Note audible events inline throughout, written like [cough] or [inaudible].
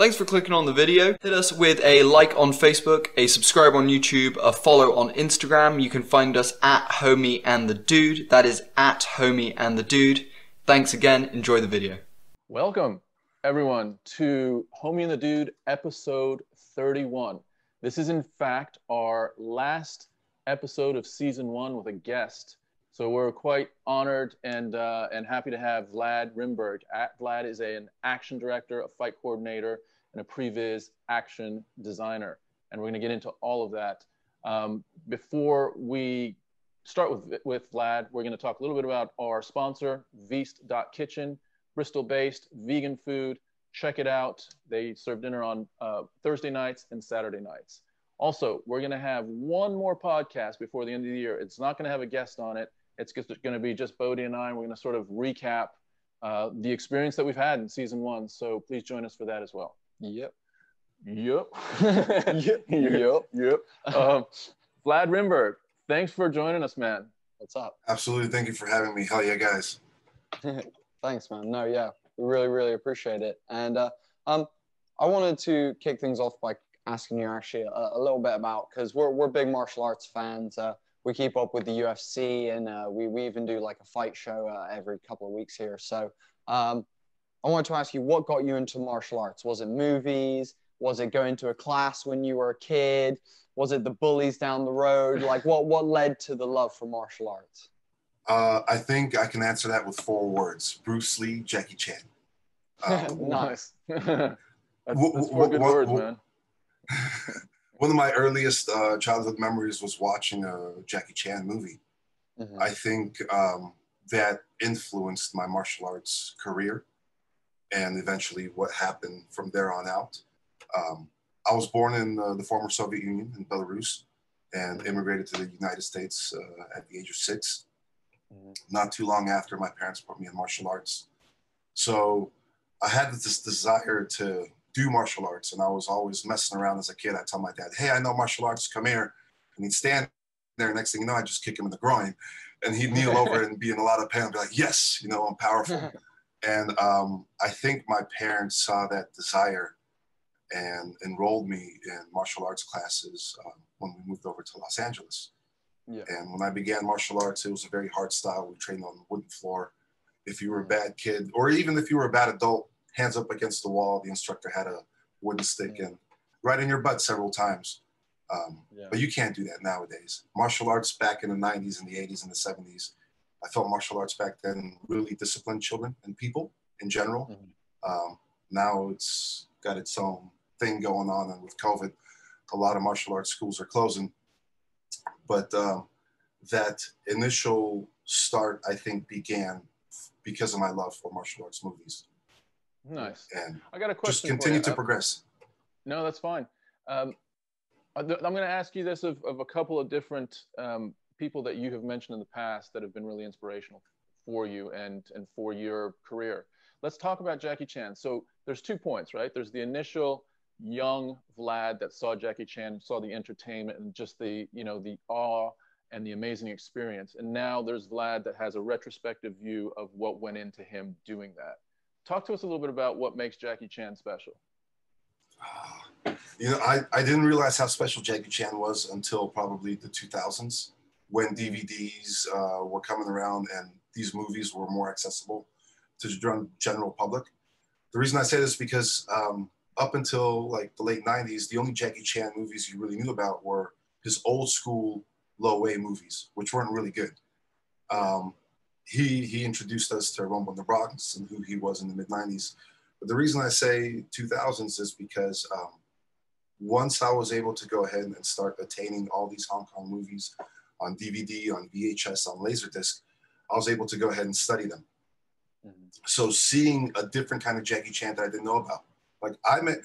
Thanks for clicking on the video. Hit us with a like on Facebook, a subscribe on YouTube, a follow on Instagram. You can find us at Homie and the Dude. That is at Homie and the Dude. Thanks again. Enjoy the video. Welcome, everyone, to Homie and the Dude episode 31. This is, in fact, our last episode of season one with a guest. So we're quite honored and uh, and happy to have Vlad Rimburg. Vlad is a, an action director, a fight coordinator, and a previs action designer. And we're going to get into all of that. Um, before we start with with Vlad, we're going to talk a little bit about our sponsor, Veast.kitchen, Bristol-based vegan food. Check it out. They serve dinner on uh, Thursday nights and Saturday nights. Also, we're going to have one more podcast before the end of the year. It's not going to have a guest on it. It's going to be just Bodie and I. We're going to sort of recap uh, the experience that we've had in season one. So please join us for that as well. Yep. Yep. yep. Yep. Yep. Um, Vlad Rimburg, thanks for joining us, man. What's up? Absolutely. Thank you for having me. Hell yeah, guys. [laughs] Thanks, man. No, yeah, we really, really appreciate it. And uh, um, I wanted to kick things off by asking you actually a, a little bit about because we're we're big martial arts fans. Uh, we keep up with the UFC, and uh, we we even do like a fight show uh, every couple of weeks here. So um, I wanted to ask you, what got you into martial arts? Was it movies? Was it going to a class when you were a kid? Was it the bullies down the road? [laughs] Like, what what led to the love for martial arts? Uh, I think I can answer that with four words: Bruce Lee, Jackie Chan. [laughs] Um, nice. [laughs] that's, that's four good wh- words, man. one of my earliest uh, childhood memories was watching a Jackie Chan movie. Mhm. I think um, that influenced my martial arts career and eventually what happened from there on out. Um, I was born in uh, the former Soviet Union in Belarus and immigrated to the United States uh, at the age of six. Mhm. Not too long after, my parents put me in martial arts. So I had this desire to do martial arts, and I was always messing around as a kid. I tell my dad, "Hey, I know martial arts. Come here," and he'd stand there. Next thing you know, I just kick him in the groin, and he'd kneel over [laughs] and be in a lot of pain. I'd be like, "Yes, you know, I'm powerful." [laughs] and um, I think my parents saw that desire and enrolled me in martial arts classes um, when we moved over to Los Angeles. Yeah. And when I began martial arts, it was a very hard style. We trained on the wooden floor. If you were a bad kid, or even if you were a bad adult, hands up against the wall, the instructor had a wooden stick and right in your butt several times. Um, Yeah. But you can't do that nowadays. Martial arts back in the 90s and the 80s and the 70s, I felt martial arts back then really disciplined children and people in general. Mhm. Um, now it's got its own thing going on, and with COVID, a lot of martial arts schools are closing. But um, that initial start, I think, began because of my love for martial arts movies, Nice. and I got a question. just continue to Uh, progress. No, that's fine. Um, I'm going to ask you this of, of a couple of different um, people that you have mentioned in the past that have been really inspirational for you and, and for your career. Let's talk about Jackie Chan. So there's two points, right? There's the initial young Vlad that saw Jackie Chan, saw the entertainment and just the, you know, the awe and the amazing experience. And now there's Vlad that has a retrospective view of what went into him doing that. Talk to us a little bit about what makes Jackie Chan special. Ah, you know, I, I didn't realize how special Jackie Chan was until probably the 2000s when DVDs uh, were coming around and these movies were more accessible to the gen- public. The reason I say this is because um, up until like the late 90s, the only Jackie Chan movies you really knew about were his old school Lo Wei movies, which weren't really good. Um, he, he introduced us to Rumble in the Bronx and who he was in the mid 90s. But the reason I say 2000s is because um, once I was able to go ahead and start attaining all these Hong Kong movies on DVD, on VHS, on Laserdisc, I was able to go ahead and study them. Mhm. So seeing a different kind of Jackie Chan that I didn't know about. Like I met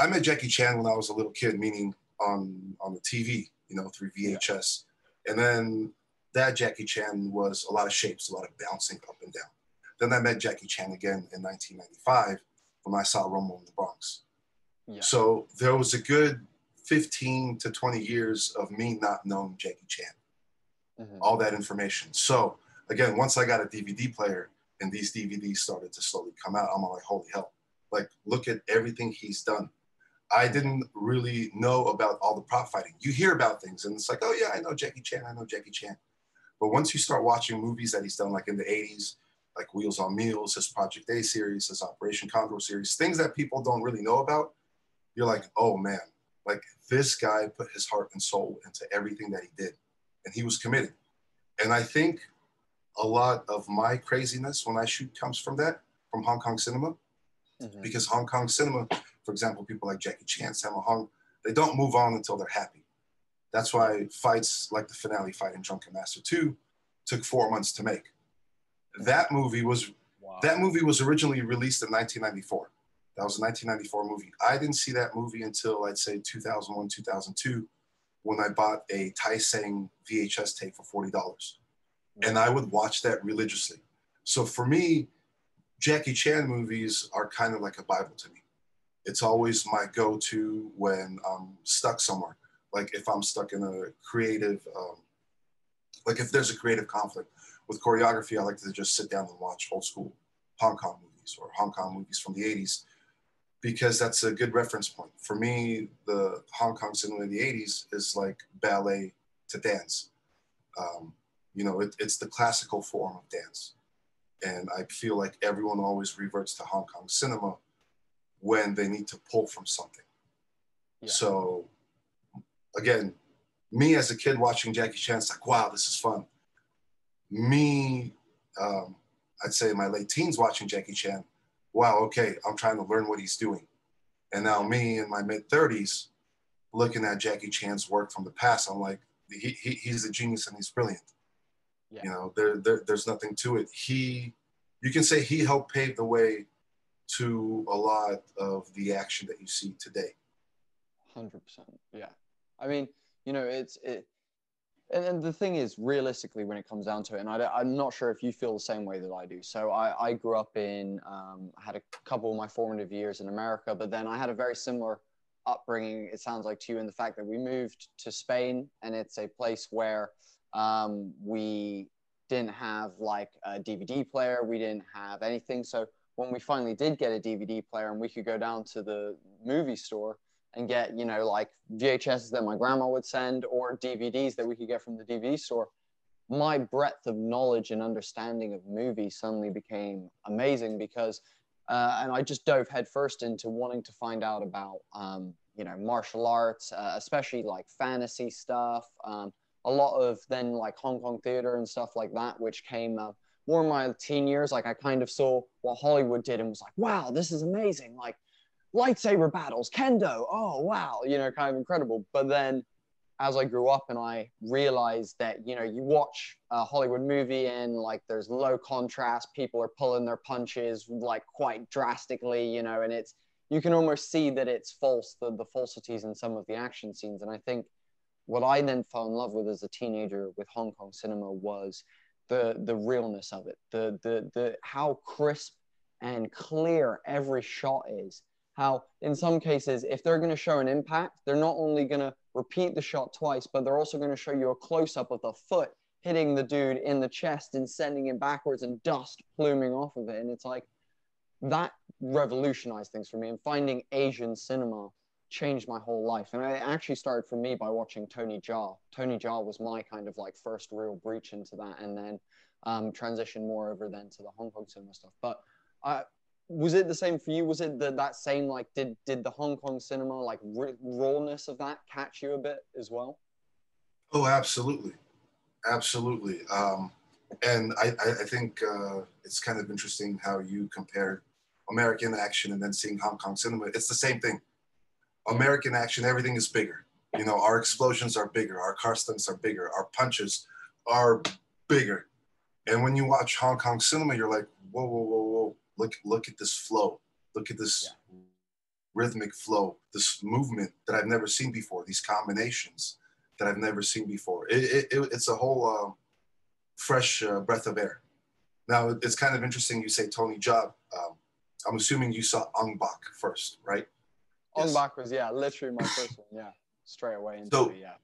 I met Jackie Chan when I was a little kid, meaning on on the TV, you know, through VHS. And then that Jackie Chan was a lot of shapes, a lot of bouncing up and down. Then I met Jackie Chan again in 1995 when I saw Rumble in the Bronx. Yeah. So there was a good 15 to 20 years of me not knowing Jackie Chan, Mhm. all that information. So again, once I got a DVD player and these DVDs started to slowly come out, I'm like, holy hell, Like, look at everything he's done. I didn't really know about all the prop fighting. You hear about things and it's like, oh yeah, I know Jackie Chan, I know Jackie Chan. But once you start watching movies that he's done, like in the 80s, like Wheels on Meals, his Project A series, his Operation Condor series, things that people don't really know about, you're like, oh man, like this guy put his heart and soul into everything that he did. And he was committed. And I think a lot of my craziness when I shoot comes from that, from Hong Kong cinema. Mm-hmm. Because Hong Kong cinema, for example, people like Jackie Chan, Sammo Hung, they don't move on until they're happy. That's why fights like the finale fight in Drunken Master 2 took four months to make. That movie was wow. that movie was originally released in 1994. That was a 1994 movie. I didn't see that movie until I'd say 2001, 2002, when I bought a Tai Seng VHS tape for forty dollars, and I would watch that religiously. So for me, Jackie Chan movies are kind of like a Bible to me. It's always my go-to when I'm stuck somewhere like if I'm stuck in a creative, um, like if there's a creative conflict with choreography, I like to just sit down and watch old school Hong Kong movies or Hong Kong movies from the 80s because that's a good reference point. For me, the Hong Kong cinema in the 80s is like ballet to dance. Um, you know, it, it's the classical form of dance. And I feel like everyone always reverts to Hong Kong cinema when they need to pull from something. Yeah. So again, me as a kid watching Jackie Chan, it's like, wow, this is fun. Me, um, I'd say my late teens watching Jackie Chan, wow, okay, I'm trying to learn what he's doing. And now me in my mid 30s, looking at Jackie Chan's work from the past, I'm like, he, he he's a genius and he's brilliant. Yeah. You know, there, there, there's nothing to it. He, you can say he helped pave the way to a lot of the action that you see today. 100%. Yeah. I mean, you know, it's it, and, and the thing is, realistically, when it comes down to it, and I, am not sure if you feel the same way that I do. So I, I grew up in, um, I had a couple of my formative years in America, but then I had a very similar upbringing. It sounds like to you in the fact that we moved to Spain, and it's a place where um, we didn't have like a DVD player, we didn't have anything. So when we finally did get a DVD player and we could go down to the movie store and get, you know, like VHSs that my grandma would send or DVDs that we could get from the DVD store, my breadth of knowledge and understanding of movies suddenly became amazing because, uh, and I just dove headfirst into wanting to find out about, um, you know, martial arts, uh, especially like fantasy stuff. Um, a lot of then like Hong Kong theater and stuff like that, which came more in my teen years. Like I kind of saw what Hollywood did and was like, wow, this is amazing. Like lightsaber battles, kendo. Oh, wow, you know, kind of incredible. But then as I grew up and I realized that, you know, you watch a Hollywood movie and like there's low contrast, people are pulling their punches like quite drastically, you know, and it's, you can almost see that it's false, the, the falsities in some of the action scenes. And I think what I then fell in love with as a teenager with Hong Kong cinema was the, the realness of it, the, the, the, how crisp and clear every shot is how in some cases if they're going to show an impact they're not only going to repeat the shot twice but they're also going to show you a close-up of the foot hitting the dude in the chest and sending him backwards and dust pluming off of it. And it's like that revolutionized things for me and finding asian cinema changed my whole life. And it actually started for me by watching tony jaa. Tony jaa was my kind of like first real breach into that and then um, transitioned more over then to the hong kong cinema stuff. But I, was it the same for you? Was it the, that same like did did the Hong Kong cinema like r- rawness of that catch you a bit as well? Oh, absolutely, absolutely. Um, and I, I think uh, it's kind of interesting how you compare American action and then seeing Hong Kong cinema. It's the same thing. American action, everything is bigger. You know, our explosions are bigger, our car stunts are bigger, our punches are bigger. And when you watch Hong Kong cinema, you're like, whoa, whoa, whoa, whoa look look at this flow. Look at this yeah. rhythmic flow this movement that i've never seen before these combinations that i've never seen before. It, it, it it's a whole uh, fresh uh, breath of air. Now it's kind of interesting you say tony jaa um, i'm assuming you saw ong bak first right? Ong yes. bak was yeah literally my first one yeah. Straight away into so, it, yeah.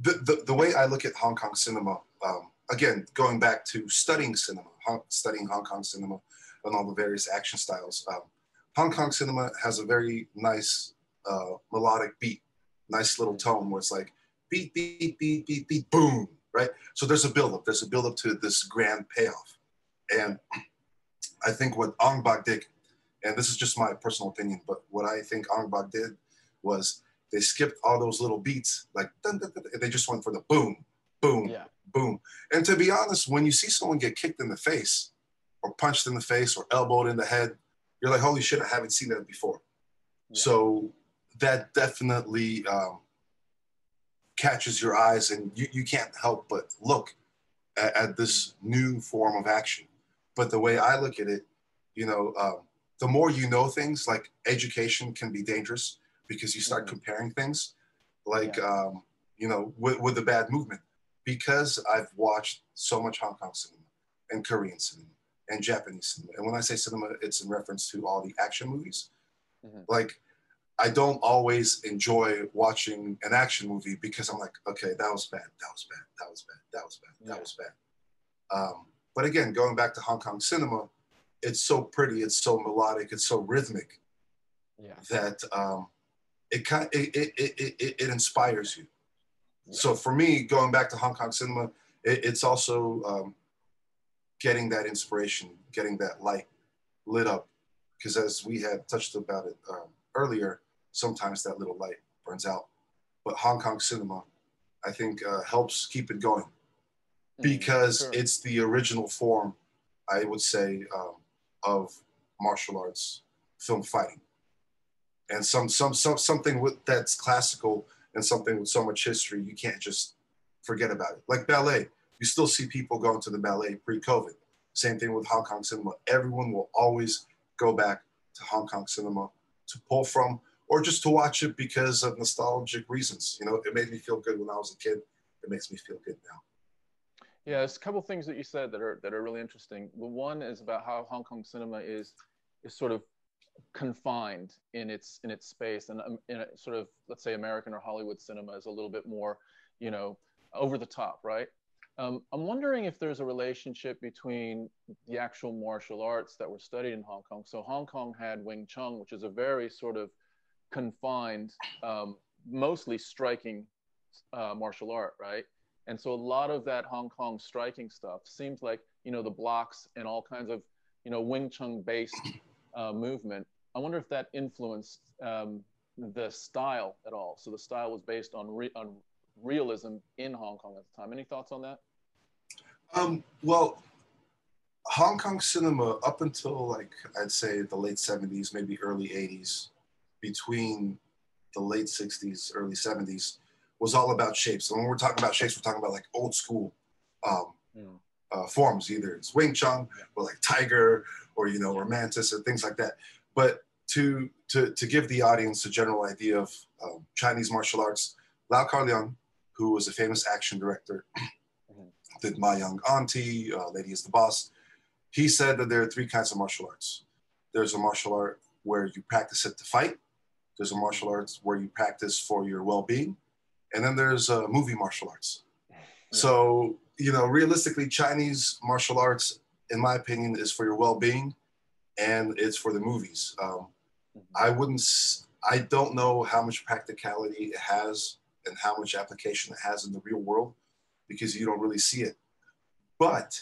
the, the, the way i look at hong kong cinema um, again going back to studying cinema studying hong kong cinema and all the various action styles. Um, Hong Kong cinema has a very nice uh, melodic beat, nice little tone where it's like beat, beat, beat, beat, beat, boom, right? So there's a buildup. There's a buildup to this grand payoff. And I think what Ong Bak did, and this is just my personal opinion, but what I think Ong Bak did was they skipped all those little beats, like dun, dun, dun, they just went for the boom, boom, Yeah. boom. And to be honest, when you see someone get kicked in the face, or punched in the face, or elbowed in the head, you're like, holy shit, I haven't seen that before. Yeah. So that definitely um, catches your eyes, and you, you can't help but look at, at this new form of action. But the way I look at it, you know, um, the more you know things, like education can be dangerous because you start Mhm. comparing things, like, um, you know, with, with the bad movement. Because I've watched so much Hong Kong cinema and Korean cinema and Japanese cinema. And when I say cinema, it's in reference to all the action movies. Mhm. Like, I don't always enjoy watching an action movie because I'm like, okay, that was bad, that was bad, that was bad, that was bad, that was bad. Um, but again, going back to Hong Kong cinema, it's so pretty, it's so melodic, it's so rhythmic Yeah. that um, it kind it, it, it, it, it inspires you. Yeah. So for me, going back to Hong Kong cinema, it, it's also um, getting that inspiration, getting that light lit up, because as we had touched about it um, earlier, sometimes that little light burns out. But Hong Kong cinema, I think, uh, helps keep it going because sure. it's the original form, I would say, um, of martial arts film fighting, and some some some something with that's classical and something with so much history, you can't just forget about it. Like ballet, you still see people going to the ballet pre-COVID. Same thing with Hong Kong cinema. Everyone will always go back to Hong Kong cinema to pull from, or just to watch it because of nostalgic reasons. You know, it made me feel good when I was a kid. It makes me feel good now. Yeah, there's a couple things that you said that are that are really interesting. The one is about how Hong Kong cinema is is sort of confined in its in its space, and um, in a sort of let's say American or Hollywood cinema is a little bit more, you know, over the top, right? Um, I'm wondering if there's a relationship between the actual martial arts that were studied in Hong Kong. So Hong Kong had Wing Chun, which is a very sort of confined, um, mostly striking uh, martial art, right? And so a lot of that Hong Kong striking stuff seems like, you know, the blocks and all kinds of, you know, Wing Chun based uh, movement. I wonder if that influenced um, the style at all. So the style was based on, re- on realism in Hong Kong at the time. Any thoughts on that? Um, well, Hong Kong cinema up until like I'd say the late 70s, maybe early 80s, between the late 60s, early 70s, was all about shapes. And when we're talking about shapes, we're talking about like old school um, Mm. uh, forms. Either it's Wing Chun or like Tiger or you know or Mantis or things like that. But to to to give the audience a general idea of um, Chinese martial arts, Lau Kar-leung, who was a famous action director, did My Young Auntie, uh, Lady is the Boss. He said that there are three kinds of martial arts. There's a martial art where you practice it to fight. There's a martial arts where you practice for your well-being, and then there's uh, movie martial arts. So you know, realistically, Chinese martial arts, in my opinion, is for your well-being, and it's for the movies. Um, I wouldn't. I don't know how much practicality it has and how much application it has in the real world because you don't really see it. But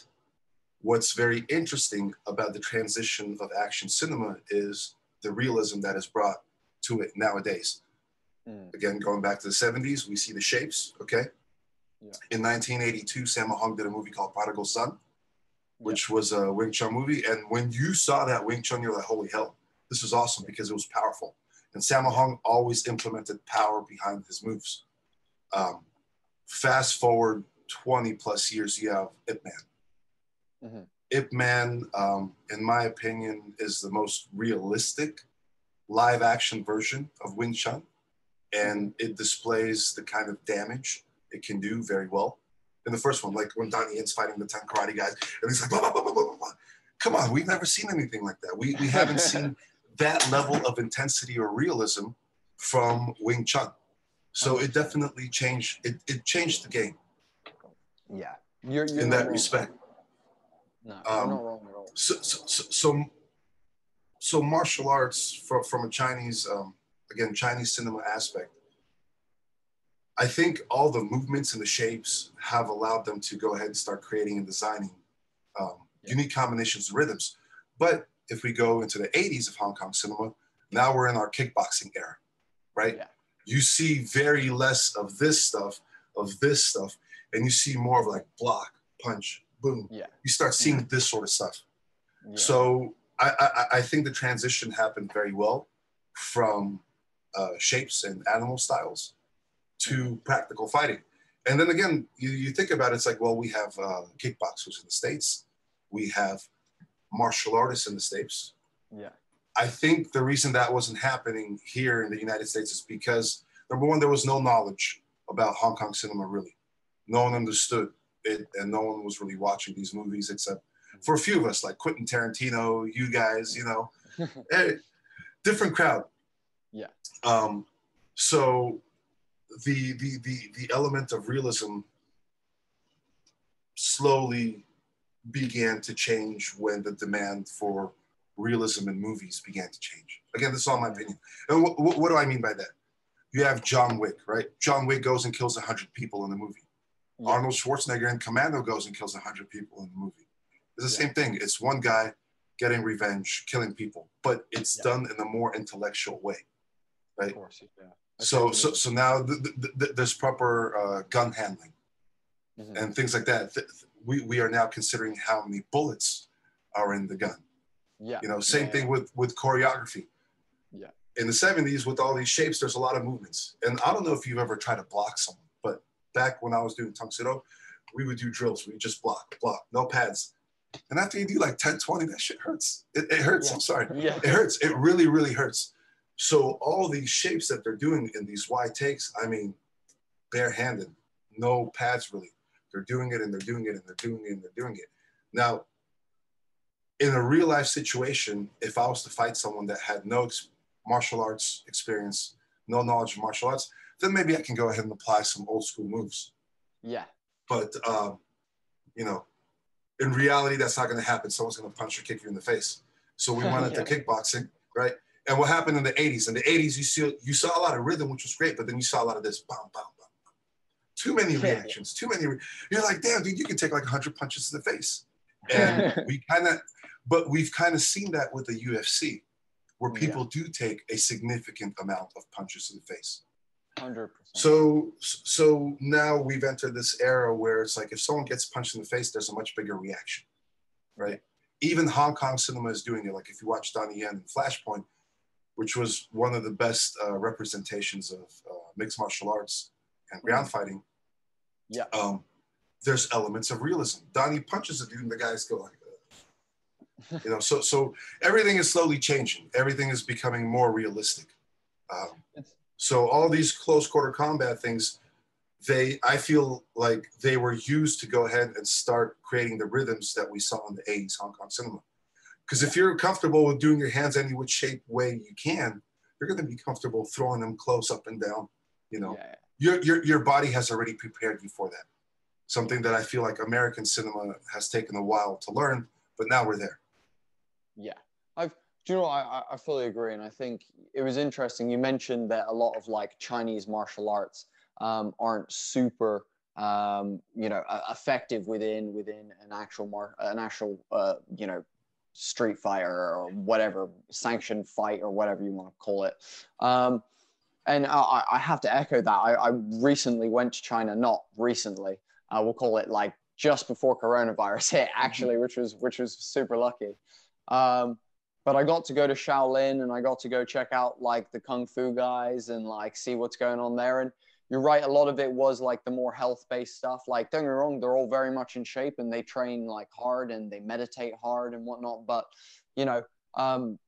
what's very interesting about the transition of action cinema is the realism that is brought to it nowadays. Mm. Again, going back to the 70s, we see the shapes, okay? Yeah. In 1982, Sammo Hung did a movie called Prodigal Son, which was a Wing Chun movie. And when you saw that Wing Chun, you're like, holy hell, this is awesome because it was powerful. And Sammo Hung always implemented power behind his moves. Um, fast forward 20 plus years, you have Ip Man. Mhm. Ip Man, um, in my opinion, is the most realistic live action version of Wing Chun. And it displays the kind of damage it can do very well. In the first one, like when Donnie Yen's fighting the 10 karate guys, and he's like, blah, blah, blah, blah, blah, blah. come on, we've never seen anything like that. We, we haven't [laughs] seen that level of intensity or realism from Wing Chun. So it definitely changed. It, it changed the game Yeah. You're, you're in that wrong. respect. No, Um, you're not wrong at all. So, so, so, so, so martial arts from from a Chinese um, again Chinese cinema aspect. I think all the movements and the shapes have allowed them to go ahead and start creating and designing um, Yeah. unique combinations of rhythms. But if we go into the 80s of Hong Kong cinema, now we're in our kickboxing era, right? Yeah. You see very less of this stuff, of this stuff, and you see more of like block, punch, boom. Yeah. You start seeing this sort of stuff. Yeah. So I, I, I think the transition happened very well from uh, shapes and animal styles to practical fighting. And then again, you, you think about it, it's like, well, we have uh, kickboxers in the States, we have martial artists in the States. yeah. I think the reason that wasn't happening here in the United States is because number one, there was no knowledge about Hong Kong cinema really. No one understood it, and no one was really watching these movies except for a few of us, like Quentin Tarantino, you guys, you know, [laughs] eh, different crowd. Yeah. Um, so the the the the element of realism slowly began to change when the demand for realism in movies began to change. Again, this is all my opinion. And what, what, what do I mean by that? You have John Wick, right? John Wick goes and kills 100 people in the movie. Yeah. Arnold Schwarzenegger in Commando goes and kills 100 people in the movie. It's the Yeah. same thing. It's one guy getting revenge, killing people, but it's Yeah. done in a more intellectual way. Right? Of course. Yeah. So, so, so now th- th- th- there's proper uh, gun handling Mhm. and things like that. Th- We, we are now considering how many bullets are in the gun. yeah. You know, same Yeah. thing with with choreography. Yeah. In the 70s, with all these shapes, there's a lot of movements. And I don't know if you've ever tried to block someone, back when I was doing Tuxedo, we would do drills. We just block, block, no pads. And after you do like 10, 20, that shit hurts. It, it hurts. Yeah. I'm sorry. Yeah. It hurts. It really, really hurts. So all these shapes that they're doing in these wide takes, I mean, barehanded, no pads really. They're doing it and they're doing it and they're doing it and they're doing it. Now, in a real life situation, if I was to fight someone that had no ex- martial arts experience, no knowledge of martial arts, then maybe I can go ahead and apply some old school moves. Yeah. But um, you know, in reality, that's not going to happen. Someone's going to punch or kick you in the face. So we [laughs] went into kickboxing, right? And what happened in the 80s? In the 80s, you see you saw a lot of rhythm, which was great, but then you saw a lot of this bam, bam, bam. Too many reactions, too many. Re- You're like, damn, dude, you can take like 100 punches in the face. And [laughs] we kind of, but we've kind of seen that with the UFC, where Yeah. people do take a significant amount of punches in the face. Hundred percent. So, so now we've entered this era where it's like if someone gets punched in the face, there's a much bigger reaction, right? Even Hong Kong cinema is doing it. Like if you watch Donnie Yen in Flashpoint, which was one of the best uh, representations of uh, mixed martial arts and ground fighting. Yeah. Um, there's elements of realism. Donnie punches a dude, and the guys go like, uh, [laughs] you know. So, so everything is slowly changing. Everything is becoming more realistic. Um, It's- so all these close quarter combat things, they I feel like they were used to go ahead and start creating the rhythms that we saw in the 80s Hong Kong cinema. Because if you're comfortable with doing your hands any which shape way you can, you're going to be comfortable throwing them close up and down. You know, Yeah. your, your your body has already prepared you for that. Something that I feel like American cinema has taken a while to learn, but now we're there. Yeah, I've. Do you know? what? I I- fully agree, and I think it was interesting. You mentioned that a lot of like Chinese martial arts um, aren't super, um, you know, uh, effective within within an actual mar- an actual, uh, you know, street fighter or whatever sanctioned fight or whatever you want to call it. Um, and I, I have to echo that. I, I recently went to China, not recently. Uh, we'll call it like just before coronavirus [laughs] hit, actually, which was which was super lucky. Um, but I got to go to Shaolin and I got to go check out like the kung fu guys and like see what's going on there. And you're right, a lot of it was like the more health-based stuff. Like, don't get me wrong, they're all very much in shape and they train like hard and they meditate hard and whatnot. But you know, um,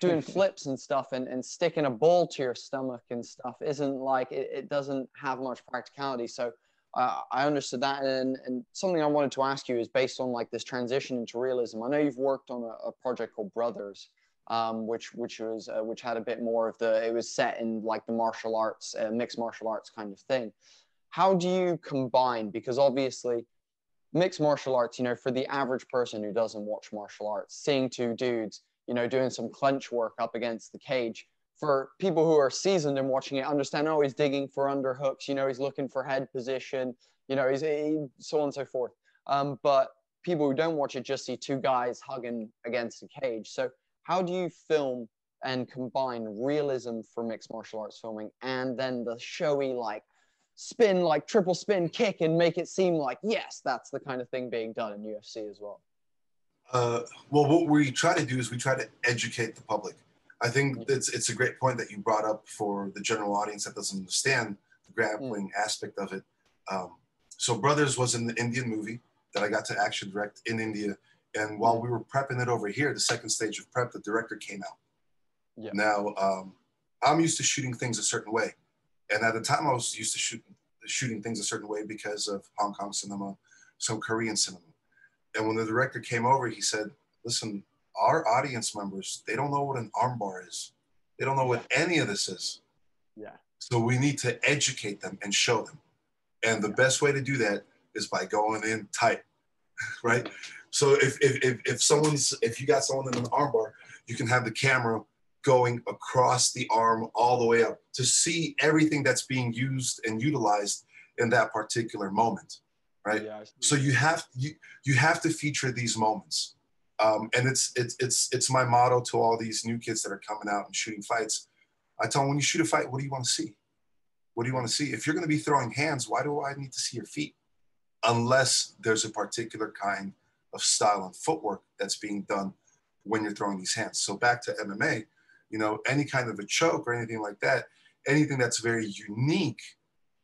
doing [laughs] flips and stuff and, and sticking a ball to your stomach and stuff isn't like it, it doesn't have much practicality. So uh, I understood that. And, and something I wanted to ask you is based on like this transition into realism. I know you've worked on a, a project called Brothers, um, which which was uh, which had a bit more of the it was set in like the martial arts, uh, mixed martial arts kind of thing. How do you combine? Because obviously, mixed martial arts, you know, for the average person who doesn't watch martial arts, seeing two dudes you know, doing some clench work up against the cage. For people who are seasoned in watching it, understand, oh, he's digging for underhooks, you know, he's looking for head position, you know, he's he, so on and so forth. Um, but people who don't watch it just see two guys hugging against the cage. So, how do you film and combine realism for mixed martial arts filming and then the showy, like, spin, like triple spin kick and make it seem like, yes, that's the kind of thing being done in UFC as well? Uh, well, what we try to do is we try to educate the public. I think it's it's a great point that you brought up for the general audience that doesn't understand the grappling mm. aspect of it. Um, so, Brothers was an Indian movie that I got to actually direct in India, and while we were prepping it over here, the second stage of prep, the director came out. Yeah. Now, um, I'm used to shooting things a certain way, and at the time, I was used to shooting shooting things a certain way because of Hong Kong cinema, some Korean cinema. And when the director came over, he said, "Listen, our audience members, they don't know what an armbar is. They don't know what any of this is. Yeah. So we need to educate them and show them. And the best way to do that is by going in tight, [laughs] right? So if, if, if, if someone's, if you got someone in an armbar, you can have the camera going across the arm all the way up to see everything that's being used and utilized in that particular moment right yeah, so you have you you have to feature these moments um, and it's it's it's it's my motto to all these new kids that are coming out and shooting fights. I tell them when you shoot a fight what do you want to see? What do you want to see? If you're going to be throwing hands why do i need to see your feet? Unless there's a particular kind of style and footwork that's being done when you're throwing these hands. So back to mma you know any kind of a choke or anything like that anything that's very unique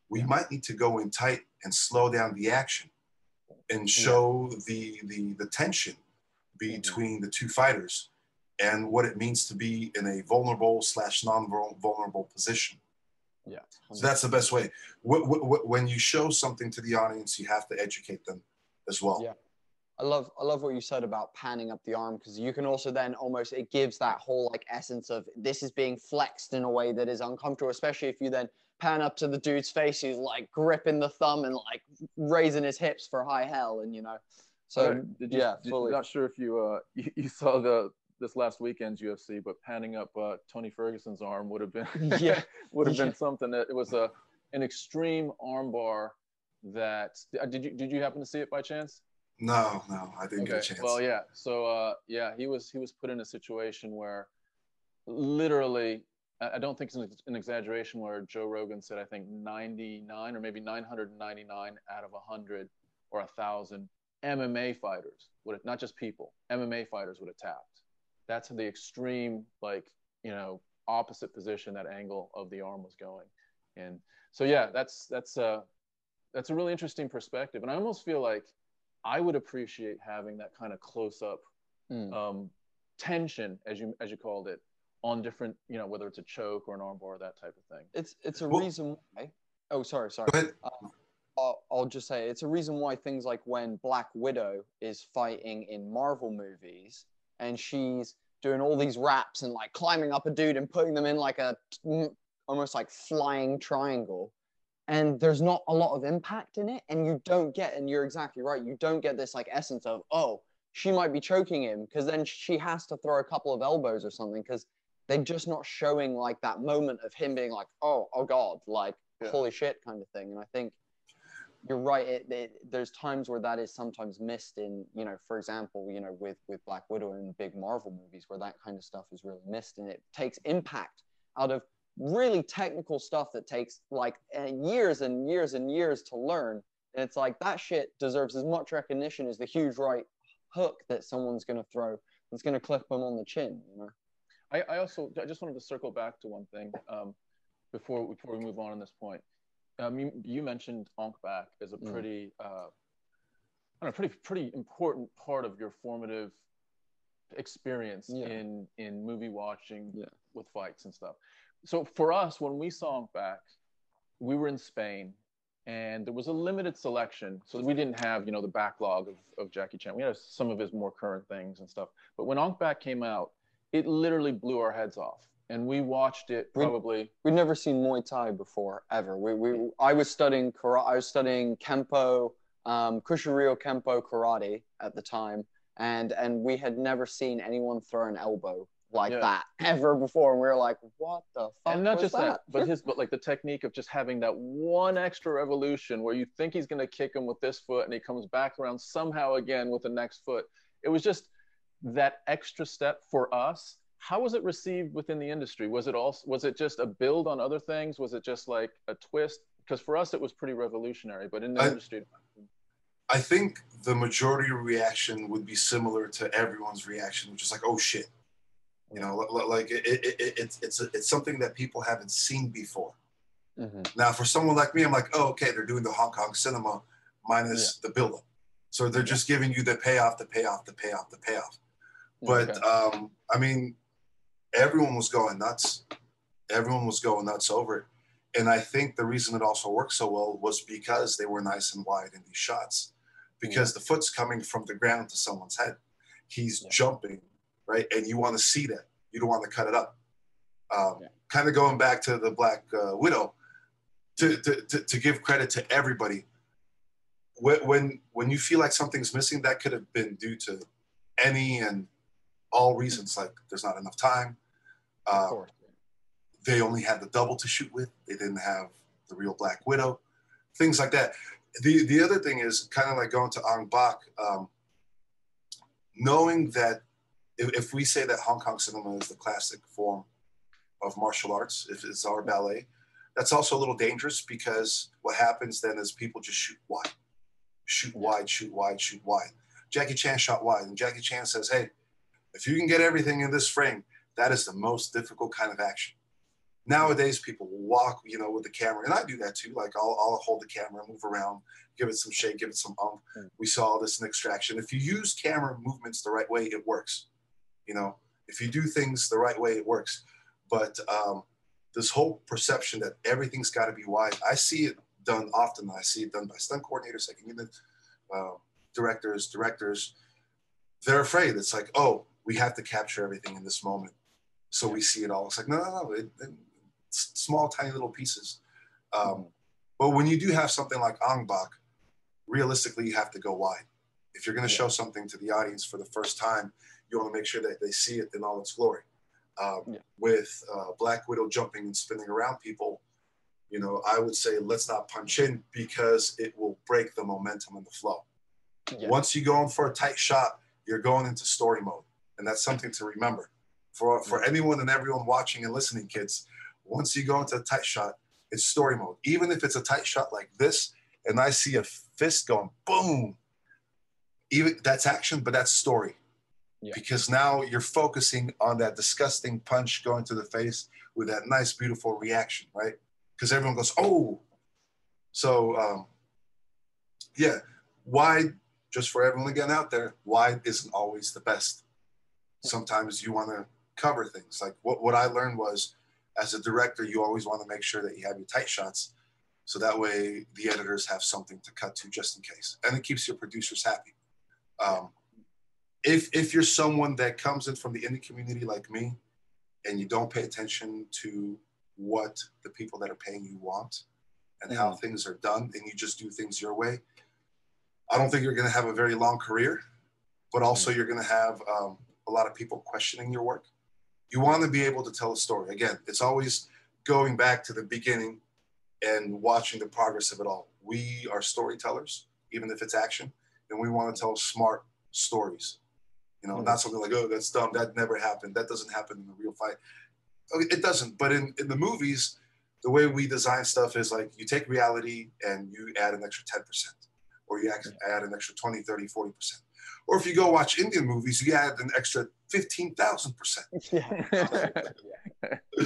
we might need to go in tight and slow down the action and show yeah. the, the the tension between mm-hmm. the two fighters and what it means to be in a vulnerable slash non-vulnerable position. Yeah. So that's the best way. When you show something to the audience, you have to educate them as well. Yeah. I love I love what you said about panning up the arm because you can also then almost it gives that whole like essence of this is being flexed in a way that is uncomfortable, especially if you then pan up to the dude's face who's like gripping the thumb and like raising his hips for high hell and you know so right. you, yeah, fully. not sure if you uh [laughs] you, you, saw the this last weekend's UFC, but panning up uh, Tony Ferguson's arm would have been [laughs] yeah [laughs] would have yeah. been something. That it was a an extreme armbar. That uh, did you did you happen to see it by chance? No, no, I didn't okay. get a chance. Well, yeah. So uh, yeah, he was he was put in a situation where literally I don't think it's an exaggeration where Joe Rogan said I think 99 or maybe 999 out of 100 or 1,000 MMA fighters would have, not just people, MMA fighters would have tapped. That's the extreme, like, you know, opposite position that angle of the arm was going. And so, yeah, that's, that's, uh, that's a really interesting perspective. And I almost feel like I would appreciate having that kind of close up mm. um, tension, as you, as you called it, on different, you know, whether it's a choke or an armbar, that type of thing. It's, it's a well, reason why. Oh, sorry, sorry. Um, I'll, I'll just say it's a reason why things like when Black Widow is fighting in Marvel movies and she's doing all these wraps and like climbing up a dude and putting them in like a almost like flying triangle and there's not a lot of impact in it and you don't get and you're exactly right you don't get this like essence of oh she might be choking him because then she has to throw a couple of elbows or something because they're just not showing like that moment of him being like oh oh god like yeah. holy shit kind of thing and i think you're right. It, it, there's times where that is sometimes missed in, you know, for example, you know, with with Black Widow and big Marvel movies where that kind of stuff is really missed, and it takes impact out of really technical stuff that takes like uh, years and years and years to learn. And it's like that shit deserves as much recognition as the huge right hook that someone's going to throw that's going to clip them on the chin. You know. I, I also I just wanted to circle back to one thing um, before before we move on on this point um, you, you, mentioned Ong Bak as a mm. pretty, mm. uh, I know, pretty pretty important part of your formative experience yeah. in in movie watching yeah. with fights and stuff. So for us, when we saw Ong Bak, we were in Spain, and there was a limited selection, so we didn't have you know the backlog of, of Jackie Chan. We had some of his more current things and stuff. But when Ong Bak came out, it literally blew our heads off and we watched it probably. We'd never seen Muay Thai before ever. We, we I was studying karate. I was studying Kempo, um, Kushinryu Kempo karate at the time, and and we had never seen anyone throw an elbow like Yeah. that [laughs] ever before, and we were like, "What the fuck?" and not just that, but [laughs] his but like the technique of just having that one extra revolution where you think he's gonna kick him with this foot and he comes back around somehow again with the next foot. It was just that extra step for us. How was it received within the industry? Was it also was it just a build on other things? Was it just like a twist? Because for us it was pretty revolutionary, but in the I- industry, I think the majority reaction would be similar to everyone's reaction, which is like, "Oh shit," you know, li- li- like it, it, it, it's it's a, it's something that people haven't seen before. Mhm. Now, for someone like me, I'm like, "Oh, okay, they're doing the Hong Kong cinema minus the buildup, so they're just giving you the payoff, the payoff, the payoff, the payoff." But Okay. um, I mean, everyone was going nuts. Everyone was going nuts over it. And I think the reason it also worked so well was because they were nice and wide in these shots. Because the foot's coming from the ground to someone's head. He's Yeah. jumping, right? And you want to see that. You don't want to cut it up. Um, Yeah. Kind of going back to the Black uh, Widow, to, to, to, to give credit to everybody. When, when, when you feel like something's missing, that could have been due to any and all reasons like there's not enough time. of Uh, course. they only had the double to shoot with. They didn't have the real Black Widow, things like that. The the other thing is kind of like going to Ong Bak, um, knowing that if, if we say that Hong Kong cinema is the classic form of martial arts, if it's our ballet, that's also a little dangerous because what happens then is people just shoot wide, shoot wide, shoot wide, shoot wide. Jackie Chan shot wide, and Jackie Chan says, "Hey, if you can get everything in this frame, that is the most difficult kind of action." Nowadays, people walk, you know, with the camera, and I do that too. Like I'll, I'll hold the camera, move around, give it some shake, give it some ump. Mm. We saw this in extraction. If you use camera movements the right way, it works. You know, if you do things the right way, it works. But um, this whole perception that everything's got to be wide, I see it done often. I see it done by stunt coordinators, second unit uh, directors, directors. They're afraid. It's like, oh, we have to capture everything in this moment, so we see it all. It's like, no, no, no. It, it, small, tiny little pieces. Um, but when you do have something like Ong Bak, realistically, you have to go wide. If you're going to Yeah. show something to the audience for the first time, you want to make sure that they see it in all its glory. Um, Yeah. With uh, Black Widow jumping and spinning around people, you know, I would say let's not punch in because it will break the momentum and the flow. Yeah. Once you go in for a tight shot, you're going into story mode, and that's something to remember. For for anyone and everyone watching and listening, kids, once you go into a tight shot, it's story mode. Even if it's a tight shot like this, and I see a fist going boom, even that's action, but that's story. Yeah. Because now you're focusing on that disgusting punch going to the face with that nice, beautiful reaction, right? Because everyone goes, oh. So, um, yeah, wide, just for everyone again out there, wide isn't always the best. Sometimes you want to cover things. Like what, what I learned was as a director, you always want to make sure that you have your tight shots. So that way the editors have something to cut to just in case. And it keeps your producers happy. Um, if, if you're someone that comes in from the indie community like me and you don't pay attention to what the people that are paying you want and how things are done and you just do things your way, I don't think you're going to have a very long career, but also you're going to have um, a lot of people questioning your work. You want to be able to tell a story. Again, it's always going back to the beginning and watching the progress of it all. We are storytellers, even if it's action, and we want to tell smart stories. You know, Mhm. not something like, oh, that's dumb. That never happened. That doesn't happen in the real fight. Okay, It doesn't. But in, in the movies, the way we design stuff is like you take reality and you add an extra 10%, or you add an extra 20, 30, 40%. Or if you go watch Indian movies, you add an extra 15,000%. yeah.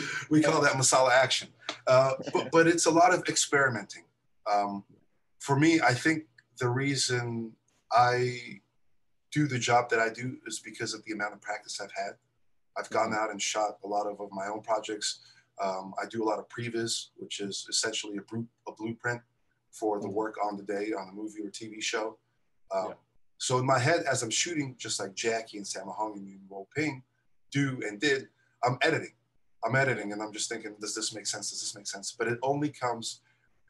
[laughs] we call that masala action. Uh, but, but it's a lot of experimenting. Um, for me, I think the reason I do the job that I do is because of the amount of practice I've had. I've gone out and shot a lot of, of my own projects. Um, I do a lot of previs, which is essentially a, bru- a blueprint for the Mhm. work on the day on a movie or TV show. Um, Yeah. So in my head, as I'm shooting, just like Jackie and Sammo Hung and Wo oh Ping do and did, I'm editing. I'm editing and I'm just thinking, does this make sense? Does this make sense? But it only comes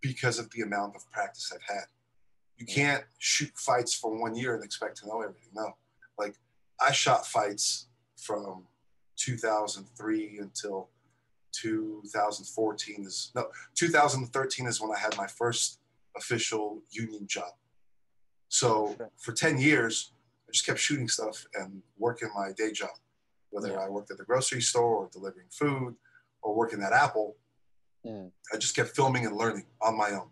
because of the amount of practice I've had. You can't shoot fights for one year and expect to know everything. No. Like I shot fights from 2003 until 2014 is no 2013 is when I had my first official union job. So Sure. for 10 years, I just kept shooting stuff and working my day job, whether Yeah. I worked at the grocery store or delivering food or working at Apple. Mm. I just kept filming and learning on my own.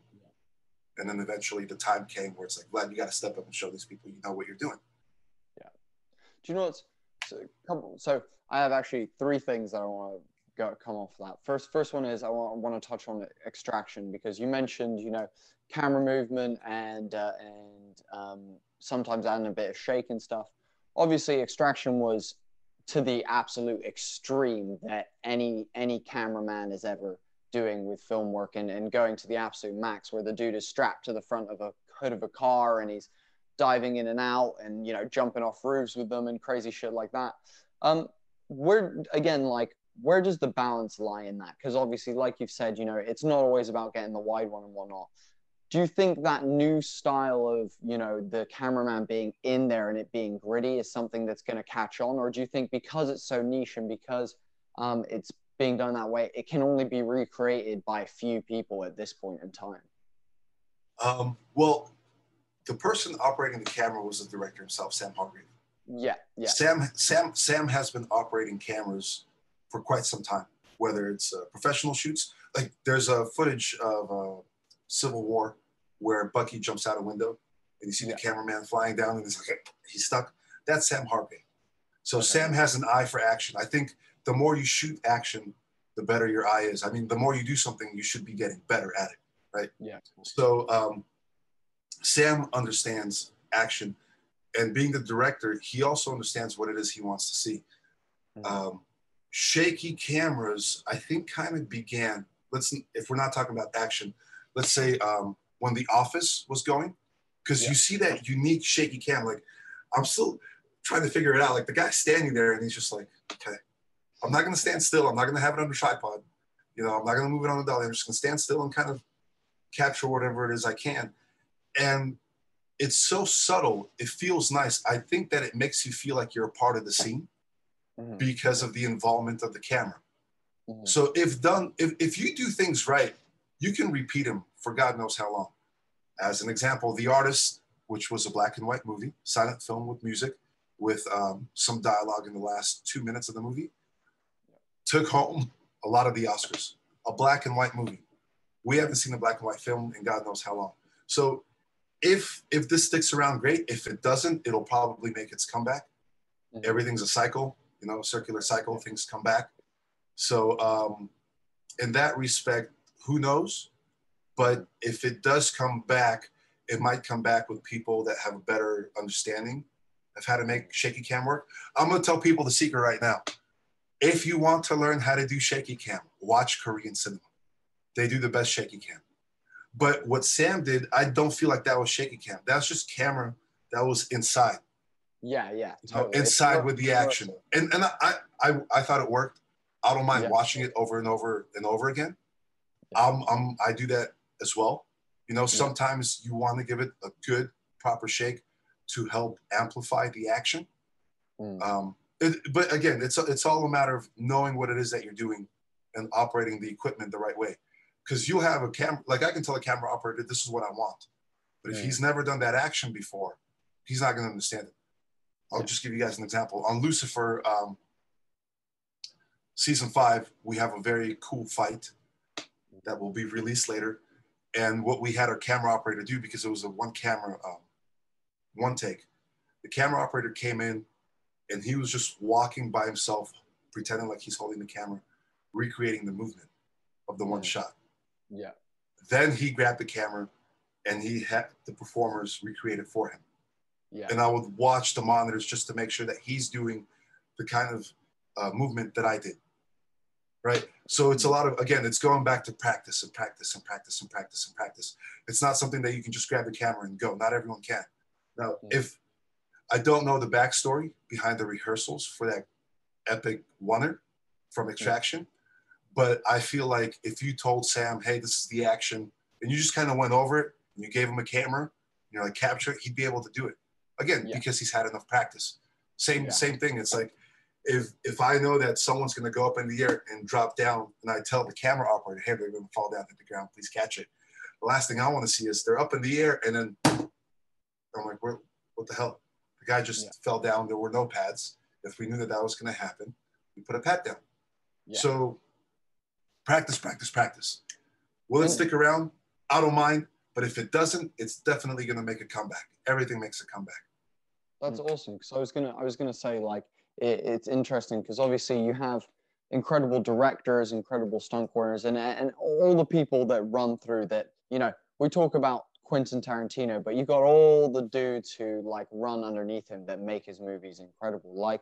And then eventually the time came where it's like, Vlad, you got to step up and show these people you know what you're doing. Yeah. Do you know what's so, so I have actually three things that I want to go come off that. First, first one is I want, want to touch on extraction because you mentioned you know camera movement and uh, and um, sometimes adding a bit of shake and stuff. Obviously, extraction was to the absolute extreme that any any cameraman is ever doing with film work and, and going to the absolute max where the dude is strapped to the front of a hood of a car and he's diving in and out and you know jumping off roofs with them and crazy shit like that um we're again like where does the balance lie in that? Because obviously like you've said you know it's not always about getting the wide one and whatnot. Do you think that new style of you know the cameraman being in there and it being gritty is something that's going to catch on? Or do you think because it's so niche and because um, it's being done that way it can only be recreated by a few people at this point in time? Um, well, the person operating the camera was the director himself, Sam Hargrave. yeah yeah. Sam, Sam, Sam has been operating cameras for quite some time. Whether it's uh, professional shoots, like there's a footage of uh, Civil War where Bucky jumps out a window and you see Yeah. the cameraman flying down and he's like [laughs] he's stuck. That's Sam Hargrave. So Okay. Sam has an eye for action. I think the more you shoot action, the better your eye is. I mean, the more you do something, you should be getting better at it. Right? Yeah So um, Sam understands action, and being the director, he also understands what it is he wants to see. Mhm. Um, shaky cameras, I think, kind of began. Let's if we're not talking about action, let's say um, when The Office was going, because Yeah. you see that unique shaky cam. Like I'm still trying to figure it out. Like the guy's standing there, and he's just like, okay, I'm not going to stand still. I'm not going to have it under tripod. You know, I'm not going to move it on the dolly. I'm just going to stand still and kind of capture whatever it is I can. And it's so subtle. It feels nice. I think that it makes you feel like you're a part of the scene Mhm. because of the involvement of the camera. Mhm. So if done, if, if you do things right, you can repeat them for God knows how long. As an example, The Artist, which was a black and white movie, silent film with music, with um, some dialogue in the last two minutes of the movie, took home a lot of the Oscars. A black and white movie. We haven't seen a black and white film in God knows how long. So if if this sticks around, great. If it doesn't, it'll probably make its comeback. Mhm. Everything's a cycle, you know, circular cycle. Things come back. So um, in that respect, who knows? But if it does come back, it might come back with people that have a better understanding of how to make shaky cam work. I'm gonna tell people the secret right now. If you want to learn how to do shaky cam, watch Korean cinema. They do the best shaky cam. But what Sam did, I don't feel like that was shaky cam. That was just camera that was inside, yeah yeah you totally. It's inside more- with the action. And and I, I I thought it worked. I don't mind Yeah. watching it over and over and over again. I'm, I'm I do that as well. You know, sometimes you want to give it a good proper shake to help amplify the action. Mm. Um, it, but again, it's it's all a matter of knowing what it is that you're doing and operating the equipment the right way. Because you'll have a camera, like I can tell a camera operator, this is what I want. But if Mm. he's never done that action before, he's not going to understand it. I'll just give you guys an example. On Lucifer, um, season five, we have a very cool fight that will be released later. And what we had our camera operator do, because it was a one camera, um, one take, the camera operator came in and he was just walking by himself, pretending like he's holding the camera, recreating the movement of the one shot. yeah Then he grabbed the camera and he had the performers recreate it for him. Yeah And I would watch the monitors just to make sure that he's doing the kind of uh, movement that I did. Right. So it's a lot of, again, it's going back to practice and practice and practice and practice and practice. It's not something that you can just grab the camera and go. Not everyone can. Now, Yeah. if I don't know the backstory behind the rehearsals for that epic oneer from Extraction, but I feel like if you told Sam, hey, this is the action, and you just kind of went over it and you gave him a camera, you're like, capture it, he'd be able to do it. Again, Yeah. because he's had enough practice. Same Yeah. same thing. It's like if if I know that someone's gonna go up in the air and drop down, and I tell the camera operator, hey, they're gonna fall down to the ground, please catch it. The last thing I want to see is they're up in the air and then I'm like, what, what the hell? The guy just Yeah. fell down. There were no pads. If we knew that that was going to happen, we put a pad down. Yeah. So practice, practice, practice. Will it stick around? I don't mind. But if it doesn't, it's definitely going to make a comeback. Everything makes a comeback. That's mm. awesome. Because I was gonna, I was gonna say like it, it's interesting because obviously you have incredible directors, incredible stunt coordinators, and and all the people that run through that. You know, we talk about Quentin Tarantino, but you got all the dudes who like run underneath him that make his movies incredible. Like,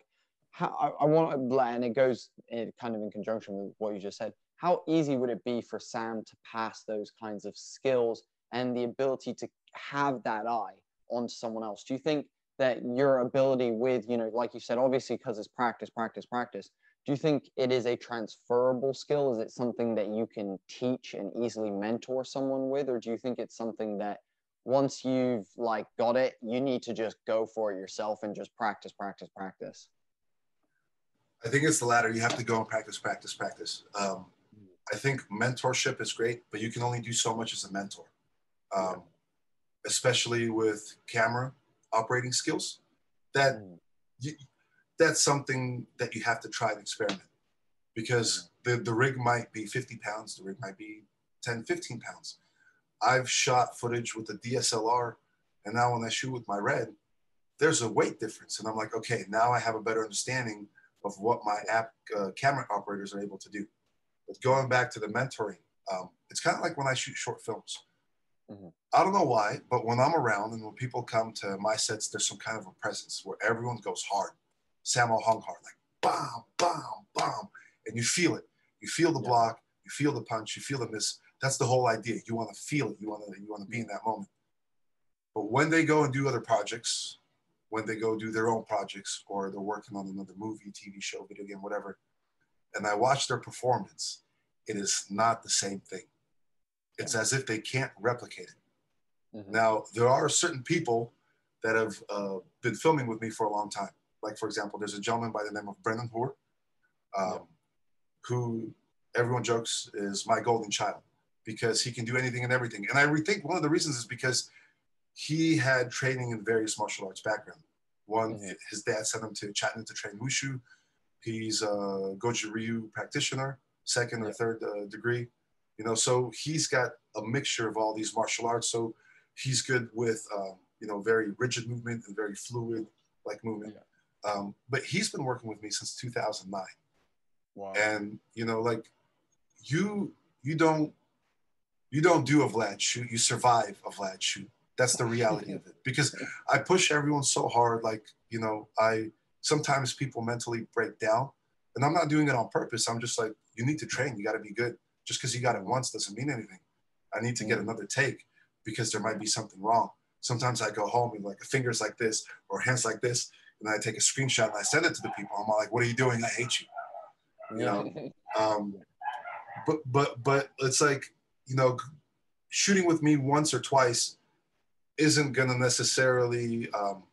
how I, I want to, and it goes in, kind of in conjunction with what you just said. How easy would it be for Sam to pass those kinds of skills and the ability to have that eye onto someone else? Do you think that your ability with, you know, like you said, obviously because it's practice, practice, practice, do you think it is a transferable skill? Is it something that you can teach and easily mentor someone with? Or do you think it's something that once you've like got it, you need to just go for it yourself and just practice, practice, practice? I think it's the latter. You have to go and practice, practice, practice. Um, I think mentorship is great, but you can only do so much as a mentor, um, especially with camera operating skills. That Mm. you, that's something that you have to try and experiment because the, the rig might be 50 pounds, the rig might be 10, 15 pounds. I've shot footage with a DSLR, and now when I shoot with my red, there's a weight difference. And I'm like, okay, now I have a better understanding of what my app uh, camera operators are able to do. But going back to the mentoring, um, it's kind of like when I shoot short films. Mhm. I don't know why, but when I'm around and when people come to my sets, there's some kind of a presence where everyone goes hard. Sammo Hung hard, like bam, bam, bam. And you feel it. You feel the Yeah. block, you feel the punch, you feel the miss. That's the whole idea. You want to feel it. You want to you want to be in that moment. But when they go and do other projects, when they go do their own projects or they're working on another movie, TV show, video game, whatever, and I watch their performance, it is not the same thing. It's as if they can't replicate it. Mhm. Now, there are certain people that have uh, been filming with me for a long time. Like, for example, there's a gentleman by the name of Brendan Hoare, um, Yeah. who everyone jokes is my golden child because he can do anything and everything. And I think one of the reasons is because he had training in various martial arts background. One, Mhm. his dad sent him to China to train wushu. He's a Goju Ryu practitioner, second or third uh, degree. You know, so he's got a mixture of all these martial arts. So he's good with um, you know very rigid movement and very fluid like movement. Um, but he's been working with me since 2009 Wow. and you know like you you don't you don't do a vlad shoot. You survive a vlad shoot. That's the reality of it. [laughs] Because i push everyone so hard like you know i sometimes people mentally break down. And i'm not doing it on purpose. I'm just like you need to train. You got to be good just because you got it once doesn't mean anything. I need to get Mhm. another take because there might be something wrong. Sometimes i go home and like fingers like this or hands like this and i take a screenshot and i send it to the people. I'm like what are you doing? I hate you. You know? [laughs] Um, but but but it's like you know shooting with me once or twice isn't going to necessarily um,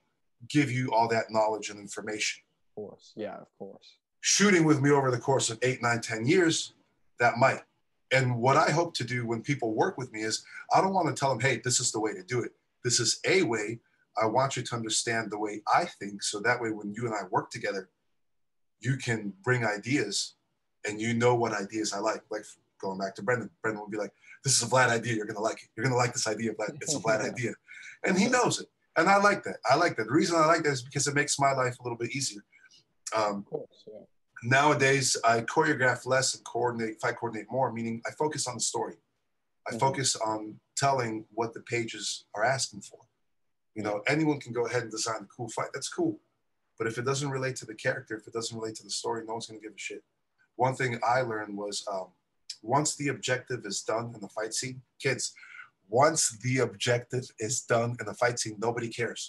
give you all that knowledge and information. Of course. Yeah, of course. shooting with me over the course of eight nine ten years that might and what i hope to do when people work with me is i don't want to tell them hey this is the way to do it. This is a way. I want you to understand the way i think so that way when you and i work together you can bring ideas and you know what ideas i like. Like going back to brendan brendan would be like this is a vlad idea. You're going to like it. You're going to like this idea vlad it's a vlad [laughs] idea. And he knows it. And i like that. I like that. The reason i like that is because it makes my life a little bit easier. Um, Of course. Yeah. Nowadays I choreograph less and coordinate, fight coordinate more, meaning I focus on the story. I Mhm. focus on telling what the pages are asking for. You know, anyone can go ahead and design a cool fight. That's cool. But if it doesn't relate to the character, if it doesn't relate to the story, no one's going to give a shit. One thing I learned was um, once the objective is done in the fight scene, kids, once the objective is done in the fight scene, nobody cares.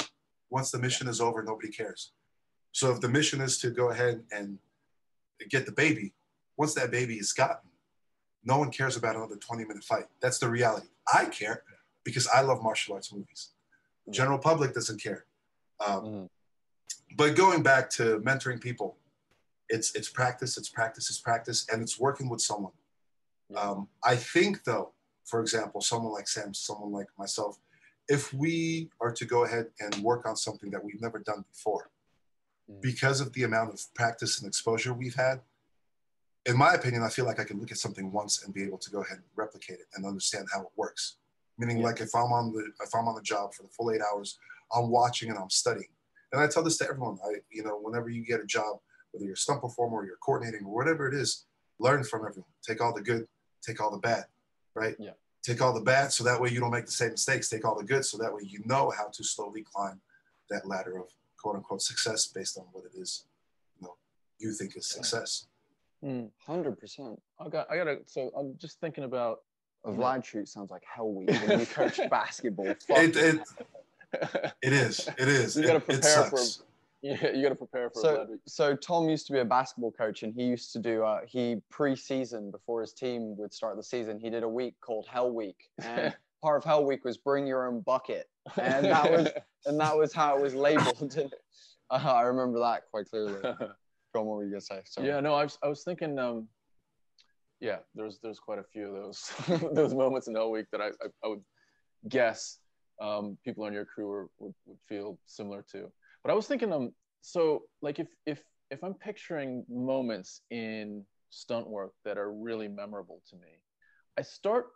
Once the mission is over, nobody cares. So if the mission is to go ahead and get the baby, once that baby is gotten, no one cares about another 20 minute fight. That's the reality. I care because I love martial arts movies. The general public doesn't care. Um, Mhm. but going back to mentoring people, it's it's practice, it's practice, it's practice, and it's working with someone. Um, I think though, for example, someone like Sam, someone like myself, if we are to go ahead and work on something that we've never done before, Mm. Because of the amount of practice and exposure we've had, in my opinion, I feel like I can look at something once and be able to go ahead and replicate it and understand how it works. Meaning, Yeah. like if I'm on the if I'm on the job for the full eight hours, I'm watching and I'm studying. And I tell this to everyone. I you know whenever you get a job, whether you're a stunt performer or you're coordinating or whatever it is, learn from everyone. Take all the good, take all the bad, right? Yeah. Take all the bad so that way you don't make the same mistakes. Take all the good so that way you know how to slowly climb that ladder of quote unquote success based on what it is, you know, you think is success. Hmm. Hundred percent. I got. I gotta. So I'm just thinking about. A Yeah. Vlad shoot sounds like hell week when you coach [laughs] basketball. It, [laughs] it. it, it is. It is. You gotta It- it prepare for- sucks. yeah, you got to prepare for a So, bad so Tom used to be a basketball coach, and he used to do. Uh, he pre-season before his team would start the season. He did a week called Hell Week, and [laughs] part of Hell Week was bring your own bucket, [laughs] and that was and that was how it was labeled. [laughs] uh, I remember that quite clearly. [laughs] John, what were you gonna say? Sorry. yeah. No, I was. I was thinking. Um, yeah, there's there's quite a few of those those moments in Hell Week that I I, I would guess um, people on your crew are, would would feel similar to. But I was thinking, um, so like if if if I'm picturing moments in stunt work that are really memorable to me, I start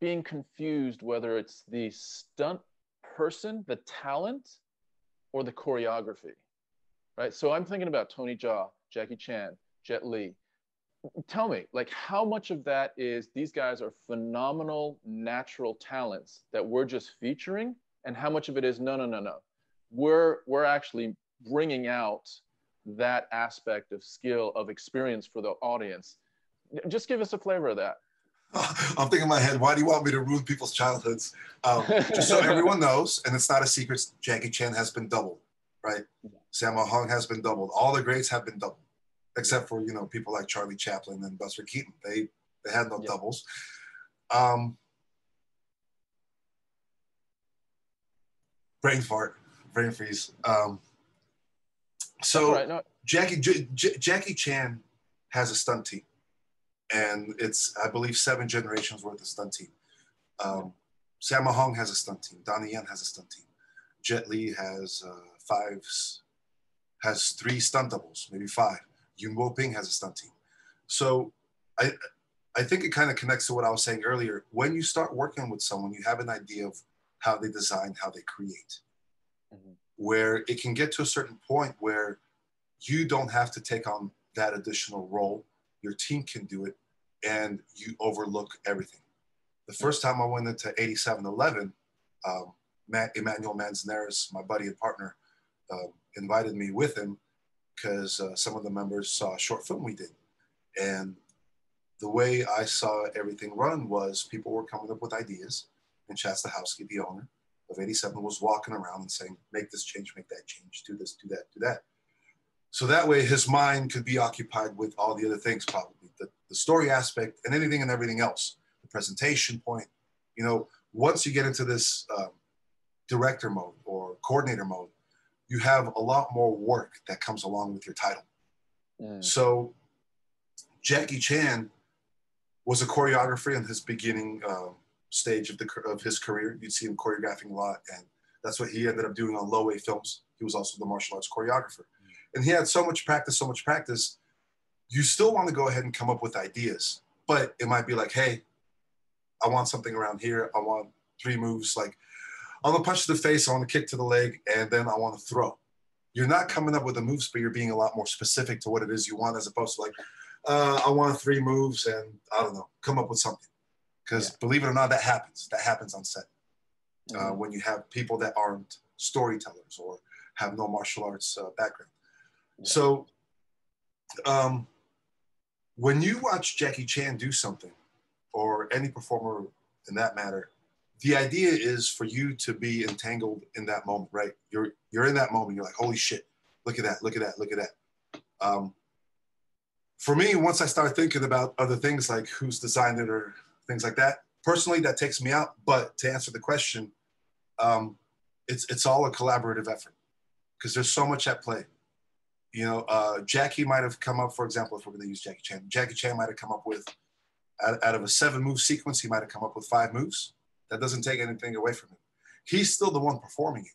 being confused whether it's the stunt person, the talent, or the choreography. Right. So I'm thinking about Tony Jaa, Jackie Chan, Jet Li. Tell me, like, how much of that is these guys are phenomenal natural talents that we're just featuring, and how much of it is no, no, no, no, we're we're actually bringing out that aspect of skill of experience for the audience. Just give us a flavor of that. I'm thinking in my head, why do you want me to ruin people's childhoods? Um, just so [laughs] everyone knows, and it's not a secret, Jackie Chan has been doubled, right? Sammo Hung has been doubled. All the greats have been doubled, except for you know people like Charlie Chaplin and Buster Keaton. They they had no Yeah. doubles. Um, brain fart, brain freeze. Um, so right, no, Jackie J- J- Jackie Chan has a stunt team, and it's I believe seven generations worth of stunt team. Um, Sammo Hung has a stunt team. Donnie Yen has a stunt team. Jet Li has uh, five, has three stunt doubles, maybe five. Yuen Woo-ping has a stunt team. So I I think it kind of connects to what I was saying earlier. When you start working with someone, you have an idea of how they design, how they create Mhm. where it can get to a certain point where you don't have to take on that additional role. Your team can do it and you overlook everything. The first time I went into 87Eleven, um, Matt, Emmanuel Manzanares, my buddy and partner, uh, invited me with him because uh, some of the members saw a short film we did. And the way I saw everything run was people were coming up with ideas, and Chad Stahelski, the owner, of 87 was walking around and saying, make this change, make that change, do this, do that, do that. So that way his mind could be occupied with all the other things, probably the, the story aspect and anything and everything else, the presentation point. You know, once you get into this um, director mode or coordinator mode, you have a lot more work that comes along with your title. Mm. So Jackie Chan was a choreographer in his beginning um, stage of the of his career. You'd see him choreographing a lot, and that's what he ended up doing on Lo Wei Films. He was also the martial arts choreographer, and he had so much practice, so much practice. You still want to go ahead and come up with ideas, but it might be like, hey, I want something around here. I want three moves. Like, I want to punch to the face. I want to kick to the leg, and then I want to throw. You're not coming up with the moves, but you're being a lot more specific to what it is you want, as opposed to like, uh, I want three moves, and I don't know, come up with something. Because believe it or not, that happens. That happens on set uh, when you have people that aren't storytellers or have no martial arts uh, background. So, um, when you watch Jackie Chan do something, or any performer in that matter, the idea is for you to be entangled in that moment, right? You're you're in that moment. You're like, holy shit! Look at that! Look at that! Look at that! Um, for me, once I start thinking about other things like who's designed it or things like that, personally, that takes me out. But to answer the question, um, it's it's all a collaborative effort. because there's so much at play. You know, uh, Jackie might have come up, for example, if we're going to use Jackie Chan, Jackie Chan might have come up with, out, out of a seven move sequence, he might have come up with five moves. That doesn't take anything away from him. He's still the one performing it.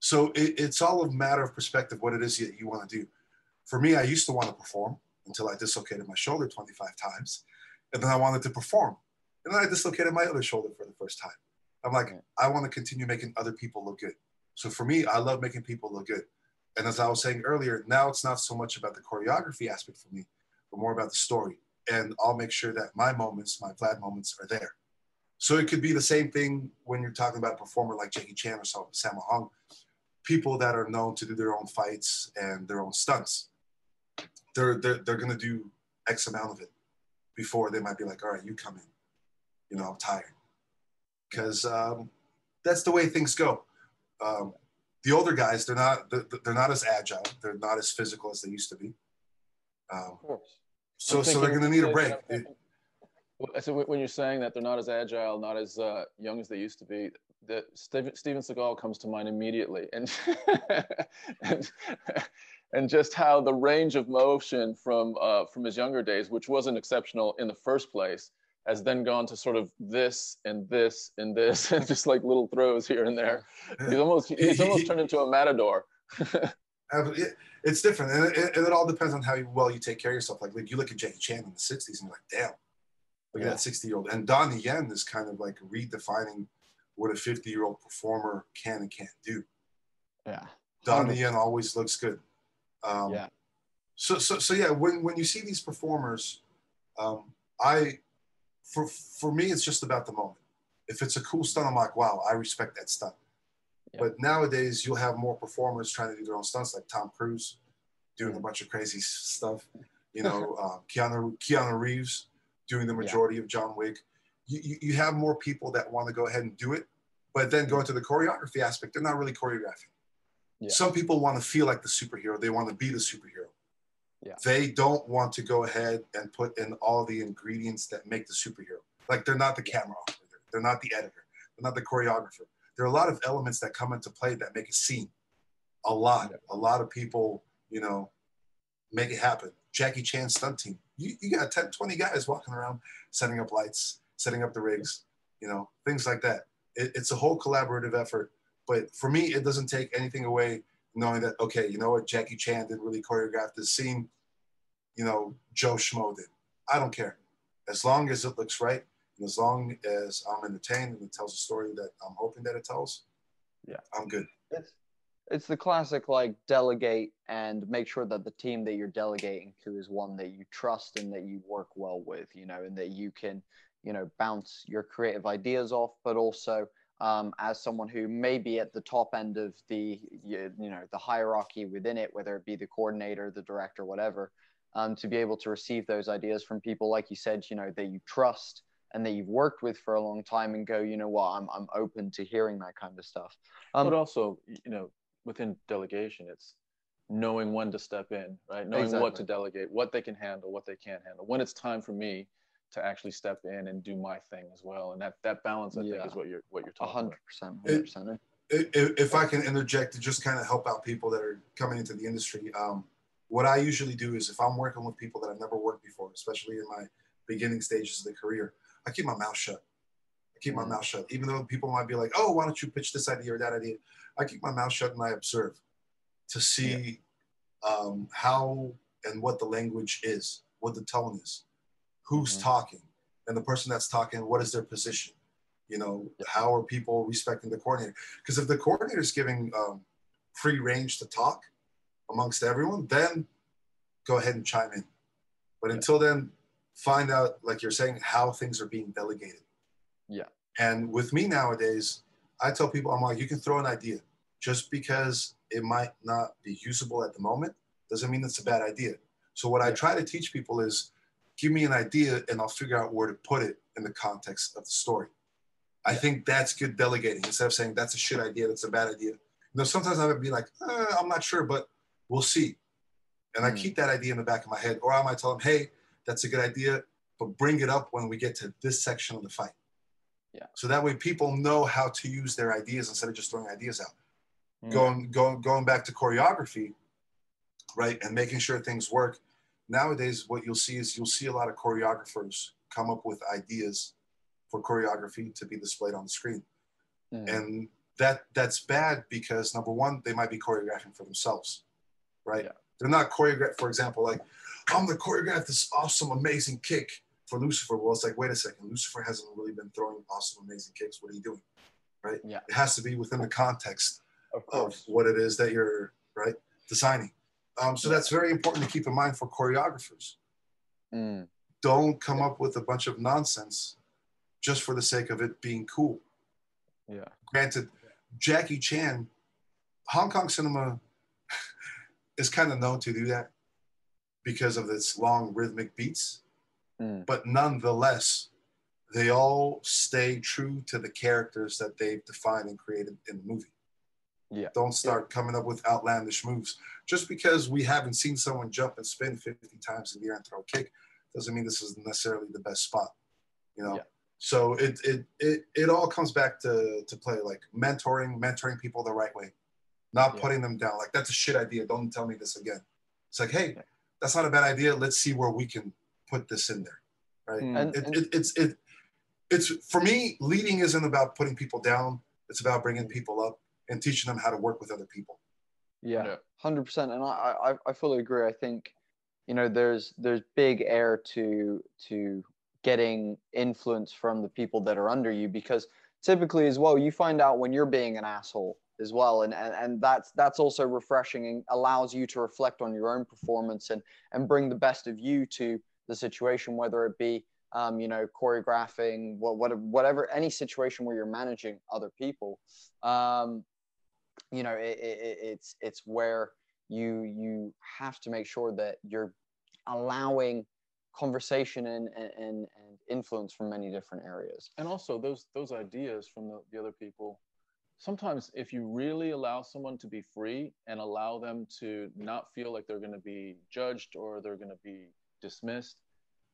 So it, it's all a matter of perspective, what it is that you want to do. For me, I used to want to perform until I dislocated my shoulder 25 times. And then I wanted to perform. And then I dislocated my other shoulder for the first time. I'm like, I want to continue making other people look good. So for me, I love making people look good. And as I was saying earlier, now it's not so much about the choreography aspect for me, but more about the story. And I'll make sure that my moments, my Vlad moments, are there. So it could be the same thing when you're talking about a performer like Jackie Chan or Sammo Hung, people that are known to do their own fights and their own stunts. They're, they're, they're going to do X amount of it before they might be like, all right, you come in. You know, I'm tired. Because um, that's the way things go. Um, the older guys, they're not they're not as agile. They're not as physical as they used to be. Um, Of course. so so they're going to need a break. So when you're saying that they're not as agile, not as uh, young as they used to be, that Steven, Steven Seagal comes to mind immediately, and [laughs] and and just how the range of motion from uh, from his younger days, which wasn't exceptional in the first place, has then gone to sort of this and this and this, [laughs] and just like little throws here and there. He's almost he's [laughs] almost turned into a matador. [laughs] it's different, and it, and it, all depends on how well you take care of yourself. Like, like you look at Jackie Chan in the '60s, and you're like, damn, look at that 60 year old. And Donnie Yen is kind of like redefining what a 50 year old performer can and can't do. Yeah. Donnie Yen always looks good. Um, yeah. So, so, so yeah, when, when you see these performers, um, I, for, for me, it's just about the moment. If it's a cool stunt, I'm like, wow, I respect that stunt. Yeah. But nowadays, you'll have more performers trying to do their own stunts, like Tom Cruise doing a bunch of crazy stuff. You know, [laughs] uh, Keanu Keanu Reeves doing the majority yeah. of John Wick. You, you, you, have more people that want to go ahead and do it, but then go into the choreography aspect, they're not really choreographing. Yeah. Some people want to feel like the superhero, they want to be the superhero. Yeah. They don't want to go ahead and put in all the ingredients that make the superhero. Like they're not the camera operator, they're not the editor, they're not the choreographer. There are a lot of elements that come into play that make a scene. A lot, yeah. a lot of people, you know, make it happen. Jackie Chan stunt team. You, you got 10, 20 guys walking around setting up lights, setting up the rigs, you know, things like that. It, it's a whole collaborative effort. But for me, it doesn't take anything away knowing that, okay, you know what, Jackie Chan didn't really choreograph this scene, you know, Joe Schmo did. I don't care. As long as it looks right, and as long as I'm entertained and it tells a story that I'm hoping that it tells, yeah, I'm good. It's, it's the classic like delegate and make sure that the team that you're delegating to is one that you trust and that you work well with, you know, and that you can, you know, bounce your creative ideas off, but also um, as someone who may be at the top end of the, you, you know, the hierarchy within it, whether it be the coordinator, the director, whatever, um, to be able to receive those ideas from people, like you said, you know, that you trust and that you've worked with for a long time and go, you know what, I'm, I'm open to hearing that kind of stuff. Um, but also, you know, within delegation, it's knowing when to step in, right? Knowing exactly. what to delegate, what they can handle, what they can't handle. When it's time for me to actually step in and do my thing as well, and that that balance, I yeah. think, is what you're what you're talking. hundred percent, hundred percent. If I can interject to just kind of help out people that are coming into the industry, um, what I usually do is if I'm working with people that I've never worked before, especially in my beginning stages of the career, I keep my mouth shut. I keep my mm. mouth shut, even though people might be like, "Oh, why don't you pitch this idea or that idea?" I keep my mouth shut and I observe to see yeah. um, how and what the language is, what the tone is, who's mm-hmm. talking, and the person that's talking, what is their position? You know, how are people respecting the coordinator? Because if the coordinator is giving um, free range to talk amongst everyone, then go ahead and chime in. But yeah. until then, find out, like you're saying, how things are being delegated. Yeah. And with me nowadays, I tell people, I'm like, you can throw an idea. Just because it might not be usable at the moment doesn't mean it's a bad idea. So what I try to teach people is give me an idea and I'll figure out where to put it in the context of the story. I think that's good delegating instead of saying that's a shit idea, that's a bad idea. You know, sometimes I would be like, eh, I'm not sure, but we'll see. And mm. I hmm. keep that idea in the back of my head. Or I might tell them, hey, that's a good idea, but bring it up when we get to this section of the fight. Yeah. So that way people know how to use their ideas instead of just throwing ideas out. Mm. going going going back to choreography, right, and making sure things work. Nowadays, what you'll see is you'll see a lot of choreographers come up with ideas for choreography to be displayed on the screen, Mm. and that that's bad because number one, they might be choreographing for themselves, right? Yeah. They're not choreographed, for example, like I'm gonna choreograph this awesome, amazing kick for Lucifer. Well, it's like, wait a second, Lucifer hasn't really been throwing awesome, amazing kicks. What are you doing? Right? Yeah. It has to be within the context Of of what it is that you're right designing. Um, so that's very important to keep in mind for choreographers. Mm. Don't come up with a bunch of nonsense just for the sake of it being cool. Yeah. Granted, Jackie Chan, Hong Kong cinema [laughs] is kind of known to do that because of its long rhythmic beats, Mm. but nonetheless, they all stay true to the characters that they've defined and created in the movie. Yeah. Don't start coming up with outlandish moves. Just because we haven't seen someone jump and spin 50 times in the air and throw a kick doesn't mean this is necessarily the best spot. You know? Yeah. So it it it it all comes back to to play like mentoring, mentoring people the right way. Not Yeah. putting them down. Like that's a shit idea. Don't tell me this again. It's like, hey, Yeah. that's not a bad idea. Let's see where we can put this in there. Right Mm. And, it, and it, it's it it's for me leading isn't about putting people down it's about bringing people up and teaching them how to work with other people yeah, Yeah. hundred percent. And I, I I fully agree. I think you know there's there's big air to to getting influence from the people that are under you because typically as well you find out when you're being an asshole as well and, and and that's that's also refreshing and allows you to reflect on your own performance and and bring the best of you to the situation whether it be um, you know choreographing what, what whatever any situation where you're managing other people um, you know it, it, it's it's where you you have to make sure that you're allowing conversation and and, and influence from many different areas. And also those those ideas from the, the other people sometimes if you really allow someone to be free and allow them to not feel like they're going to be judged or they're going to be dismissed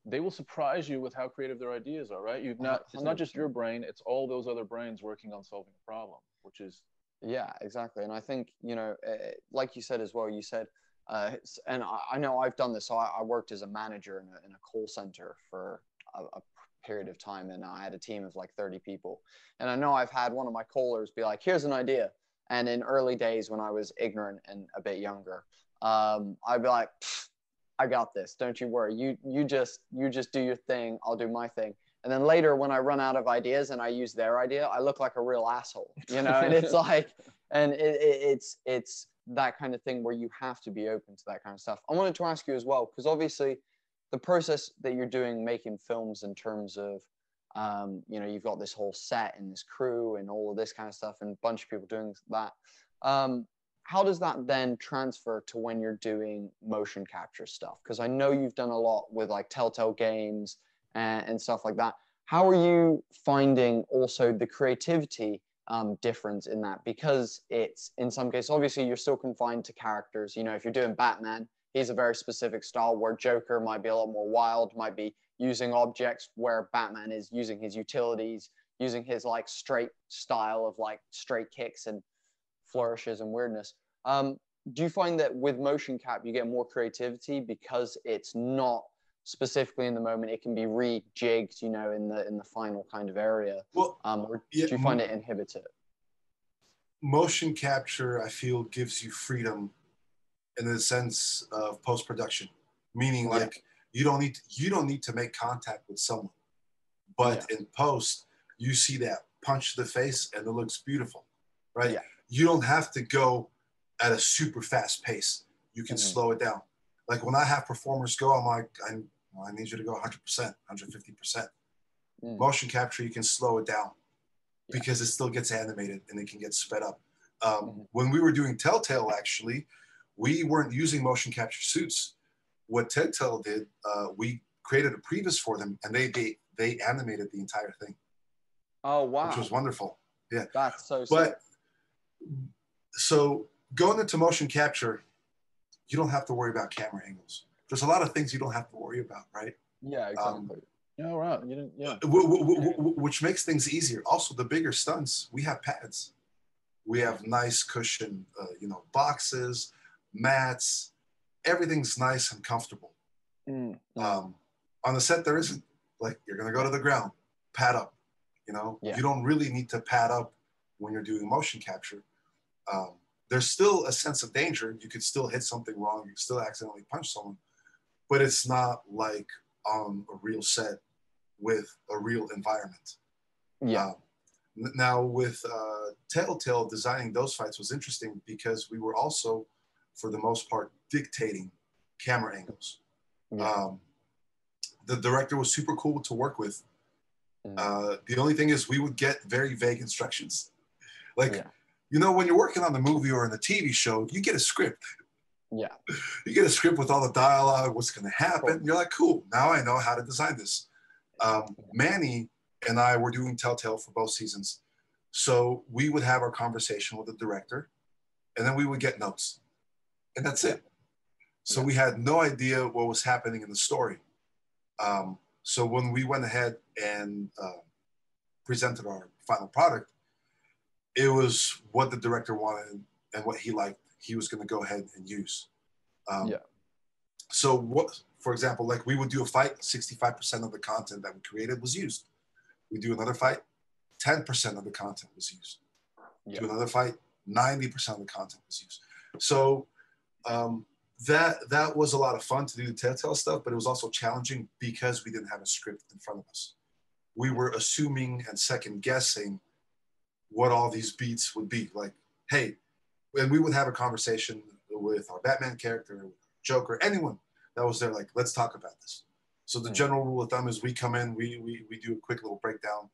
they will surprise you with how creative their ideas are right? You've not it's not just your brain it's all those other brains working on solving a problem which is yeah exactly and i think you know uh, like you said as well you said uh, and I, I know i've done this so I, I worked as a manager in a, in a call center for a, a period of time and i had a team of like 30 people and i know i've had one of my callers be like here's an idea and in early days when i was ignorant and a bit younger um, i'd be like i got this don't you worry you you just you just do your thing i'll do my thing and then later when i run out of ideas and i use their idea i look like a real asshole you know? And it's [laughs] like and it, it, it's it's that kind of thing where you have to be open to that kind of stuff. I wanted to ask you as well because obviously the process that you're doing making films in terms of um, you know you've got this whole set and this crew and all of this kind of stuff and a bunch of people doing that um, how does that then transfer to when you're doing motion capture stuff? Because i know you've done a lot with like telltale games and, and stuff like that. How are you finding also the creativity um, difference in that? Because it's in some cases obviously you're still confined to characters. You know if you're doing batman he's a very specific style where joker might be a lot more wild might be using objects where batman is using his utilities using his like straight style of like straight kicks and flourishes and weirdness. Um, do you find that with motion cap you get more creativity because it's not specifically in the moment it can be rejigged you know in the in the final kind of area well um, or Yeah, do you find it inhibits it motion capture i feel gives you freedom in the sense of post-production meaning Yeah. like you don't need to, you don't need to make contact with someone but in post you see that punch to the face and it looks beautiful right Yeah. you don't have to go at a super fast pace you can Mhm. slow it down like when i have performers go i'm like i, well, I need you to go 100% 150% Mm. motion capture you can slow it down Yeah. because it still gets animated and it can get sped up um, Mhm. when we were doing telltale actually we weren't using motion capture suits what telltale did uh, we created a previs for them and they they, they animated the entire thing oh wow which was wonderful Yeah. that's so sick. but so going into motion capture you don't have to worry about camera angles there's a lot of things you don't have to worry about right yeah um, exactly yeah right you didn't yeah Wh- wh- wh- wh- which makes things easier. Also, the bigger stunts, we have pads. We have nice cushion, uh, you know, boxes, mats. Everything's nice and comfortable. Mm. Um, on the set, there isn't. Like you're gonna go to the ground, pad up. You know, Yeah. you don't really need to pad up when you're doing motion capture. Um, there's still a sense of danger. You could still hit something wrong. You could still accidentally punch someone, but it's not like on a real set with a real environment. Yeah. Um, now with uh, Telltale designing those fights was interesting because we were also, for the most part, dictating camera angles. Yeah. Um, the director was super cool to work with. Mm. Uh, the only thing is, we would get very vague instructions. Like, Yeah. you know, when you're working on the movie or in the TV show, you get a script. Yeah. You get a script with all the dialogue, what's going to happen. You're like, cool, now I know how to design this. Um, Manny and I were doing Telltale for both seasons. So we would have our conversation with the director, and then we would get notes. And that's it. So Yeah. we had no idea what was happening in the story. Um, so when we went ahead and uh, presented our final product, it was what the director wanted and what he liked. He was going to go ahead and use. Um, Yeah. So what, for example, like we would do a fight, sixty-five percent of the content that we created was used. We do another fight, ten percent of the content was used. Yeah. Do another fight, ninety percent of the content was used. So um, that that was a lot of fun to do the telltale stuff, but it was also challenging because we didn't have a script in front of us. We were assuming and second guessing what all these beats would be. Like, hey, and we would have a conversation with our Batman character, Joker, anyone that was there. Like, let's talk about this. So the Hmm. general rule of thumb is we come in, we we we do a quick little breakdown.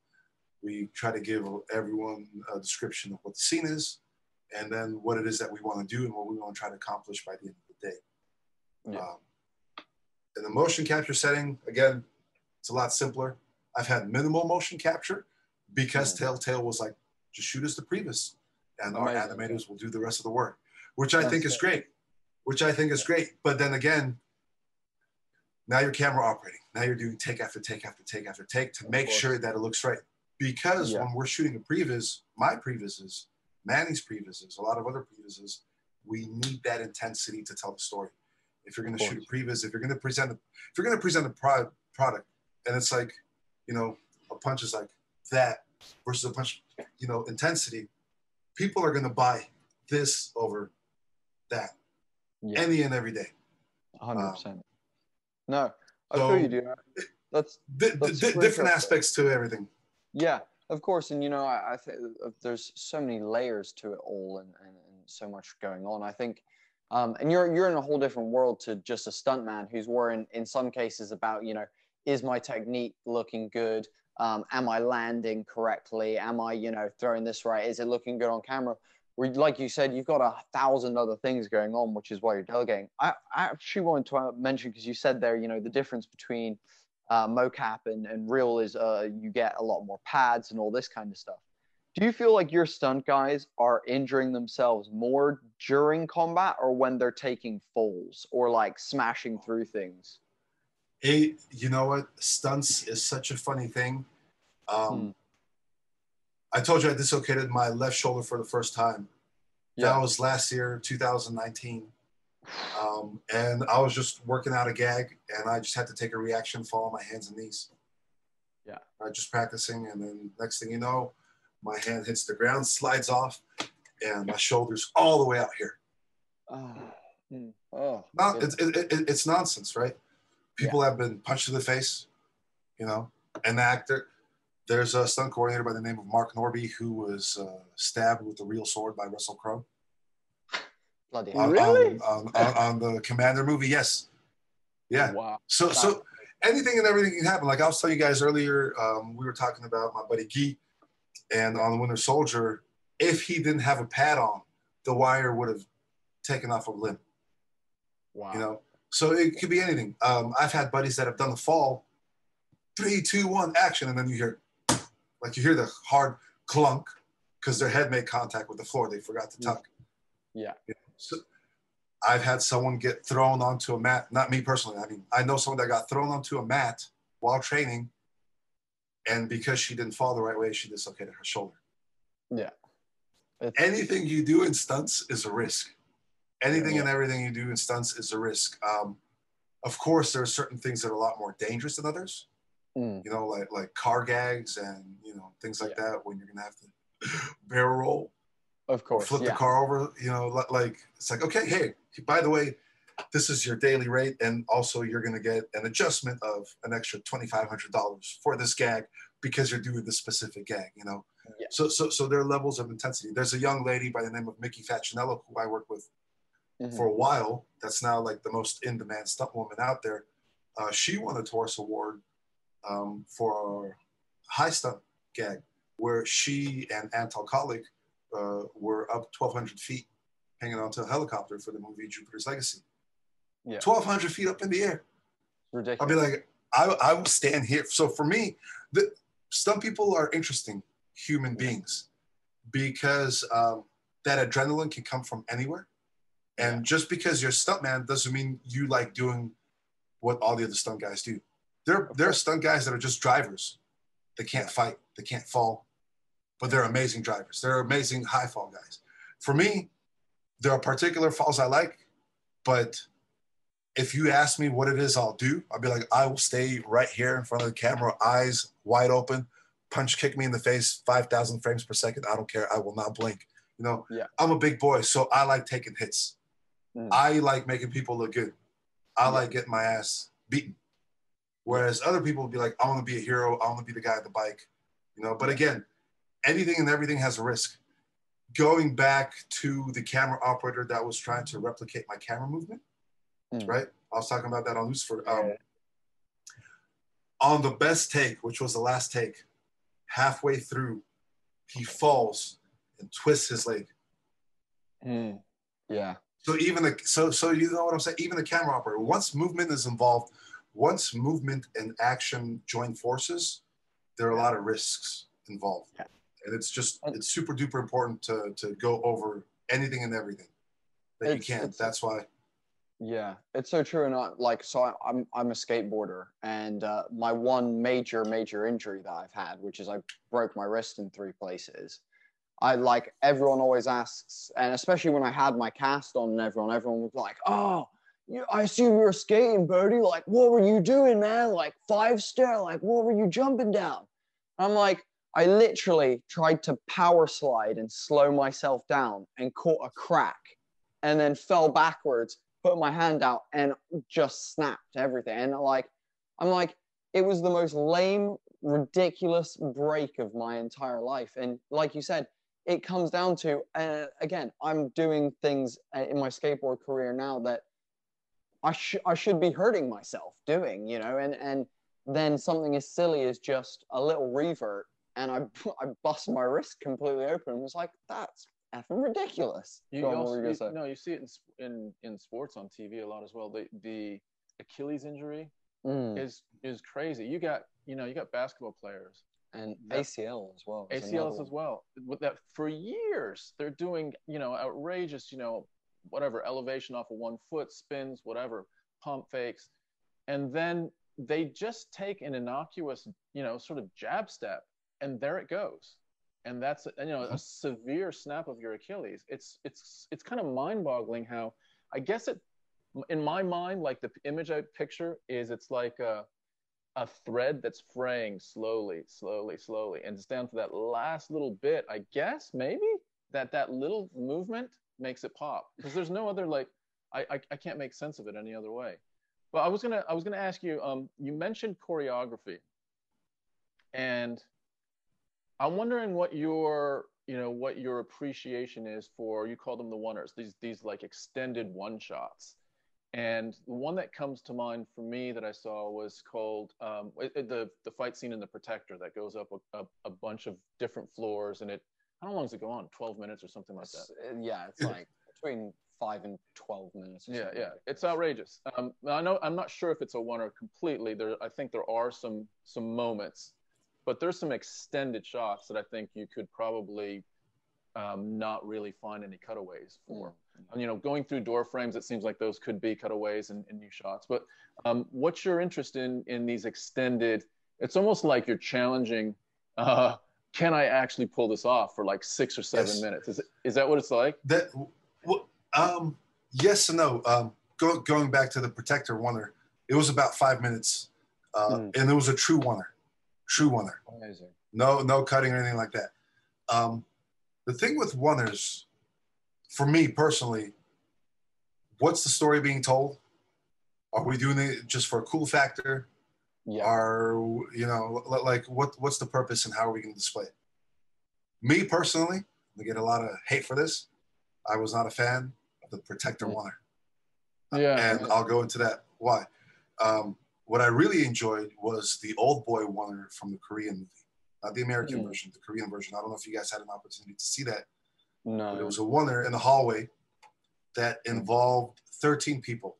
We try to give everyone a description of what the scene is, and then what it is that we want to do and what we want to try to accomplish by the end of the day. Yeah. Um, in the motion capture setting, again, it's a lot simpler. I've had minimal motion capture because Mm. Telltale was like, just shoot us the previs, and our animators will do the rest of the work, which I That's think is great. Which I think is great. But then again, now you're camera operating. Now you're doing take after take after take after take to Of make course. sure that it looks right. Because Yeah. when we're shooting a previs, my previses, Manny's previses, a lot of other previses, we need that intensity to tell the story. If you're going to shoot a previs, if you're going to present, a, if you're going to present a pro- product, and it's like, you know, a punch is like that versus a punch, you know, intensity, people are going to buy this over that Yeah. any and every day. hundred Um, percent. No, I so- feel you, dude. That's Di- That's di- super different aspects to everything. yeah, of course, and you know, I, I think there's so many layers to it all, and, and, and so much going on. I think, um, and you're you're in a whole different world to just a stuntman who's worrying in some cases about you know, is my technique looking good? Um, am I landing correctly? Am I you know throwing this right? Is it looking good on camera? Where, like you said, you've got a thousand other things going on, which is why you're delegating. I, I actually wanted to uh, mention because you said there, you know, the difference between uh, mocap and, and real is uh, you get a lot more pads and all this kind of stuff. Do you feel like your stunt guys are injuring themselves more during combat or when they're taking falls or like smashing through things? Hey, you know what? Stunts is such a funny thing. Um, Hmm. I told you I dislocated my left shoulder for the first time. That was last year, 2019. Um, and I was just working out a gag, and I just had to take a reaction fall on my hands and knees. Yeah. I just practicing, and then next thing you know, my hand hits the ground, slides off, and my shoulder's all the way out here. Oh, hmm. oh Not, goodness. it's, it, it, it's nonsense, right? People have been punched in the face, you know. An actor, there's a stunt coordinator by the name of Mark Norby who was uh, stabbed with a real sword by Russell Crowe bloody on, hell. on, on, on, on the Commander movie. Yes, yeah. Wow. So, so anything and everything can happen. Like I was telling you guys earlier, um, we were talking about my buddy Guy, and on the Winter Soldier, if he didn't have a pad on, the wire would have taken off a limb. Wow. You know, so it could be anything. Um, I've had buddies that have done the fall, three, two, one, action, and then you hear, like you hear the hard clunk because their head made contact with the floor. They forgot to tuck. Yeah. So I've had someone get thrown onto a mat. Not me personally. I mean, I know someone that got thrown onto a mat while training, and because she didn't fall the right way, she dislocated her shoulder. Yeah. It's, anything you do in stunts is a risk. Anything Yeah. and everything you do in stunts is a risk. Um, of course, there are certain things that are a lot more dangerous than others. Mm. You know, like like car gags and you know things like that when you're gonna have to [laughs] barrel roll, of course. flip yeah. the car over. You know, like it's like okay, hey, by the way, this is your daily rate, and also you're gonna get an adjustment of an extra twenty five hundred dollars for this gag because you're doing this specific gag. You know, Yeah. so so so there are levels of intensity. There's a young lady by the name of Mickey Facchinello who I work with Mhm. for a while. That's now like the most in demand stunt woman out there. Uh, she won a Taurus Award um, for a high stunt gag where she and Antal Kalik uh, were up 1,200 feet hanging onto a helicopter for the movie Jupiter's Legacy. Yeah. 1,200 feet up in the air. Ridiculous. I'll be like, I, I will stand here. So for me, the stunt people are interesting human beings because um, that adrenaline can come from anywhere. And just because you're a stuntman doesn't mean you like doing what all the other stunt guys do. There, there are stunt guys that are just drivers. They can't fight, they can't fall, but they're amazing drivers. They're amazing high fall guys. For me, there are particular falls I like, but if you ask me what it is I'll do, I'll be like, I will stay right here in front of the camera, eyes wide open, punch kick me in the face, 5,000 frames per second. I don't care. I will not blink. You know, Yeah. I'm a big boy, so I like taking hits. Mm. I like making people look good. I like getting my ass beaten. Whereas other people would be like, I want to be a hero. I want to be the guy on the bike. You know, but again, anything and everything has a risk. Going back to the camera operator that was trying to replicate my camera movement, Mm. right? I was talking about that on Lucifer. Um, Yeah. On the best take, which was the last take, halfway through, he falls and twists his leg. Mm. Yeah. So even the so so you know what I'm saying. Even the camera operator, once movement is involved, once movement and action join forces, there are a lot of risks involved, Yeah. and it's just it's super duper important to to go over anything and everything that you can. it's- That's why. Yeah, it's so true. And I, like, so I, I'm I'm a skateboarder, and uh, my one major major injury that I've had, which is I broke my wrist in three places. I like everyone always asks, and especially when I had my cast on, and everyone everyone was like, "Oh, you, I assume you were skating, Birdie. Like, what were you doing, man? Like five stair? Like, what were you jumping down?" I'm like, I literally tried to power slide and slow myself down, and caught a crack, and then fell backwards put my hand out and just snapped everything. And like, I'm like, it was the most lame, ridiculous break of my entire life. And like you said, it comes down to, uh, again, I'm doing things uh, in my skateboard career now that I, sh- I should be hurting myself doing, you know, and, and then something as silly as just a little revert and I, [laughs] I bust my wrist completely open and was like, that's effing ridiculous. You, you also, you you- gonna say? no, you see it in, in in sports on TV a lot as well. The the Achilles injury Mm. is is crazy. You got you know you got basketball players, and That- ACL as well. ACLs as well. With that for years they're doing you know outrageous you know whatever elevation off of one foot spins whatever pump fakes, and then they just take an innocuous you know sort of jab step and there it goes. And that's you know a severe snap of your Achilles. It's it's it's kind of mind-boggling how I guess it in my mind like the image I picture is it's like a a thread that's fraying slowly, slowly, slowly, and it's down to that last little bit. I guess maybe that that little movement makes it pop because there's no other like I, I I can't make sense of it any other way. Well, I was gonna I was gonna ask you. Um, you mentioned choreography, and I'm wondering what your you know what your appreciation is for. You call them the oneers. These these like extended one shots. And the one that comes to mind for me that I saw was called um, it, the the fight scene in The Protector that goes up a, a, a bunch of different floors and it how long does it go on? Twelve minutes or something like that. It's- yeah, it's like between five and twelve minutes. or Yeah, yeah, like it's outrageous. Um, I know I'm not sure if it's a one or completely. There, I think there are some some moments, but there's some extended shots that I think you could probably um, not really find any cutaways for. And, you know, going through door frames, it seems like those could be cutaways and, and new shots. But um, what's your interest in in these extended? It's almost like you're challenging uh, can I actually pull this off for like six or seven Yes. minutes? Is, is that what it's like? That, w- um, yes and no. Um, go, going back to the Protector oneer, it was about five minutes, uh, Mm. and it was a true oneer, true oneer. Amazing. No, no cutting or anything like that. Um, the thing with oneers, for me personally, what's the story being told? Are we doing it just for a cool factor? Yeah. Are you know like what what's the purpose and how are we going to display it? Me personally, I get a lot of hate for this. I was not a fan of the Protector Mm. oneer, Yeah. and I'll go into that why. Um, what I really enjoyed was the Old Boy oneer from the Korean movie, not the American Mm. version, the Korean version. I don't know if you guys had an opportunity to see that, but it was a oneer in the hallway that involved 13 people,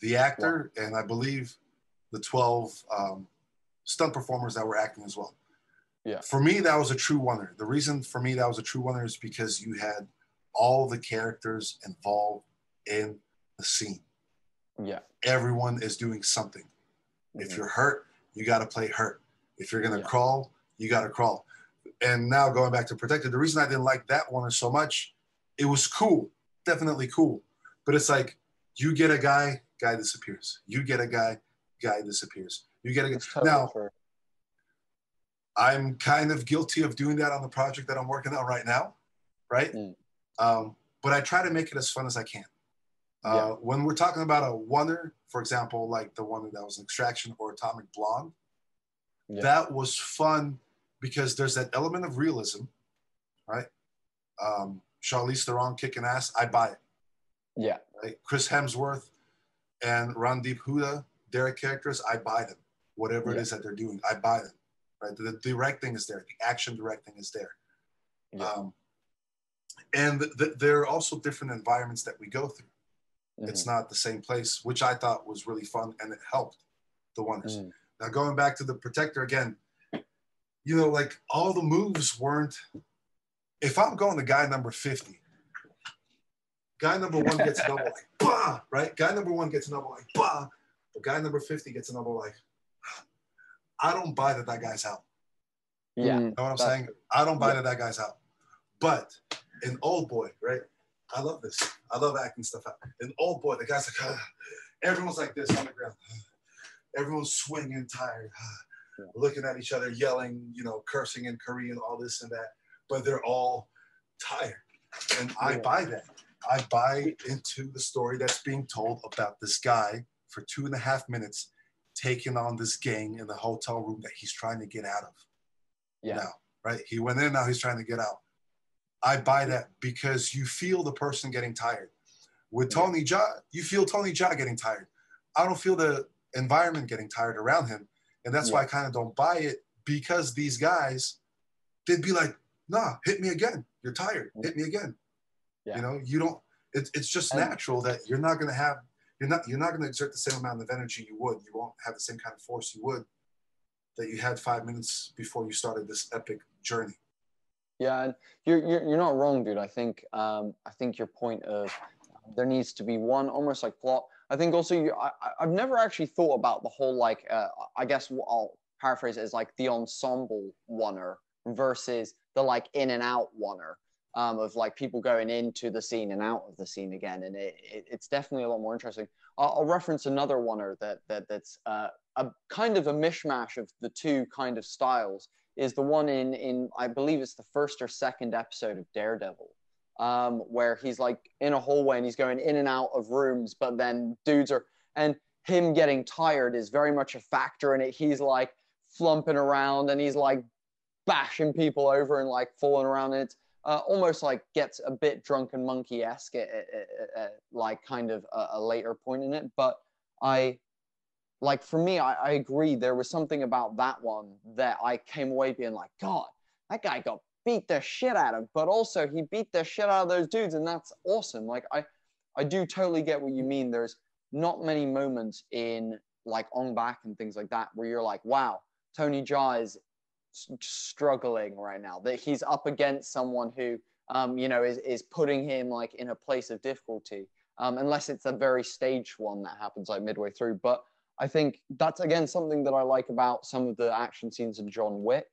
the actor and I believe the 12 um, stunt performers that were acting as well. Yeah. For me, that was a true oneer. The reason for me that was a true oneer is because you had all the characters involved in the scene. Yeah. Everyone is doing something. If Mhm. you're hurt, you got to play hurt. If you're going to Yeah. crawl, you got to crawl. And now going back to Protector, the reason I didn't like that one so much, it was cool, definitely cool. But it's like you get a guy, guy disappears. You get a guy, guy disappears. You get a totally now. I'm kind of guilty of doing that on the project that I'm working on right now, right? Mm. Um, but I try to make it as fun as I can. Uh, Yeah. When we're talking about a oneer, for example, like the one that was an extraction or Atomic Blonde, Yeah. that was fun because there's that element of realism, right? Um, Charlize Theron kicking ass, I buy it. Yeah. Right? Chris Hemsworth and Randeep Hooda, their characters, I buy them. Whatever it Yeah. is that they're doing, I buy them. Right? The, the directing is there, the action directing is there. Yeah. Um, and th- th- there are also different environments that we go through. It's Mhm. not the same place, which I thought was really fun and it helped the oneers. Mhm. Now going back to the protector again, you know, like all the moves weren't. If I'm going to guy number 50, guy number one gets [laughs] a double like bah, right? Guy number one gets a double like bah, but guy number 50 gets a double like. I don't buy that that guy's out. Yeah. Mhm. You know what I'm saying? I don't buy Yeah. that that guy's out. But an Old Boy, right? I love this. I love acting stuff out. In Old Boy, the guy's like, ah. [sighs] everyone's like this on the ground. [sighs] Everyone's swinging, tired, ah. [sighs] Yeah. looking at each other, yelling, you know, cursing in Korean, all this and that. But they're all tired. And I Yeah. buy that. I buy into the story that's being told about this guy for two and a half minutes taking on this gang in the hotel room that he's trying to get out of Yeah. now, right? He went in, now he's trying to get out. I buy that because you feel the person getting tired. With Tony Jaa, you feel Tony Jaa getting tired. I don't feel the environment getting tired around him. And that's why I kind of don't buy it because these guys, they'd be like, nah, hit me again. You're tired. Hit me again. Yeah. You know, you don't, it, it's just And- natural that you're not going to have, you're not, you're not going to exert the same amount of energy you would. You won't have the same kind of force you would that you had five minutes before you started this epic journey. Yeah, and you're, you're you're not wrong, dude. I think um, I think your point of there needs to be one almost like plot. I think also you, I I've never actually thought about the whole like uh, I guess I'll paraphrase it as like the ensemble oneer versus the like in and out oneer um, of like people going into the scene and out of the scene again, and it, it it's definitely a lot more interesting. I'll, I'll reference another oneer that that that's uh, a kind of a mishmash of the two kind of styles is the one in in I believe it's the first or second episode of Daredevil, um, where he's like in a hallway and he's going in and out of rooms, but then dudes are and him getting tired is very much a factor in it. He's like flumping around and he's like bashing people over and like falling around. And it's uh, almost like gets a bit drunken monkey esque at, like kind of a, a later point in it. But I like for me, I, I agree. There was something about that one that I came away being like, God, that guy got beat the shit out of, but also he beat the shit out of those dudes, and that's awesome. Like I, I do totally get what you mean. There's not many moments in like Ong Bak and things like that where you're like, wow, Tony Jaa is struggling right now. That he's up against someone who, um, you know, is is putting him like in a place of difficulty. Um, unless it's a very staged one that happens like midway through, but I think that's again something that I like about some of the action scenes in John Wick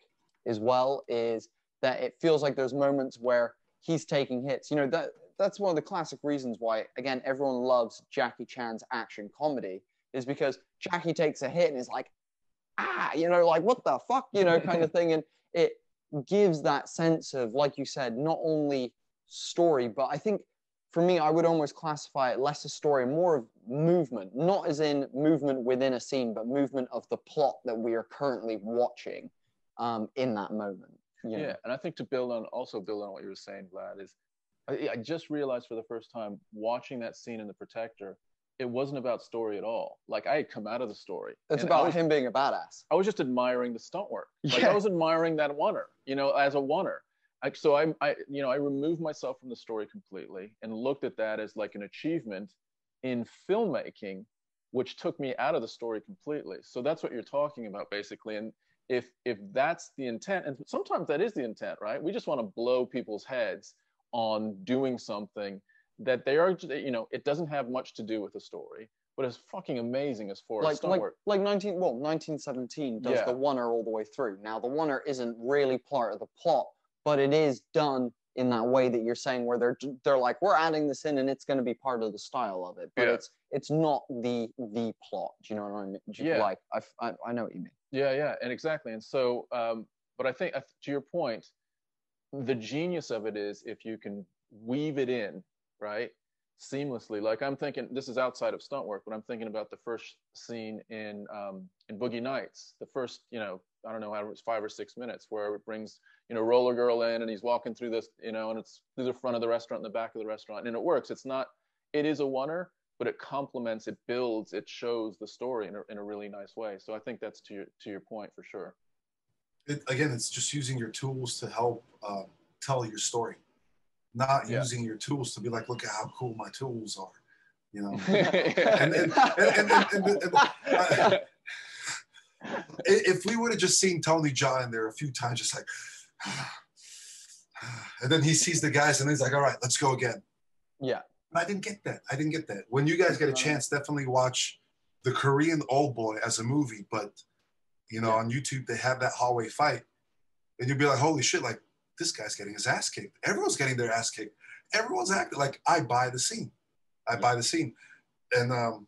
as well is that it feels like there's moments where he's taking hits. You know that that's one of the classic reasons why again everyone loves Jackie Chan's action comedy is because Jackie takes a hit and is like, ah, you know, like what the fuck, you know, kind of [laughs] thing, and it gives that sense of, like you said, not only story, but I think for me, I would almost classify it less a story, more of movement, not as in movement within a scene, but movement of the plot that we are currently watching um, in that moment. Know? Yeah, and I think to build on also build on what you were saying, Vlad, is I, I just realized for the first time watching that scene in The Protector, it wasn't about story at all. Like I had come out of the story. It's about was, him being a badass. I was just admiring the stunt work. Like Yeah. I was admiring that oneer, you know, as a oneer. I, so I, I, you know, I removed myself from the story completely and looked at that as like an achievement in filmmaking, which took me out of the story completely. So that's what you're talking about, basically. And if if that's the intent, and sometimes that is the intent, right? We just want to blow people's heads on doing something that they are, you know, it doesn't have much to do with the story, but it's fucking amazing as far as Like like 19 well 1917 does Yeah. the oneer all the way through. Now the oneer isn't really part of the plot, but it is done in that way that you're saying where they're they're like we're adding this in and it's going to be part of the style of it, but Yeah. it's it's not the the plot. Do you know what I mean? Do you- Yeah. Like I, I I know what you mean. Yeah, yeah, and exactly. And so, um, but I think to your point, the genius of it is if you can weave it in, right, seamlessly. Like I'm thinking, this is outside of stunt work, but I'm thinking about the first scene in um, in Boogie Nights. The first, you know, I don't know how it was five or six minutes where it brings, you know, Roller Girl in and he's walking through this, you know, and it's through the front of the restaurant and the back of the restaurant, and it works. It's not, it is a oneer, but it complements, it builds, it shows the story in a, in a really nice way. So I think that's to your to your point for sure. it, again, it's just using your tools to help uh, tell your story, not Yeah. using your tools to be like, look at how cool my tools are, you know. [laughs] and, and, and, uh, if we would have just seen Tony Jaa in there a few times, just like, [sighs] [sighs] and then he sees the guys and he's like, all right, let's go again. Yeah. I didn't get that. I didn't get that. When you guys get a chance, definitely watch the Korean Old Boy as a movie. But you know, on YouTube they have that hallway fight, and you'll be like, holy shit! Like this guy's getting his ass kicked. Everyone's getting their ass kicked. Everyone's acting like I buy the scene. I buy the scene, and um,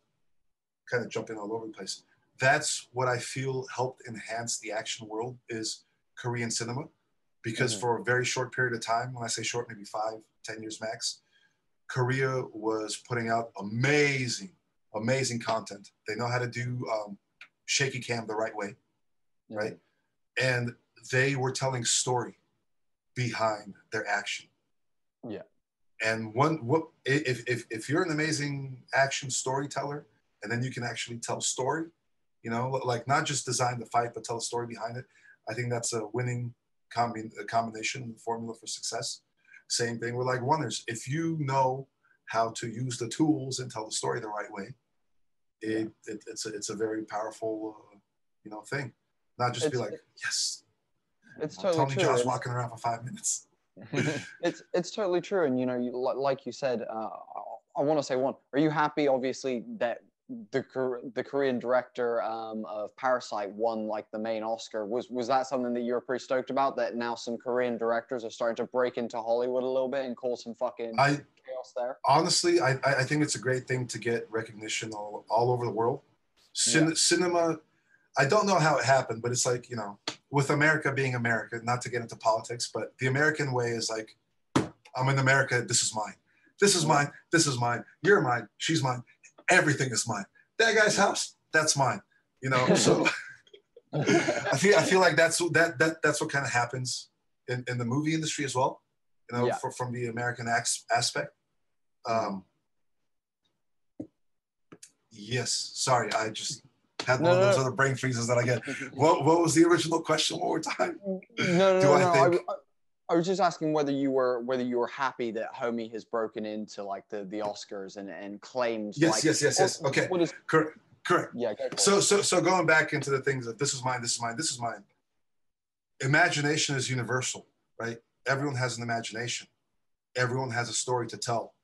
kind of jumping all over the place. That's what I feel helped enhance the action world is Korean cinema, because Mhm. for a very short period of time, when I say short, maybe five, ten years max, Korea was putting out amazing, amazing content. They know how to do um, shaky cam the right way, right? And they were telling story behind their action. Yeah. And one, what if if if you're an amazing action storyteller, and then you can actually tell story, you know, like not just design the fight, but tell a story behind it. I think that's a winning combi- a combination formula for success. Same thing with like oneers. If you know how to use the tools and tell the story the right way, it, it it's a, it's a very powerful uh, you know thing. Not just be like yes, It's totally Tony true. Walking around for five minutes. [laughs] it's it's totally true and you know you, like you said uh, i want to say one are you happy obviously that the the korean director um, of parasite won like the main oscar. Was was that something that you were pretty stoked about that now some korean directors are starting to break into hollywood a little bit and cause some fucking I chaos there? honestly, I, I I think it's a great thing to get recognition all, all over the world. Cin- Cinema, I don't know how it happened, but it's like, you know, with America being America, not to get into politics, but the American way is like, I'm in America, this is mine. This is mine, this is mine, you're mine, she's mine, everything is mine. That guy's house, that's mine. You know, [laughs] so I feel I feel like that's that that that's what kind of happens in, in the movie industry as well. You know, Yeah. for, from the American ax- aspect. Um, yes, sorry, I just had one No, of those no. other brain freezes that I get. [laughs] What what was the original question one more time? no no Do no, I no. I, think- I, was just asking whether you were whether you were happy that homie has broken into like the the oscars and and claimed Yes, like, yes, yes, yes. Okay. what is Correct. Correct. yeah it. So so so going back into the things that this is mine, this is mine, this is mine. Imagination is universal, right? Everyone has an imagination. Everyone has a story to tell.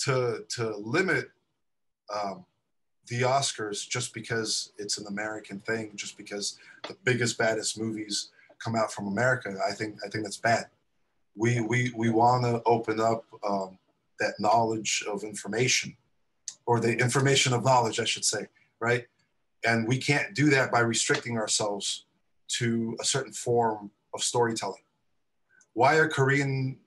To to limit um, the Oscars just because it's an American thing, just because the biggest baddest movies come out from America, I think I think that's bad. We we we want to open up um, that knowledge of information, or the information of knowledge, I should say, right? And we can't do that by restricting ourselves to a certain form of storytelling. Why are Korean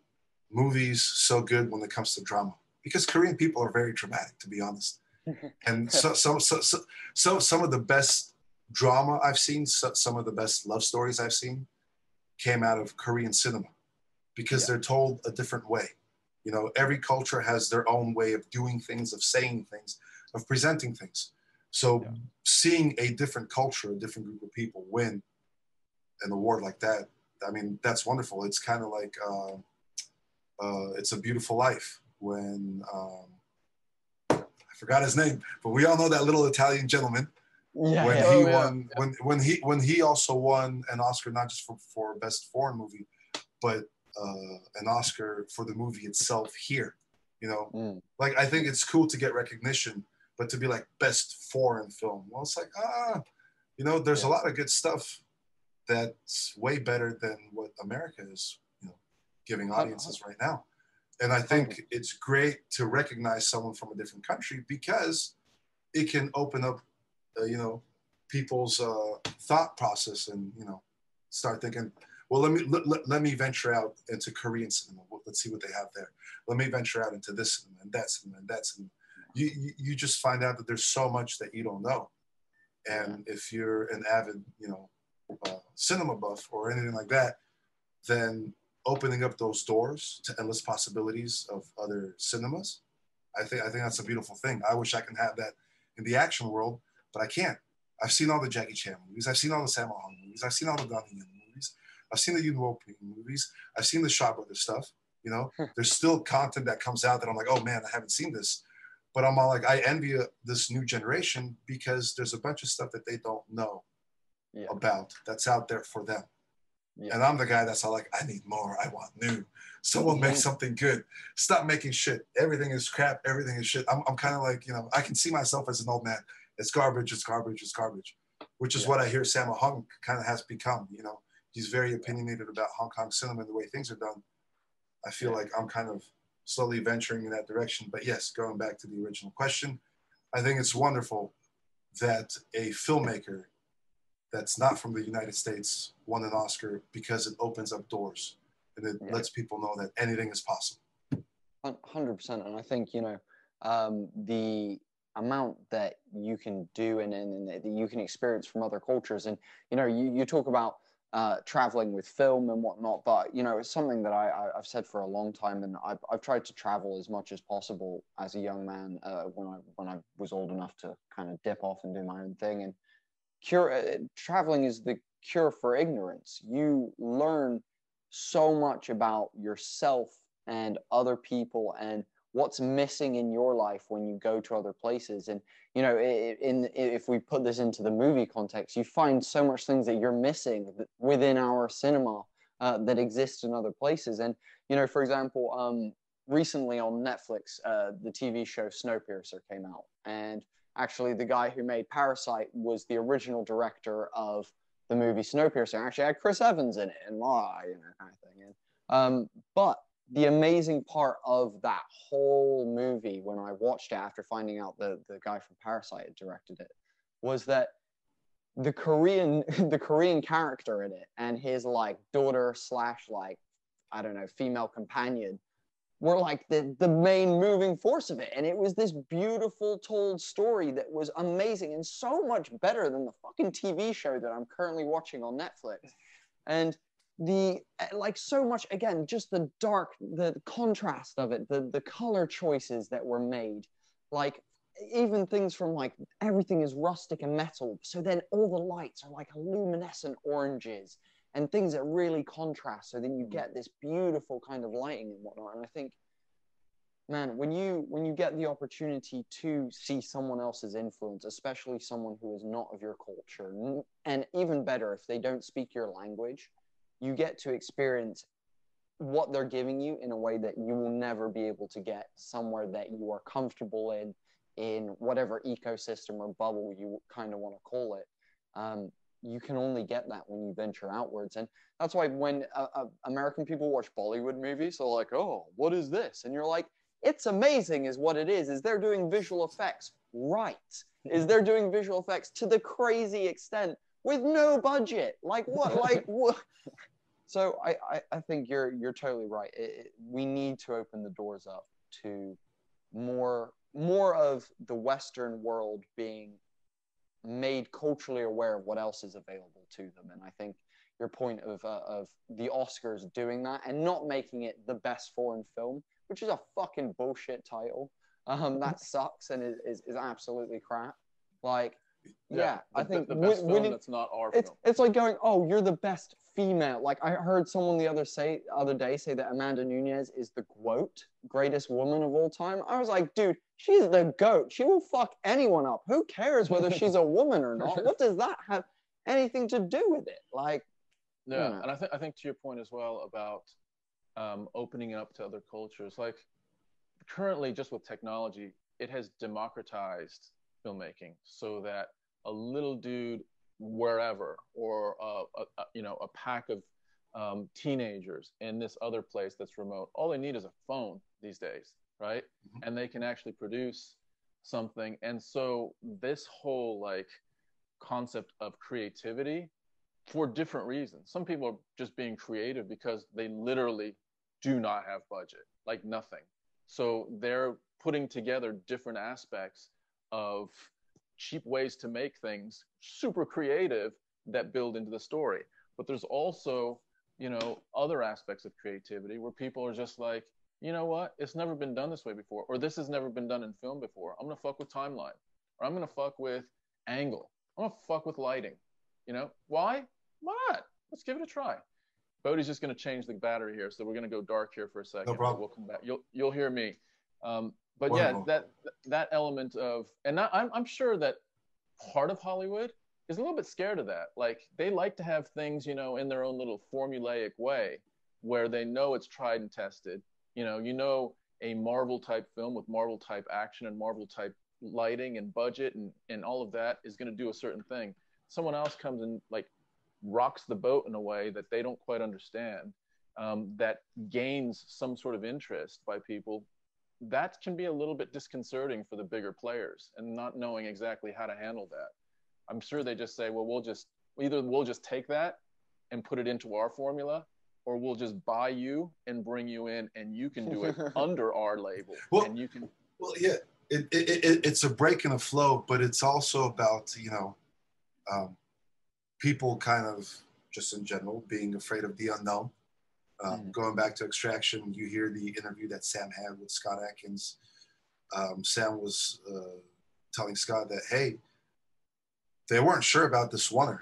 movies so good when it comes to drama? Because Korean people are very dramatic, to be honest. [laughs] And so, so, so, so, so some of the best drama I've seen, so, some of the best love stories I've seen, came out of Korean cinema because yeah. they're told a different way. You know, every culture has their own way of doing things, of saying things, of presenting things. So yeah. seeing a different culture, a different group of people win an award like that, I mean, that's wonderful. It's kind of like uh, uh, it's a beautiful life when um, I forgot his name, but we all know that little Italian gentleman. Yeah, when yeah. he oh, won, yeah. when when he when he also won an Oscar not just for, for best foreign movie, but uh, an Oscar for the movie itself here. You know, mm. like I think it's cool to get recognition, but to be like best foreign film, well, it's like ah, you know, there's a lot of good stuff that's way better than what America is, you know, giving audiences right now. And I think it's great to recognize someone from a different country because it can open up, uh, you know, people's uh, thought process and you know, start thinking, well, let me let, let, let, me venture out into Korean cinema. Let's see what they have there. Let me venture out into this cinema and that cinema and that cinema. You, you, you just find out that there's so much that you don't know. And if you're an avid, you know, uh, cinema buff or anything like that, then opening up those doors to endless possibilities of other cinemas, I think I think that's a beautiful thing. I wish I can have that in the action world, but I can't. I've seen all the Jackie Chan movies. I've seen all the Sammo Hung movies. I've seen all the Donnie Yen movies. I've seen the Yuen Woo-ping movies. I've seen the Shaw Brothers stuff. You know, hmm. there's still content that comes out that I'm like, oh man, I haven't seen this. But I'm all like, I envy uh, this new generation because there's a bunch of stuff that they don't know yeah. about that's out there for them. Yeah. And I'm the guy that's all like, I need more. I want new. Someone make something good. Stop making shit. Everything is crap. Everything is shit. I'm, I'm kind of like, you know, I can see myself as an old man. It's garbage. It's garbage. It's garbage. Which is yeah. what I hear Sammo Hung kind of has become. You know, he's very opinionated about Hong Kong cinema and the way things are done. I feel like I'm kind of slowly venturing in that direction. But yes, going back to the original question, I think it's wonderful that a filmmaker that's not from the United States won an Oscar because it opens up doors and it yeah. lets people know that anything is possible. Hundred percent, and I think you know um, the amount that you can do and, and, and, that you can experience from other cultures, and you know you, you talk about uh, traveling with film and whatnot, but you know it's something that I, I have said for a long time, and I've, I've tried to travel as much as possible as a young man uh, when I when I was old enough to kind of dip off and do my own thing, and cure uh, traveling is the cure for ignorance. You learn so much about yourself and other people and what's missing in your life when you go to other places and you know in, if we put this into the movie context you find so much things that you're missing within our cinema uh, that exist in other places and you know for example um, recently on netflix uh, the tv show snowpiercer came out and actually the guy who made Parasite was the original director of the movie Snowpiercer. Actually, had Chris Evans in it and blah, you know, kind of thing. And, um, but the amazing part of that whole movie, when I watched it after finding out the the guy from Parasite had directed it, was that the Korean [laughs] the Korean character in it and his like daughter slash like I don't know female companion were like the, the main moving force of it. And it was this beautiful told story that was amazing and so much better than the fucking TV show that I'm currently watching on Netflix. And the like so much again, just the dark, the contrast of it, the the color choices that were made, like even things from like everything is rustic and metal. So then all the lights are like luminescent oranges and things that really contrast so then you mm. get this beautiful kind of lighting and whatnot and i think man when you when you get the opportunity to see someone else's influence especially someone who is not of your culture and even better if they don't speak your language you get to experience what they're giving you in a way that you will never be able to get somewhere that you are comfortable in in whatever ecosystem or bubble you kind of want to call it um, you can only get that when you venture outwards. And that's why when uh, uh, American people watch Bollywood movies, they're like, oh, what is this? And you're like, it's amazing, is what it is. Is they're doing visual effects right? Is they're doing visual effects to the crazy extent with no budget? Like what? like [laughs] what? So I, I, I think you're you're totally right. It, it, we need to open the doors up to more more of the Western world being made culturally aware of what else is available to them. And I think your point of uh, of the Oscars doing that and not making it the best foreign film, which is a fucking bullshit title. Um, that sucks and is, is, is absolutely crap. Like, yeah, the, I think the, the best win- film winning- that's not our it's film. it's like going, oh, you're the best female. Like I heard someone the other say other day say that Amanda Nunes is the goat, greatest woman of all time. I was like, dude, she's the goat. She will fuck anyone up. Who cares whether [laughs] she's a woman or not? What does that have anything to do with it? Like, Yeah, Yeah. and I think I think to your point as well about um, opening up to other cultures. Like currently, just with technology, it has democratized filmmaking so that a little dude wherever or uh, a, a, you know a pack of um, teenagers in this other place that's remote, all they need is a phone these days, right? Mhm. And they can actually produce something. And so this whole like concept of creativity for different reasons. Some people are just being creative because they literally do not have budget, like nothing. So they're putting together different aspects of cheap ways to make things super creative that build into the story. But there's also, you know, other aspects of creativity where people are just like, you know what? It's never been done this way before, or this has never been done in film before. I'm gonna fuck with timeline, or I'm gonna fuck with angle. I'm gonna fuck with lighting. You know why? Why not? Let's give it a try. Bodie's just gonna change the battery here, so we're gonna go dark here for a second. but problem. We'll come back. You'll you'll hear me. Um, but Wonderful. yeah, that that element of, and I, I'm I'm sure that part of Hollywood is a little bit scared of that. Like they like to have things, you know, in their own little formulaic way, where they know it's tried and tested. You know, you know, a Marvel type film with Marvel type action and Marvel type lighting and budget and and all of that is going to do a certain thing. Someone else comes and like rocks the boat in a way that they don't quite understand. Um, that gains some sort of interest by people that can be a little bit disconcerting for the bigger players and not knowing exactly how to handle that. I'm sure they just say, well, we'll just either we'll just take that and put it into our formula, or we'll just buy you and bring you in and you can do it [laughs] under our label. Well- and you can Well, yeah, it, it, it, it's a break in the flow, but it's also about, you know, um, people kind of just in general being afraid of the unknown. Um, Mm. Going back to Extraction, you hear the interview that Sam had with Scott Adkins. Um, Sam was uh, telling Scott that, hey, they weren't sure about this oneer.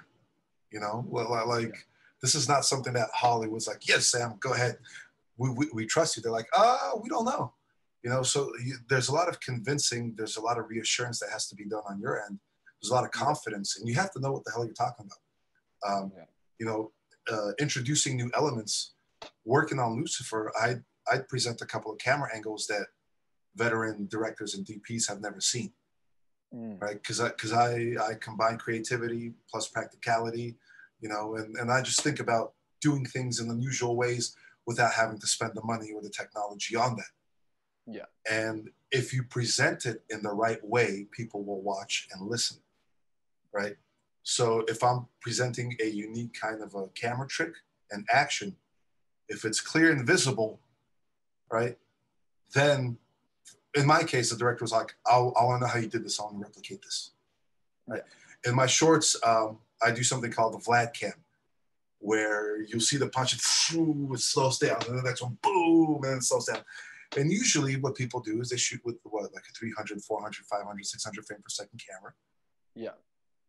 You know, like this is not something that Hollywood's like, yes, Sam, go ahead. We, we, we trust you. They're like, ah, we don't know you know so you, there's a lot of convincing there's a lot of reassurance that has to be done on your end there's a lot of confidence and you have to know what the hell you're talking about um, Yeah. you know uh, introducing new elements working on lucifer i i'd present a couple of camera angles that veteran directors and dps have never seen. Mm. right? Because i because i i combine creativity plus practicality you know and and i just think about doing things in unusual ways without having to spend the money or the technology on that. Yeah. and if you present it in the right way people will watch and listen. Right? So if i'm presenting a unique kind of a camera trick and action if it's clear and visible right then in my case, the director was like, I'll, I want to know how you did this. I want to replicate this. Right. In my shorts, um, I do something called the Vlad cam, where you'll see the punch, and [laughs] it slows down, and the next one, boom, and it slows down. And usually, what people do is they shoot with what, like a 300, 400, 500, 600 frame per second camera, yeah.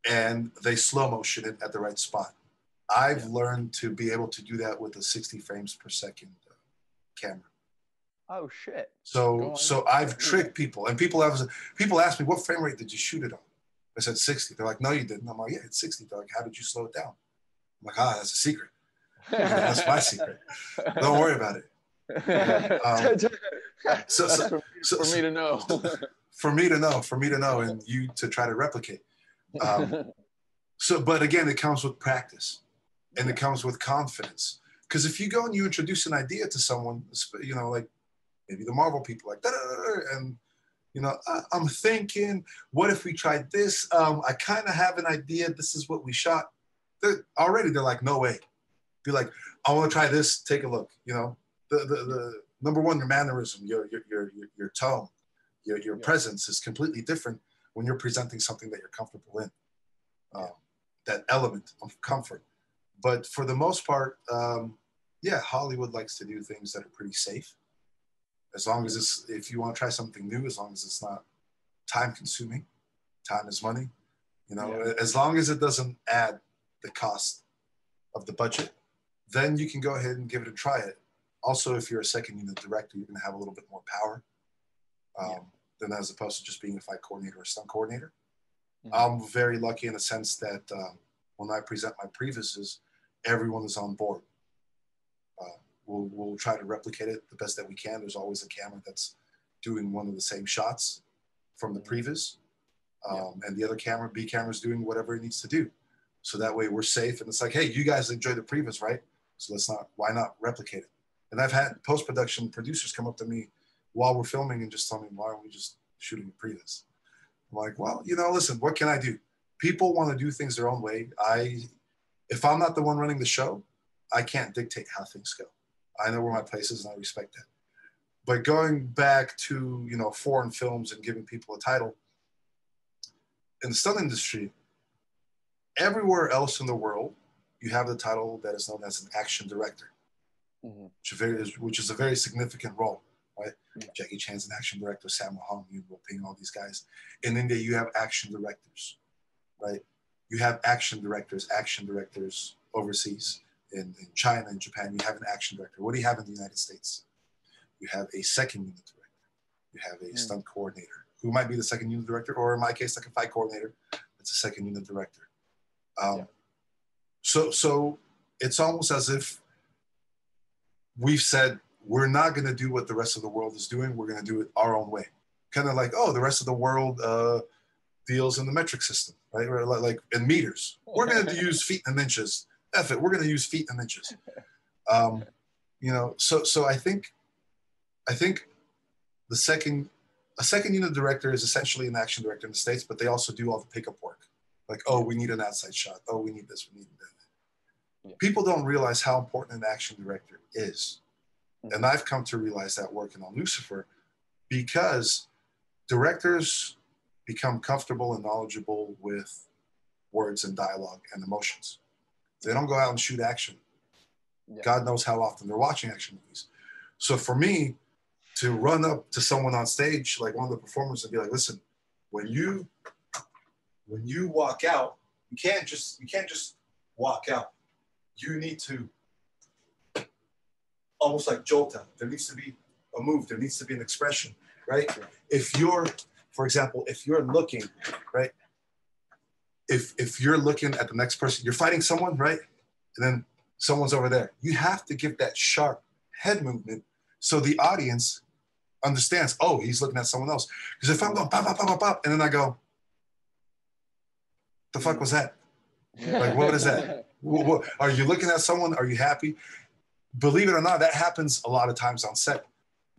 and they slow motion it at the right spot. I've Yeah. learned to be able to do that with a 60 frames per second uh, camera. Oh shit. So so I've tricked people, and people have people ask me what frame rate did you shoot it on? I said 60. They're like, no, you didn't. I'm like, yeah, it's 60. They're like, how did you slow it down? I'm like, ah, that's a secret. [laughs] That's my secret. Don't worry about it. [laughs] Um, So, so for, me, so- for me to know. for me to know, for me to know, and you to try to replicate. Um, [laughs] So, but again, it comes with practice and it comes with confidence. Because if you go and you introduce an idea to someone, you know, like maybe the Marvel people, like, and you know, I, am thinking, what if we tried this? Um, I kind of have an idea. This is what we shot. They're, already, they're like, no way. Be like, I want to try this. Take a look. You know, the the, the number one, your mannerism, your your your your, tone, your your yeah. presence is completely different when you're presenting something that you're comfortable in. Um, that element of comfort. But for the most part, um, yeah, Hollywood likes to do things that are pretty safe. As long as it's, if you want to try something new, as long as it's not time consuming, time is money. You know, yeah. as long as it doesn't add the cost of the budget, then you can go ahead and give it a try. It also, if you're a second unit director, you're going to have a little bit more power um, yeah. than as opposed to just being a fight coordinator or stunt coordinator. Mm-hmm. I'm very lucky in the sense that um, when I present my previses, everyone is on board. Uh, we'll, we'll try to replicate it the best that we can. There's always a camera that's doing one of the same shots from the mm-hmm. Um, yeah. And the other camera, B camera, is doing whatever it needs to do. So that way we're safe. And it's like, hey, you guys enjoy the previs, right? So let's not, why not replicate it? And I've had post production producers come up to me while we're filming and just tell me, why aren't we just shooting a previs? I'm like, well, you know, listen, what can I do? People want to do things their own way. I, if I'm not the one running the show, I can't dictate how things go. I know where my place is and I respect that. But going back to, you know, foreign films and giving people a title, in the stunt industry, everywhere else in the world, you have the title that is known as an action director, mm-hmm. which, which is a very significant role right? Yeah. Jackie Chan's an action director, Sammo Hung, Yuen Woo-ping, all these guys. In India, you have action directors, right? You have action directors, action directors overseas. In, in China and Japan, you have an action director. What do you have in the United States? You have a second unit director. You have a mm. stunt coordinator who might be the second unit director, or in my case, like a fight coordinator, that's a second unit director. Um, yeah. So, so it's almost as if we've said we're not going to do what the rest of the world is doing. We're going to do it our own way. Kind of like, oh, the rest of the world uh, deals in the metric system, right? Like in meters. We're going to use feet and inches. F it. We're going to use feet and inches. Um, you know, so so I think, I think, the second, a second unit director is essentially an action director in the states, but they also do all the pickup work. Like, oh, we need an outside shot. Oh, we need this. We need that. Yeah. People don't realize how important an action director is and I've come to realize that working on Lucifer because directors become comfortable and knowledgeable with words and dialogue and emotions. They don't go out and shoot action. Yeah. God knows how often they're watching action movies. So for me to run up to someone on stage, like one of the performers, and be like, "Listen, when you when you walk out, you can't just you can't just walk out. You need to almost like jolt out. There needs to be a move. There needs to be an expression, right? If you're, for example, if you're looking, right? If if you're looking at the next person, you're fighting someone, right? And then someone's over there. You have to give that sharp head movement so the audience understands. Oh, he's looking at someone else. Because if I'm going pop, pop, pop, pop, pop, and then I go, the fuck was that? Like, what is that? what, what, are you looking at someone? Are you happy? believe it or not, that happens a lot of times on set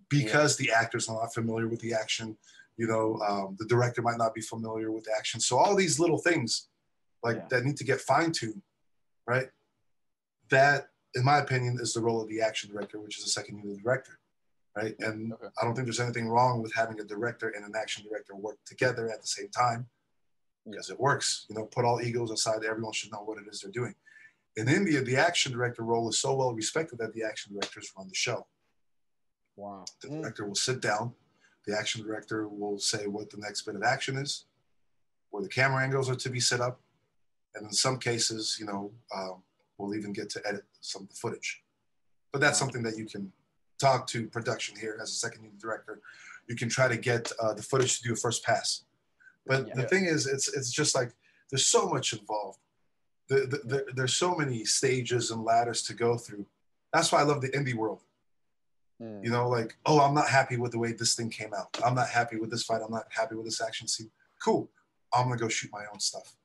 because yeah. the actors are not familiar with the action. You know, um, the director might not be familiar with action. So all these little things like yeah. that need to get fine tuned, right? That, in my opinion, is the role of the action director, which is a second unit director, right? And okay. I don't think there's anything wrong with having a director and an action director work together at the same time because it works. You know, put all egos aside. Everyone should know what it is they're doing. In India, the action director role is so well respected that the action directors run the show. Wow. The director will sit down. The action director will say what the next bit of action is, where the camera angles are to be set up, and in some cases, you know, um, we'll even get to edit some of the footage. But that's something that you can talk to production here as a second unit director. You can try to get uh, the footage to do a first pass. But yeah. the thing is, it's it's just like there's so much involved the, the, the, there's so many stages and ladders to go through. That's why I love the indie world. Mm. You know, like, oh, I'm not happy with the way this thing came out. I'm not happy with this fight. I'm not happy with this action scene. Cool. I'm gonna go shoot my own stuff.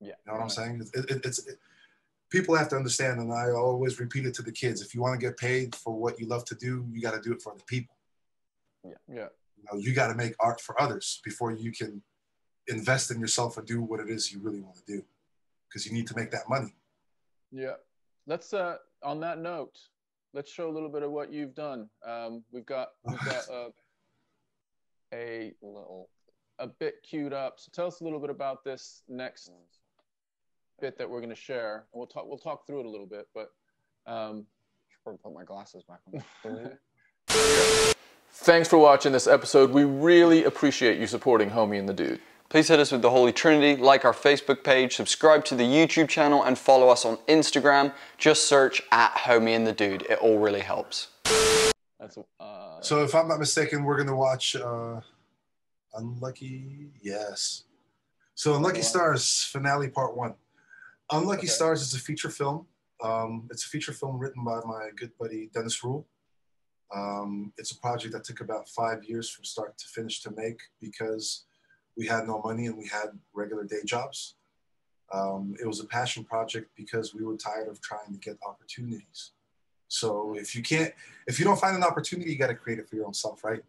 Yeah. You know what I'm saying? It, it, it's it, people have to understand, and I always repeat it to the kids: if you want to get paid for what you love to do, you got to do it for the people. Yeah. You know, you got to make art for others before you can invest in yourself and do what it is you really want to do, because you need to make that money. Yeah. Let's uh on that note, let's show a little bit of what you've done. Um, we've got we've got [laughs] uh, a Little. a bit queued up. So tell us a little bit about this next bit that we're going to share. And we'll talk we'll talk through it a little bit, but um, Should probably put my glasses back on. [laughs] Thanks for watching this episode. We really appreciate you supporting Homie and the Dude. Please hit us with the Holy Trinity, like our Facebook page, subscribe to the YouTube channel, and follow us on Instagram. Just search at Homie and the Dude. It all really helps. That's uh, So, if I'm not mistaken, we're gonna watch uh, Unlucky. Yes. So, Unlucky Wow. Stars finale part one. Unlucky Okay. Stars is a feature film. Um, it's a feature film written by my good buddy Dennis Ruel. Um, it's a project that took about five years from start to finish to make because we had no money and we had regular day jobs. Um, it was a passion project because we were tired of trying to get opportunities. So if you can't, if you don't find an opportunity, you got to create it for your own self, right?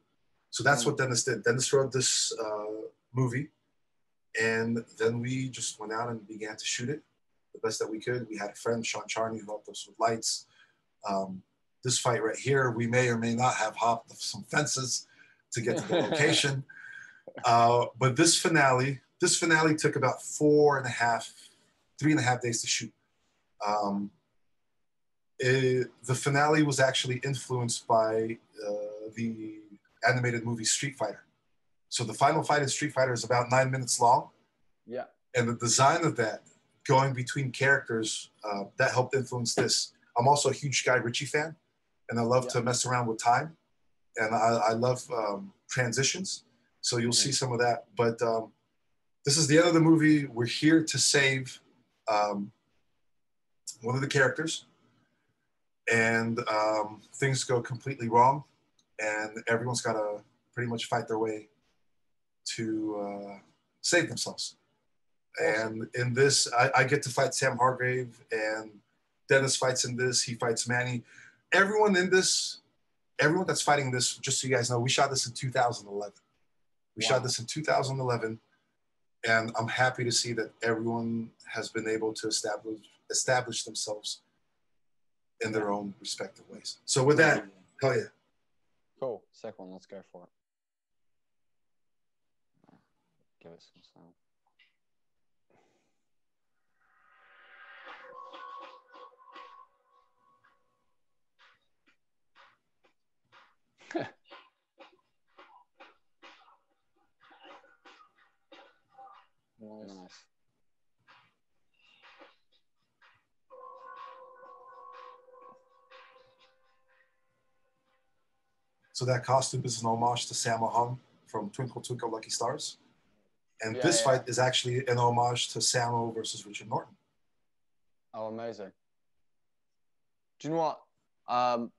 So that's what Dennis did. Dennis wrote this uh, movie, and then we just went out and began to shoot it the best that we could. We had a friend, Sean Charney, who helped us with lights. Um, this fight right here, we may or may not have hopped some fences to get to the [laughs] location. Uh, but this finale, this finale took about four and a half, three and a half days to shoot. Um, it- the finale was actually influenced by uh, the animated movie Street Fighter. So the final fight in Street Fighter is about nine minutes long, yeah. and the design of that, going between characters, uh, that helped influence this. I'm also a huge Guy Ritchie fan, and I love to mess around with time, and I, I love um, transitions. So you'll see some of that. But um, this is the end of the movie. We're here to save um, one of the characters, and um, things go completely wrong, and everyone's got to pretty much fight their way to uh, save themselves. And in this, I, I get to fight Sam Hargrave, and Dennis fights in this. He fights Manny. Everyone in this, everyone that's fighting this, just so you guys know, we shot this in 2011. We Wow. shot this in 2011, and I'm happy to see that everyone has been able to establish establish themselves in their own respective ways. So with that, hell yeah. Cool. Second one. Let's go for it. Give it some sound. Nice. So that costume is an homage to Sammo Hung from Twinkle Twinkle Lucky Stars. And Yeah, this yeah. fight is actually an homage to Sammo versus Richard Norton. Oh, amazing. Do you know what? Um,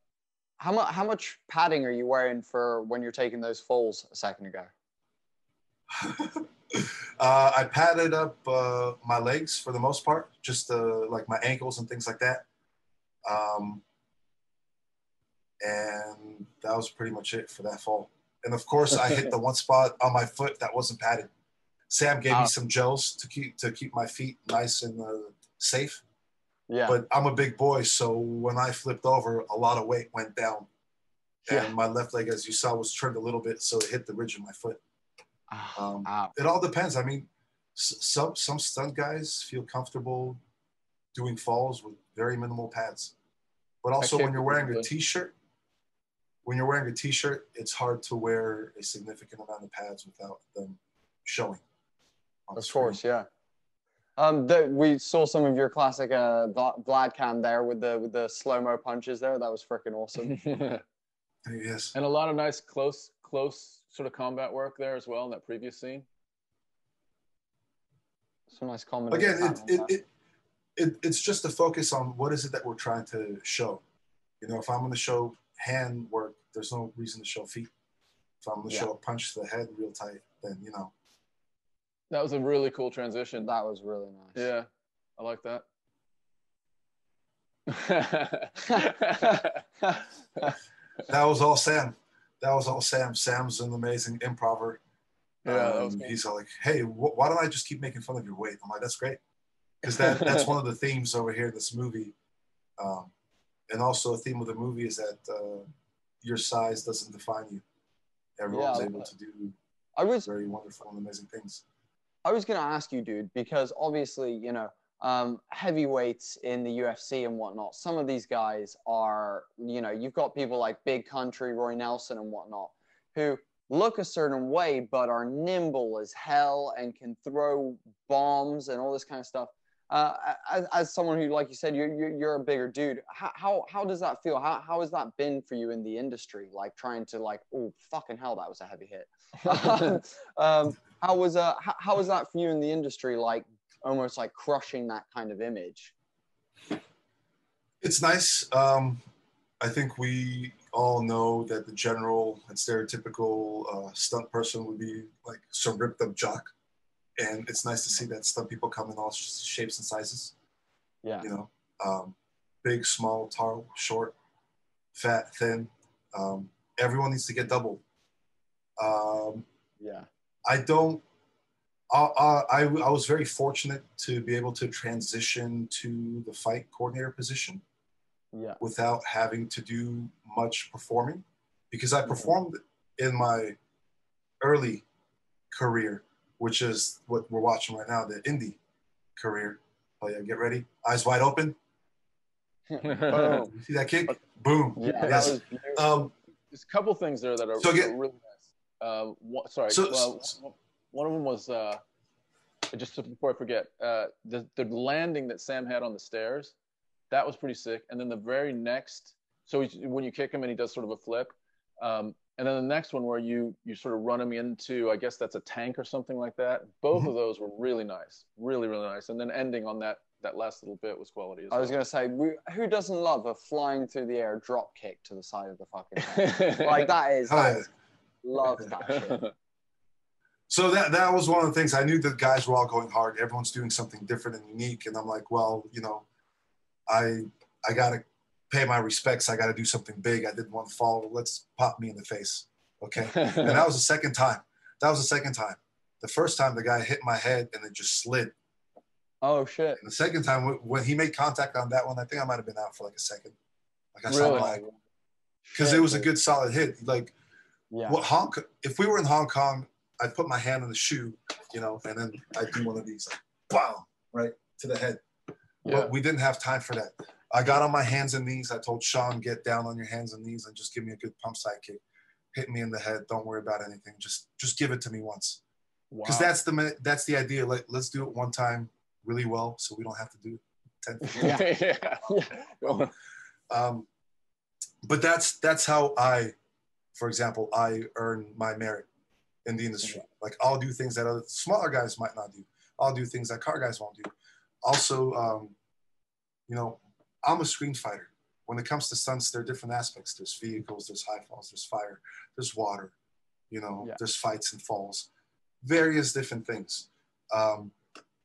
how much how much padding are you wearing for when you're taking those falls a second ago? [laughs] uh, I padded up uh, my legs for the most part, just uh, like my ankles and things like that. Um, and that was pretty much it for that fall. And of course, I hit the [laughs] one spot on my foot that wasn't padded. Sam gave Ah. me some gels to keep to keep my feet nice and uh, safe. Yeah. But I'm a big boy, so when I flipped over, a lot of weight went down, and Yeah. my left leg, as you saw, was turned a little bit, so it hit the ridge of my foot. Ah, Um, it all depends. I mean, some some stunt guys feel comfortable doing falls with very minimal pads, but also when you're wearing a believe it. t-shirt, when you're wearing a t-shirt, it's hard to wear a significant amount of pads without them showing. of screen. course, yeah. Um, the, we saw some of your classic uh, Vla- Vlad cam there with the with the slow mo punches there. That was freaking awesome. [laughs] Yes. and a lot of nice close close sort of combat work there as well in that previous scene. Some nice comedy. Again, it, it, it, it, it's just a focus on what is it that we're trying to show. You know, if I'm going to show hand work, there's no reason to show feet. If I'm going to Yeah. show a punch to the head real tight, then, you know, That was a really cool transition. That was really nice. Yeah, I like that. [laughs] [laughs] That was all Sam. That was all Sam. Sam's an amazing improver. Yeah, Um, he's like, "Hey, wh- why don't I just keep making fun of your weight?" I'm like, "That's great," because that that's [laughs] one of the themes over here in this movie, um, and also a theme of the movie is that uh, your size doesn't define you. Everyone's Yeah, able to do I was very wonderful and amazing things. I was gonna ask you, dude, because obviously, you know, um, heavyweights in the UFC and whatnot. Some of these guys are, you know, you've got people like Big Country, Roy Nelson, and whatnot, who look a certain way but are nimble as hell and can throw bombs and all this kind of stuff. Uh, as, as someone who, like you said, you're, you're, you're a bigger dude. How, how, how does that feel? How, how has that been for you in the industry? Like trying to like, oh, fucking hell, that was a heavy hit. [laughs] [laughs] um, how was uh how, how was that for you in the industry like almost like crushing that kind of image It's nice. Um, I think we all know that the general and stereotypical uh, stunt person would be like some ripped up jock, and it's nice to see that stunt people come in all sh- shapes and sizes. yeah You know, um, big, small, tall, short, fat, thin. Um, everyone needs to get doubled. Um, yeah I don't. Uh, uh, I, I was very fortunate to be able to transition to the fight coordinator position yeah without having to do much performing because I Mhm. performed in my early career, which is what we're watching right now, the indie career. Oh yeah, get ready, eyes wide open. [laughs] You see that kick? Boom. yeah Yes. was beautiful. Um, There's a couple things there that are, So again- are really nice. Uh, one, sorry, So- well, so- one of them was uh, just before I forget uh, the the landing that Sam had on the stairs. That was pretty sick. And then the very next, so he, when you kick him and he does sort of a flip, um, and then the next one where you you sort of run him into, I guess that's a tank or something like that. Both Mhm. of those were really nice, really really nice. And then ending on that that last little bit was quality. As i was well. gonna say who doesn't love a flying through the air drop kick to the side of the fucking head [laughs] like that is, that [laughs] love that shit so that that was one of the things I knew the guys were all going hard. Everyone's doing something different and unique, and I'm like, well, you know, I I gotta pay my respects. I gotta do something big. I didn't want to fall. Let's pop me in the face, okay? and that was the second time. That was the second time. The first time the guy hit my head and it just slid. oh shit And the second time when- he made contact on that one, I think I might have been out for like a second. Like I saw Really? black because it was a good solid hit. Like yeah what Hong if we were in Hong Kong, I'd put my hand on the shoe, you know, and then I'd do one of these, like, right to the head. yeah. But we didn't have time for that. I got on my hands and knees. I told Sean, get down on your hands and knees and just give me a good pump side kick. Hit me in the head. Don't worry about anything. Just just give it to me once. Because Wow. that's the that's the idea. Like, let's do it one time really well, so we don't have to do it ten. [laughs] yeah. Um, but that's that's how I, for example, I earn my merit in the industry. Like I'll do things that other smaller guys might not do. I'll do things that car guys won't do. Also, um, you know, I'm a screen fighter. When it comes to stunts, there are different aspects. There's vehicles, there's high falls, there's fire, there's water. You know, Yeah. there's fights and falls, various different things. Um,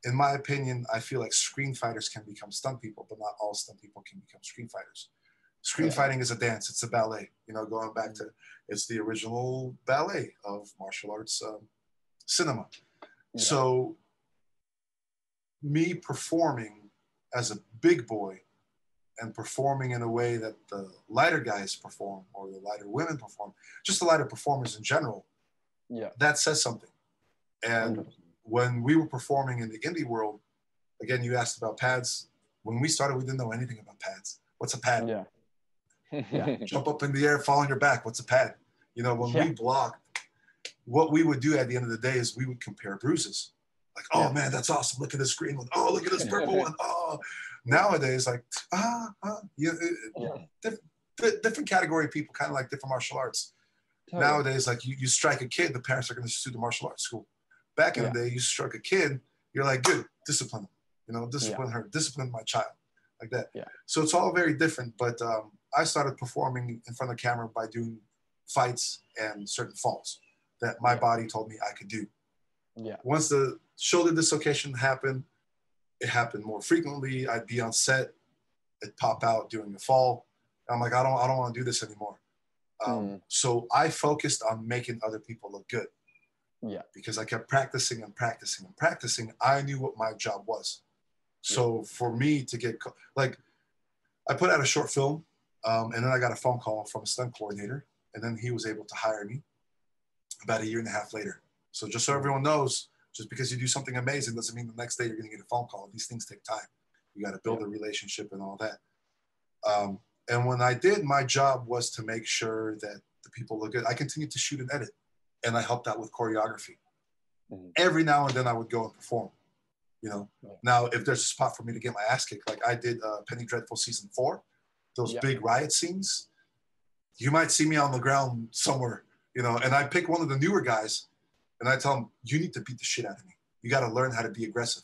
in my opinion, I feel like screen fighters can become stunt people, but not all stunt people can become screen fighters. Screen Yeah. fighting is a dance; it's a ballet. You know, going back to it's the original ballet of martial arts um, cinema. Yeah. So, me performing as a big boy and performing in a way that the lighter guys perform or the lighter women perform, just the lighter performers in general, yeah that says something. And when we were performing in the indie world, again, you asked about pads. When we started, we didn't know anything about pads. What's a pad? yeah yeah. [laughs] Jump up in the air, fall on your back. What's a pad? You know, when Yeah. we block, what we would do at the end of the day is we would compare bruises. Like, oh Yeah. man, that's awesome. Look at this green one. Oh, look at this purple [laughs] one. Oh, nowadays, like, ah, ah you, Yeah. diff- di- different category of people, kind of like different martial arts. Totally. Nowadays, like you, you strike a kid, the parents are going to sue the martial arts school. Back in the day, you struck a kid, you're like, good, discipline him. You know, discipline her, discipline my child, like that. Yeah. So it's all very different. But um, I started performing in front of the camera by doing fights and certain falls that my body told me I could do. yeah Once the shoulder dislocation happened. It happened more frequently. I'd be on set, it'd pop out during the fall. I'm like, I don't, I don't want to do this anymore. Um, Mm. So I focused on making other people look good. Yeah. Because I kept practicing and practicing and practicing. I knew what my job was. So for me to get like, I put out a short film, um, and then I got a phone call from a stunt coordinator, and then he was able to hire me about a year and a half later. So just so everyone knows, just because you do something amazing doesn't mean the next day you're going to get a phone call. These things take time. You got to build a relationship and all that. Um, and when I did, my job was to make sure that the people look good. I continued to shoot and edit, and I helped out with choreography. Mhm. Every now and then, I would go and perform. You know, Yeah. now if there's a spot for me to get my ass kicked, like I did uh, Penny Dreadful season four, those big riot scenes, you might see me on the ground somewhere. You know, and I pick one of the newer guys, and I tell him, "You need to beat the shit out of me. You got to learn how to be aggressive."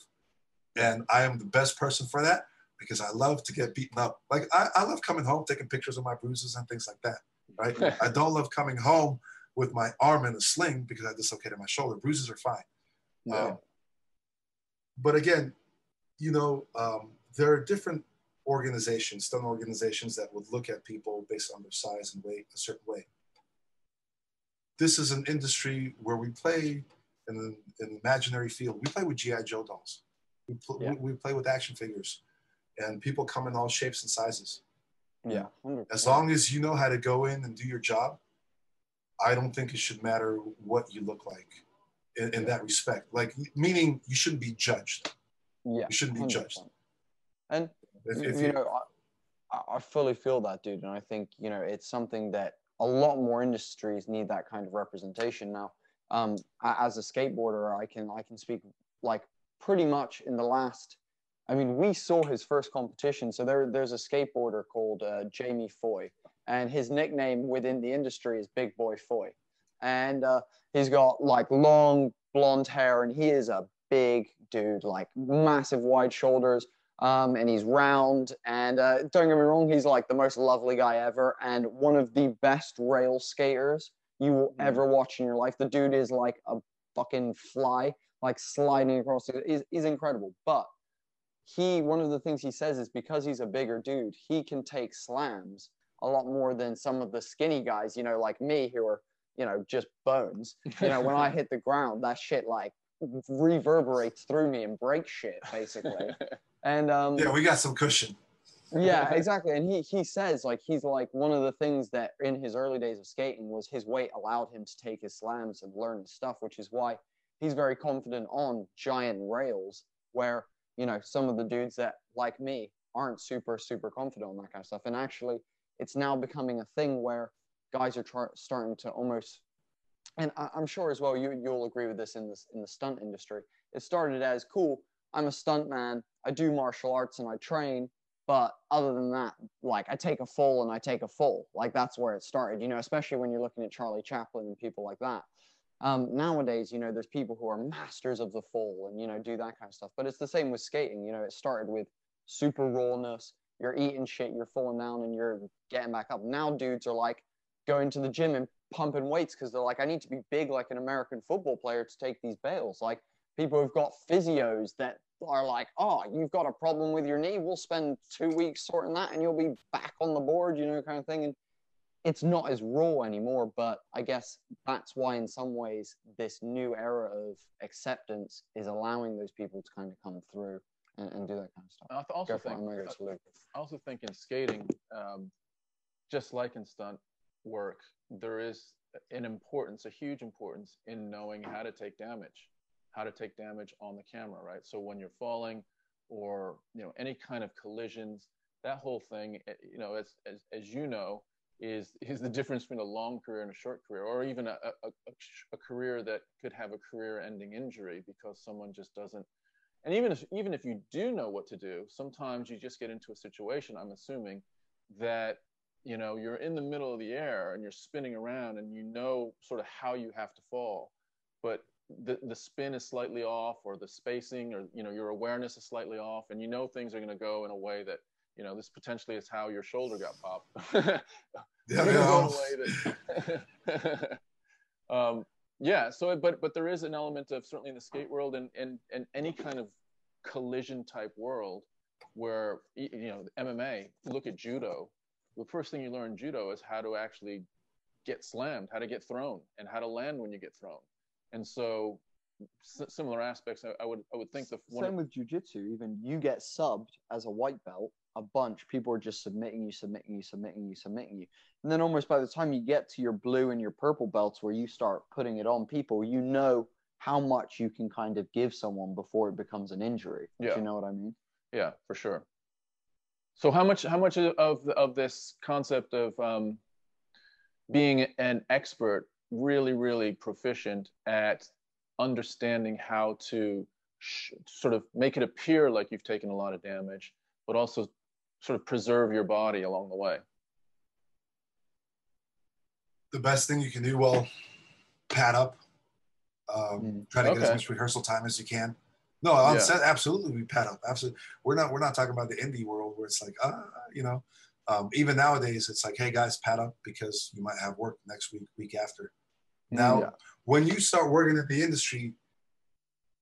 And I am the best person for that because I love to get beaten up. Like I, I love coming home, taking pictures of my bruises and things like that. Right? [laughs] I don't love coming home with my arm in a sling because I dislocated my shoulder. Bruises are fine. Yeah. Um, but again, you know, um, there are different organizations, stunt organizations that would look at people based on their size and weight a certain way. This is an industry where we play in an, imaginary field. We play with GI Joe dolls. We, pl- Yeah. we, we play with action figures, and people come in all shapes and sizes. yeah, 100%. As long as you know how to go in and do your job, I don't think it should matter what you look like in, in that respect. Like, meaning you shouldn't be judged. yeah, You shouldn't be 100%. judged. And If, you, if you you, know, I, I fully feel that, dude, and I think you know it's something that a lot more industries need that kind of representation now. Um, as a skateboarder, I can I can speak like pretty much in the last. I mean, we saw his first competition. So there, there's a skateboarder called uh, Jamie Foy, and his nickname within the industry is Big Boy Foy, and uh, he's got like long blonde hair, and he is a big dude, like massive wide shoulders, um, and he's round. And uh, don't get me wrong, he's like the most lovely guy ever, and one of the best rail skaters you will Mhm. ever watch in your life. The dude is like a fucking fly, like sliding across. The, he's, he's incredible. But he, one of the things he says is because he's a bigger dude, he can take slams a lot more than some of the skinny guys, you know, like me, who are, you know, just bones. You know, when I [laughs] hit the ground, that shit like reverberates through me and breaks shit, basically. [laughs] And um, yeah, we got some cushion. yeah, [laughs] exactly. And he he says like he's like one of the things that in his early days of skating was his weight allowed him to take his slams and learn stuff, which is why he's very confident on giant rails where you know some of the dudes that like me aren't super super confident on that kind of stuff. And actually, it's now becoming a thing where guys are try- starting to almost and I, I'm sure as well you you'll agree with this in this in the stunt industry. It started as cool. I'm a stunt man. I do martial arts and I train, but other than that, like I take a fall and I take a fall. Like that's where it started. You know, especially when you're looking at Charlie Chaplin and people like that. Um, nowadays, you know, there's people who are masters of the fall and you know do that kind of stuff. But it's the same with skating. You know, it started with super rawness. You're eating shit. You're falling down and you're getting back up. Now dudes are like going to the gym and pumping weights because they're like, I need to be big like an American football player to take these bails. Like people who've got physios that are like, oh, you've got a problem with your knee. We'll spend two weeks sorting that and you'll be back on the board, you know, kind of thing. And it's not as raw anymore, but I guess that's why, in some ways, this new era of acceptance is allowing those people to kind of come through and, and do that kind of stuff. I also Go for it, think I'm gonna go to Luke. I also think in skating, um, just like in stunt work, there is an importance, a huge importance in knowing how to take damage, how to take damage on the camera, right? So when you're falling or, you know, any kind of collisions, that whole thing, eh, you know, as, as, as you know, is, [laughs] is the difference between a long career and a short career, or even a, a, a, a career that could have a career ending injury because someone just doesn't and even if even if you do know what to do sometimes you just get into a situation i'm assuming that you know you're in the middle of the air and you're spinning around and you know sort of how you have to fall but the, the spin is slightly off or the spacing or you know your awareness is slightly off and you know things are going to go in a way that you know this potentially is how your shoulder got popped [laughs] Yeah, They're gonna go yeah. in a way that- [laughs] um, Yeah. So, but but there is an element of certainly in the skate world and and and any kind of collision type world where you know MMA. Look at judo. The first thing you learn in judo is how to actually get slammed, how to get thrown, and how to land when you get thrown. And so, s- similar aspects. I, I would I would think the one. Same with jujitsu. Even you get subbed as a white belt, a bunch. People are just submitting you, submitting you, submitting you, submitting you. And then almost by the time you get to your blue and your purple belts, where you start putting it on people, you know how much you can kind of give someone before it becomes an injury. Yeah. You know what I mean? Yeah, for sure. So how much how much of of this concept of um, being an expert really really proficient at understanding how to sh- sort of make it appear like you've taken a lot of damage, but also sort of preserve your body along the way. The best thing you can do, well, pad up. Um, Mm. Try to get as much rehearsal time as you can. No, on Yeah. set, absolutely, we pad up. Absolutely, we're not we're not talking about the indie world where it's like, ah, you know, um, even nowadays it's like, hey guys, pad up because you might have work next week, week after. Now, Yeah. when you start working in the industry,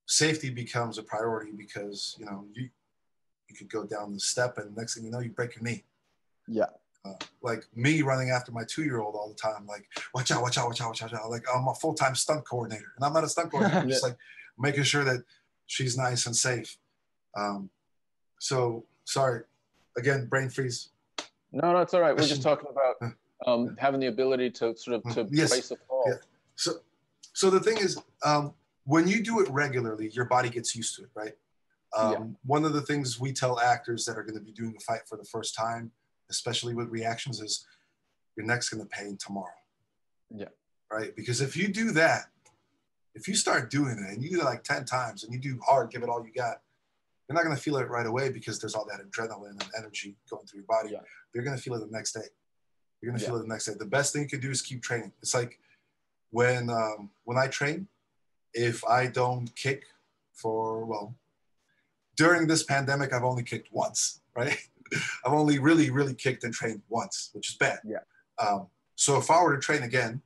safety becomes a priority because you know you you could go down the step and next thing you know you break your knee. Yeah. Uh, like me running after my two year old all the time, like watch out, watch out, watch out, watch out, watch out. Like I'm a full time stunt coordinator, and I'm not a stunt coordinator. I'm [laughs] just like making sure that she's nice and safe. Um, so sorry, again, brain freeze. No, no, it's all right. We're just talking about um, having the ability to sort of to Yes. brace a fall. Yeah. So, so the thing is, um, when you do it regularly, your body gets used to it, right? Um, Yeah. One of the things we tell actors that are going to be doing a fight for the first time, especially with reactions, is your neck's going to pain tomorrow. Yeah. Right? Because if you do that, if you start doing it and you do it like 10 times and you do hard, give it all you got, you're not going to feel it right away because there's all that adrenaline and energy going through your body. Yeah. You're going to feel it the next day. You're going to Yeah. feel it the next day. The best thing you can do is keep training. It's like when um, when I train, if I don't kick for well, during this pandemic, I've only kicked once, [laughs] right? I've only really, really kicked and trained once, which is bad. Yeah. Um, so if I were to train again,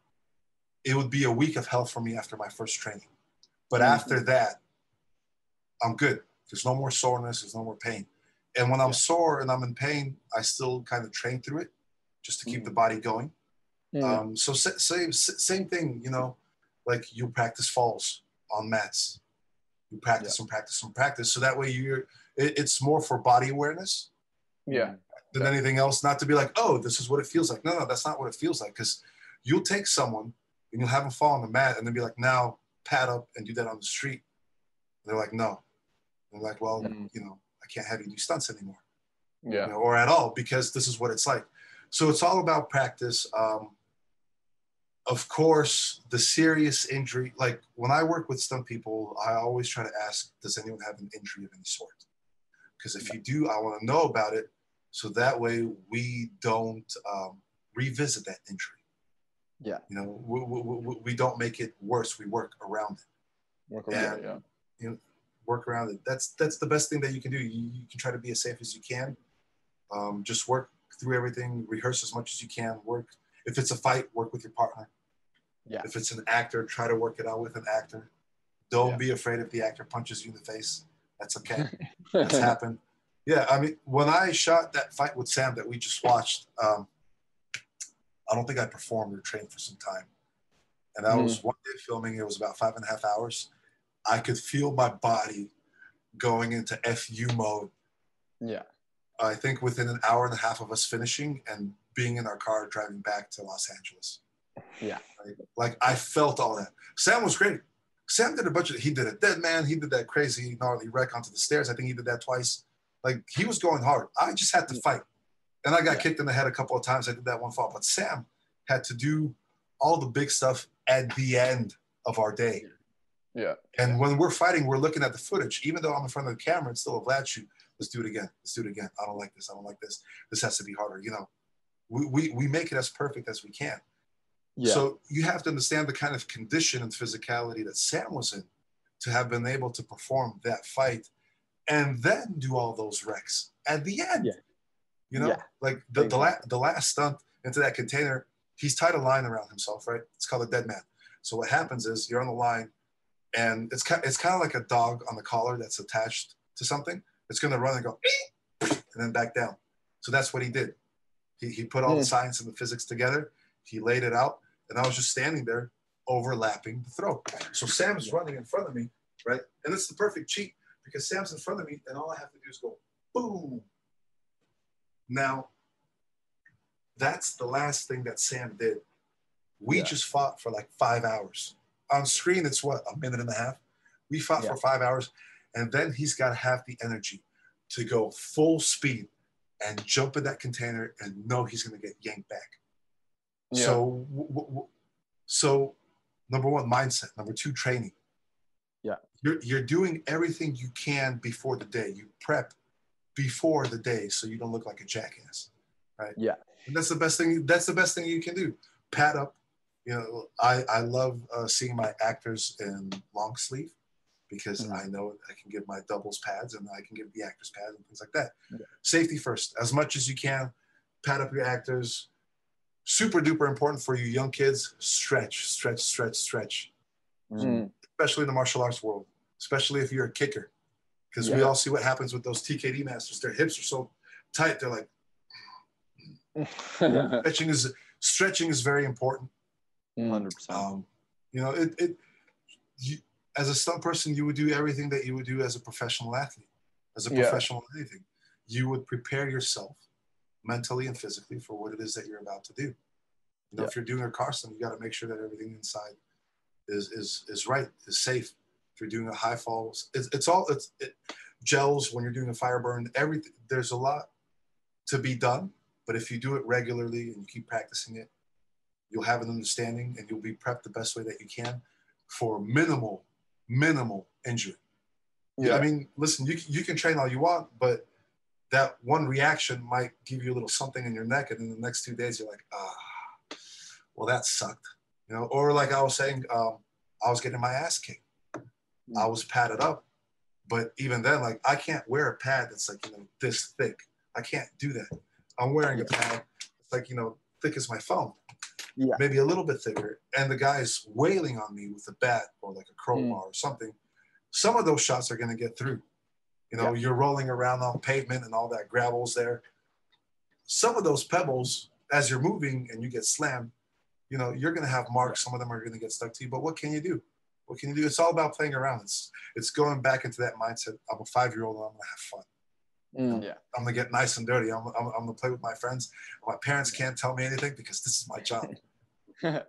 it would be a week of hell for me after my first training. But Mhm. after that, I'm good. There's no more soreness. There's no more pain. And when I'm Yeah. sore and I'm in pain, I still kind of train through it just to keep Mhm. the body going. Mm. Um, so same same thing, you know, like you practice falls on mats. You practice and practice and practice, so that way you're. It, it's more for body awareness yeah. than anything else. Not to be like, oh, this is what it feels like. No, no, that's not what it feels like. Because you'll take someone and you'll have them fall on the mat, and then be like, now pad up and do that on the street. they're like, no. They're like, well, Mm. you know, I can't have you do stunts anymore Yeah. you know, or at all because this is what it's like. So it's all about practice. Um, of course, the serious injury, like when I work with stunt people, I always try to ask, does anyone have an injury of any sort? Because if you do, I want to know about it. So that way we don't um, revisit that injury. Yeah. You know, we, we, we, we don't make it worse. We work around it Work around Yeah. it, yeah. work around it. That's that's the best thing that you can do. You, you can try to be as safe as you can. Um, just work through everything. Rehearse as much as you can. Work if it's a fight, work with your partner. Yeah. If it's an actor, try to work it out with an actor. Don't Yeah. be afraid if the actor punches you in the face. That's okay. [laughs] That's happened. Yeah, I mean, when I shot that fight with Sam that we just watched, um, I don't think I performed or trained for some time. And I hmm. was one day filming, it was about five and a half hours. I could feel my body going into FU mode. Yeah. I think within an hour and a half of us finishing and being in our car driving back to Los Angeles. Yeah. Right? Like I felt all that. Sam was great. Sam did a bunch of he did a dead man, he did that crazy gnarly wreck onto the stairs. I think he did that twice. Like he was going hard. I just had to fight. And I got Yeah. kicked in the head a couple of times. I did that one fall. But Sam had to do all the big stuff at the end of our day. Yeah. And when we're fighting, we're looking at the footage. Even though I'm in front of the camera, it's still a Vlad shoot. Let's do it again. Let's do it again. I don't like this. I don't like this. This has to be harder. You know, we, we, we make it as perfect as we can. Yeah. So you have to understand the kind of condition and physicality that Sam was in to have been able to perform that fight and then do all those wrecks at the end. Yeah. You know, Yeah. like the, the, la- the last stunt into that container, he's tied a line around himself, right? It's called a dead man. So what happens is you're on the line, and it's kind it's kind of like a dog on the collar that's attached to something. It's going to run and go, and then back down. So that's what he did. He, he put all the hmm. science and the physics together. He laid it out, and I was just standing there overlapping the throw. So Sam is running in front of me, right? And it's the perfect cheat because Sam's in front of me, and all I have to do is go boom. Now, that's the last thing that Sam did. We Yeah. just fought for like five hours. On screen, it's what, a minute and a half? We fought Yeah. for five hours, and then he's got to have the energy to go full speed and jump in that container and know he's going to get yanked back. Yeah. So, w- w- so number one, mindset. Number two, training. Yeah. You're, you're doing everything you can before the day. You prep before the day so you don't look like a jackass, right? Yeah. And that's the best thing. That's the best thing you can do. Pad up. You know, I I love uh, seeing my actors in long sleeve because Mhm. I know I can give my doubles pads and I can give the actors pads and things like that. Yeah. Safety first, as much as you can. Pad up your actors. Super duper important for you young kids. Stretch, stretch, stretch, stretch. Mm. Especially in the martial arts world. Especially if you're a kicker, because we all see what happens with those TKD masters. Their hips are so tight. They're like [laughs] stretching is stretching is very important. Hundred percent. Um, you know, it, it you, as a stunt person, you would do everything that you would do as a professional athlete, as a Yeah. professional in anything. You would prepare yourself mentally and physically for what it is that you're about to do. You know, Yeah. if you're doing a car stunt, you got to make sure that everything inside is is is right, is safe. If you're doing a high fall, it's, it's all it's it, gels when you're doing a fire burn. Everything there's a lot to be done, but if you do it regularly and you keep practicing it, you'll have an understanding and you'll be prepped the best way that you can for minimal, minimal injury. Yeah. I mean, listen, you, you can train all you want, but that one reaction might give you a little something in your neck. And then the next two days, you're like, ah, well, that sucked. You know, or like I was saying, um, I was getting my ass kicked. I mm. was padded up. But even then, like, I can't wear a pad that's like, you know, this thick. I can't do that. I'm wearing a pad that's like, you know, thick as my phone Yeah. maybe a little bit thicker, and the guy's wailing on me with a bat or like a crowbar mm. or something, some of those shots are going to get through. You know, you're rolling around on pavement and all that gravel's there. Some of those pebbles, as you're moving and you get slammed, you know, you're going to have marks. Some of them are going to get stuck to you. But what can you do? What can you do? It's all about playing around. It's it's going back into that mindset. I'm a five year old and I'm going to have fun. Mm. Yeah. I'm going to get nice and dirty. I'm, I'm, I'm going to play with my friends. My parents can't tell me anything because this is my job. [laughs]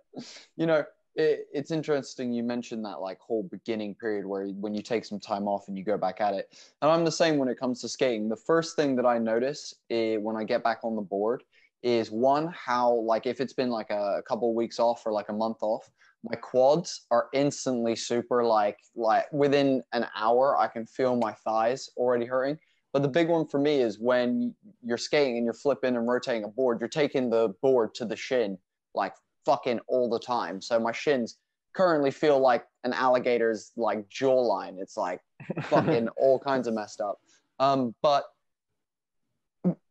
you know, it, it's interesting you mentioned that like whole beginning period where when you take some time off and you go back at it. And I'm the same when it comes to skating. The first thing that I notice eh, when I get back on the board is one how like if it's been like a, a couple of weeks off or like a month off, my quads are instantly super like like within an hour I can feel my thighs already hurting. But the big one for me is when you're skating and you're flipping and rotating a board, you're taking the board to the shin like fucking all the time. So my shins currently feel like an alligator's like jawline. It's like [laughs] fucking all kinds of messed up. Um, but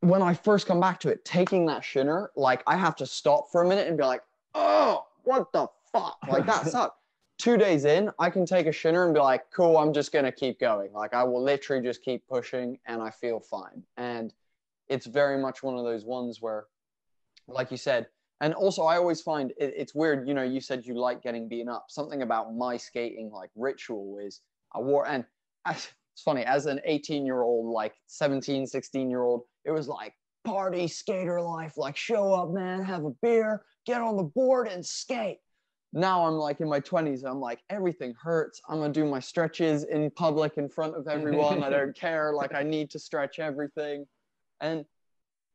when I first come back to it, taking that shinner, like I have to stop for a minute and be like, oh, what the fuck? [laughs] Like that sucked. Two days in, I can take a shinner and be like, cool, I'm just gonna keep going. Like I will literally just keep pushing and I feel fine. And it's very much one of those ones where, like you said, and also I always find it, it's weird, you know, you said you like getting beaten up. Something about my skating like ritual is I wore and as, it's funny, as an 18 year old, like 17, 16 year old, it was like party skater life, like show up, man, have a beer, get on the board and skate. Now I'm like in my 20s, I'm like, everything hurts. I'm gonna do my stretches in public in front of everyone. I don't [laughs] care. Like I need to stretch everything. And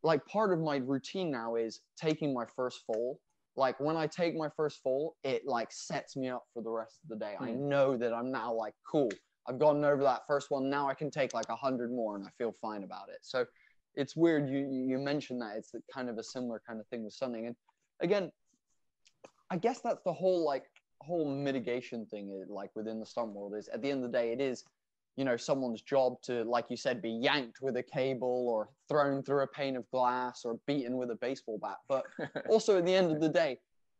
like part of my routine now is taking my first fall. Like when I take my first fall, it like sets me up for the rest of the day. I hmm. know that I'm now like cool. I've gotten over that first one. Now I can take like a hundred more, and I feel fine about it. So it's weird. You you you mentioned that it's kind of a similar kind of thing with something. And again, I guess that's the whole like whole mitigation thing. Like within the stunt world is at the end of the day, it is you know someone's job to like you said be yanked with a cable or thrown through a pane of glass or beaten with a baseball bat but [laughs] also at the end of the day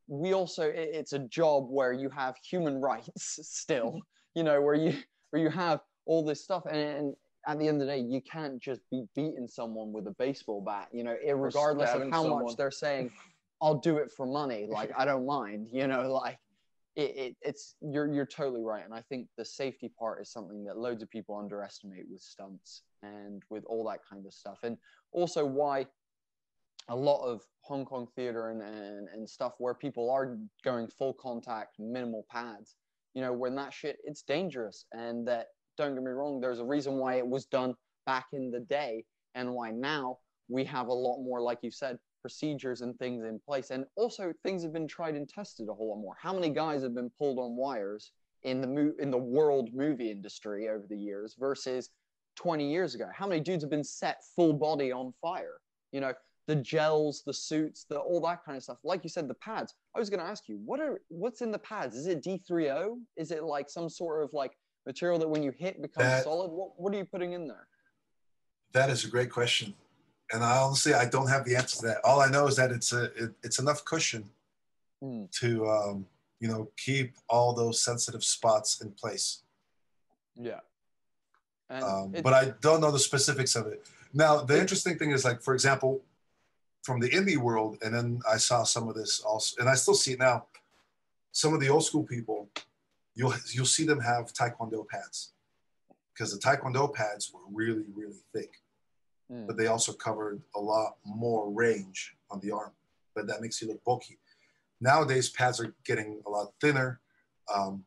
we also it- it's a job where you have human [laughs] rights still you know where you where you have all this stuff and, and at the end of the day you can't just be beating someone with a baseball bat you know regardless of how someone. much they're saying i'll do it for money [laughs] like i don't mind you know like it, it, it's you're you're totally right and i think the safety part is something that loads of people underestimate with stunts and with all that kind of stuff and also why a lot of Hong Kong theater and, and, and stuff where people are going full contact, minimal pads, you know, when that shit, it's dangerous. And that, don't get me wrong, there's a reason why it was done back in the day and why now we have a lot more, like you said, procedures and things in place. And also things have been tried and tested a whole lot more. How many guys have been pulled on wires in the mo- in the world movie industry over the years versus 20 years ago? How many dudes have been set full body on fire? You know, the gels, the suits, the all that kind of stuff. Like you said, the pads. I was going to ask you, what are what's in the pads? Is it D3O? Is it like some sort of like material that when you hit becomes That- solid? What what are you putting in there? That is a great question, and I honestly I don't have the answer to that. All I know is that it's a it, it's enough cushion Hmm. to um, you know keep all those sensitive spots in place. Yeah. Um, but I don't know the specifics of it. Now the interesting thing is like for example, from the indie world, and then I saw some of this also, and I still see it now. Some of the old school people, you'll you'll see them have taekwondo pads because the taekwondo pads were really really thick. Hmm. but they also covered a lot more range on the arm. But that makes you look bulky. Nowadays, pads are getting a lot thinner, um,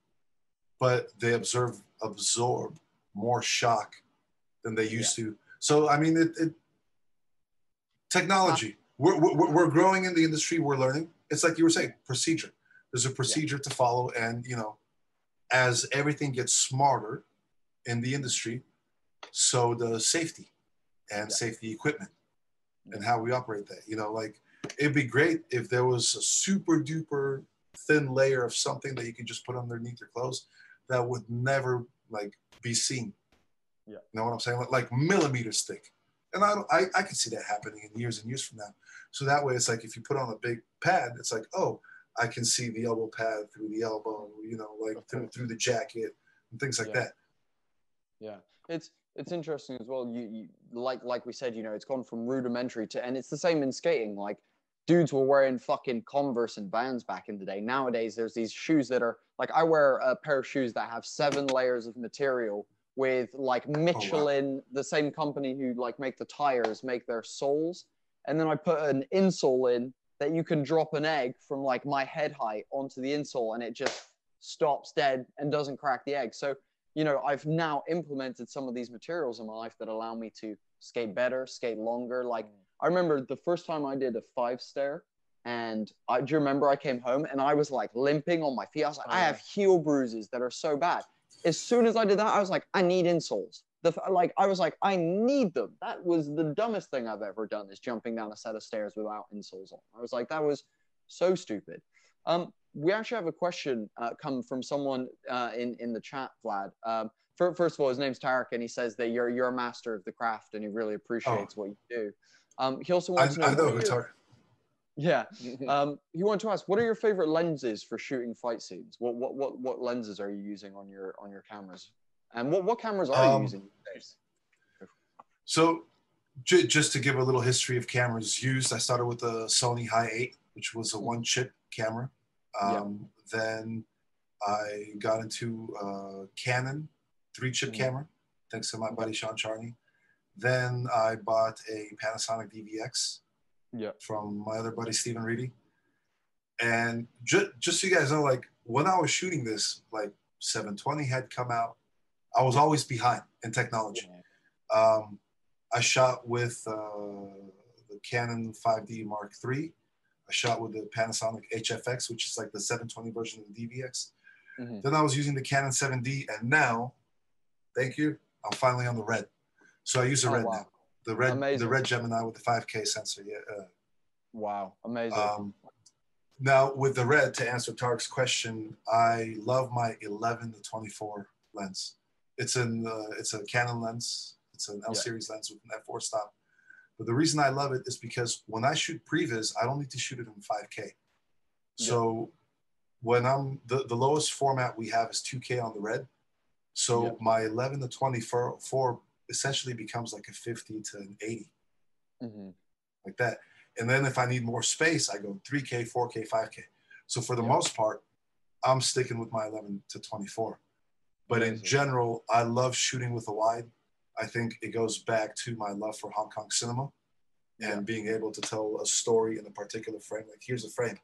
but they absorb absorb more shock than they used to. So I mean, it, it technology. We're, we're, we're growing in the industry. We're learning. It's like you were saying, procedure. There's a procedure to follow, and you know, as everything gets smarter in the industry, so does safety and Yeah. safety equipment mm-hmm. and how we operate that. You know, like it'd be great if there was a super duper thin layer of something that you could just put underneath your clothes that would never like be seen. Yeah. You know what I'm saying? Like, like millimeters thick. And I, I, I can see that happening in years and years from now. So that way, it's like if you put on a big pad, it's like, oh, I can see the elbow pad through the elbow, you know, like through, through the jacket and things like Yeah. that. Yeah, it's it's interesting as well. You, you like like we said, you know, it's gone from rudimentary to, and it's the same in skating. Like dudes were wearing fucking Converse and Vans back in the day. Nowadays, there's these shoes that are like I wear a pair of shoes that have seven layers of material with like oh, Michelin, the same company who like make the tires, make their soles, and then I put an insole in that you can drop an egg from like my head height onto the insole, and it just stops dead and doesn't crack the egg. So you know, I've now implemented some of these materials in my life that allow me to skate better, skate longer. Like I remember the first time I did a five stair, and I do you remember I came home and I was like limping on my feet. I was like, Oh, I yeah. have heel bruises that are so bad. As soon as I did that, I was like, I need insoles. The like I was like, I need them. That was the dumbest thing I've ever done is jumping down a set of stairs without insoles on. I was like, that was so stupid. Um, we actually have a question uh, come from someone uh, in in the chat, Vlad. Um, fir- first of all, his name's Tarek, and he says that you're you're a master of the craft, and he really appreciates what you do. Um, he also I, wants to know. I know who your- Tar- yeah. [laughs] Um, he wanted to ask, what are your favorite lenses for shooting fight scenes? What what what what lenses are you using on your on your cameras? And what what cameras are you Um, using these days? So, j- just to give a little history of cameras used, I started with a Sony Hi8, which was a one chip camera. Um, Then I got into uh, Canon three chip Mhm. camera, thanks to my buddy Sean Charney. Then I bought a Panasonic DVX Yeah. from my other buddy Stephen Reedy. And ju- just so you guys know, like when I was shooting this, like 720 had come out. I was always behind in technology. Um, I shot with uh, the Canon 5D Mark III. I shot with the Panasonic HVX, which is like the 720 version of the DVX. Mhm. Then I was using the Canon 7D, and now, thank you, I'm finally on the red. So I use the Oh, red wow. now. The red, Amazing. the red Gemini with the 5K sensor. Yeah. uh, Wow, amazing. um, now, with the red, to answer Tarek's question, I love my 11 to 24 lens. It's an uh, it's a Canon lens. It's an L Yeah. series lens with an f4 stop. But the reason I love it is because when I shoot previs, I don't need to shoot it in 5K. So when I'm the, the lowest format we have is 2K on the red. So Yeah. my 11 to 24 four essentially becomes like a 50 to an 80, Mhm. like that. And then if I need more space, I go 3K, 4K, 5K. So for the Yeah. most part, I'm sticking with my 11 to 24. But in general, I love shooting with a wide. I think it goes back to my love for Hong Kong cinema and being able to tell a story in a particular frame. Like, here's a frame,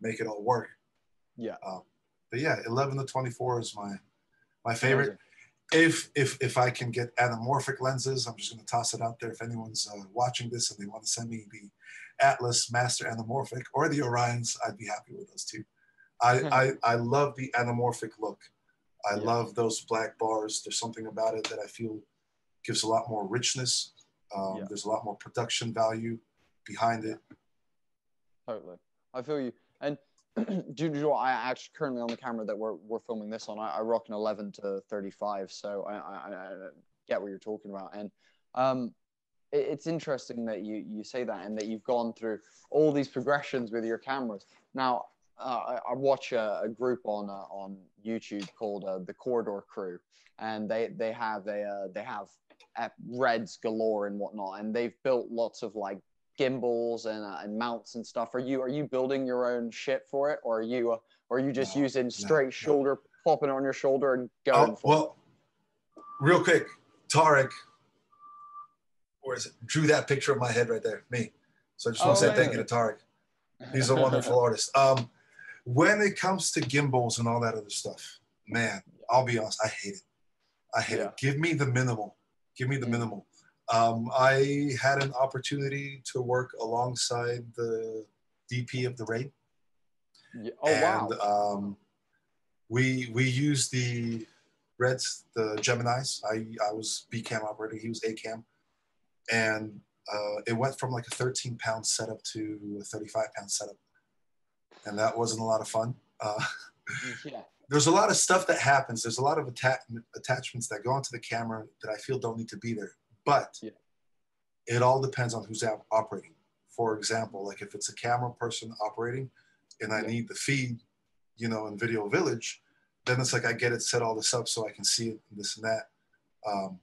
make it all work. Yeah. Um, but yeah, 11 to 24 is my my favorite. If if if I can get anamorphic lenses, I'm just going to toss it out there. If anyone's uh, watching this and they want to send me the Atlas Master Anamorphic or the Orions, I'd be happy with those too. I I, I love the anamorphic look. I Yeah. love those black bars. There's something about it that I feel gives a lot more richness. Um, Yeah. There's a lot more production value behind it. Totally. I feel you. And [clears throat] do you know what? I actually currently on the camera that we're, we're filming this on, I, I rock an 11 to 35. So I, I, I get what you're talking about. And um, it, it's interesting that you, you say that and that you've gone through all these progressions with your cameras. Now, uh, I, I watch a, a group on uh, on YouTube called uh, the Corridor Crew, and they they have a uh, they have reds galore and whatnot, and they've built lots of like gimbals and, uh, and mounts and stuff. Are you are you building your own shit for it, or are you uh, or are you just No, using straight no. shoulder, popping on your shoulder and going Oh, for well, real quick, Tarek, it? Drew that picture of my head right there, me. So I just want Oh, to say yeah. thank you to Tarek. He's a [laughs] wonderful artist. Um, when it comes to gimbals and all that other stuff, man, I'll be honest, I hate it. I hate Yeah. it. Give me the minimal. Give me the Mm. minimal. Um, I had an opportunity to work alongside the DP of the raid. Yeah. Oh and wow! um, we we used the Reds, the Gemini's. I I was B cam operator. He was A cam, and uh, it went from like a 13 pound setup to a 35 pound setup, and that wasn't a lot of fun. Uh, [laughs] yeah. there's a lot of stuff that happens. There's a lot of atta- attachments that go onto the camera that I feel don't need to be there. But Yeah. it all depends on who's op- operating. For example, like if it's a camera person operating and I Yeah. need the feed, you know, in Video Village, then it's like I get it set all this up so I can see it, and this and that. Um,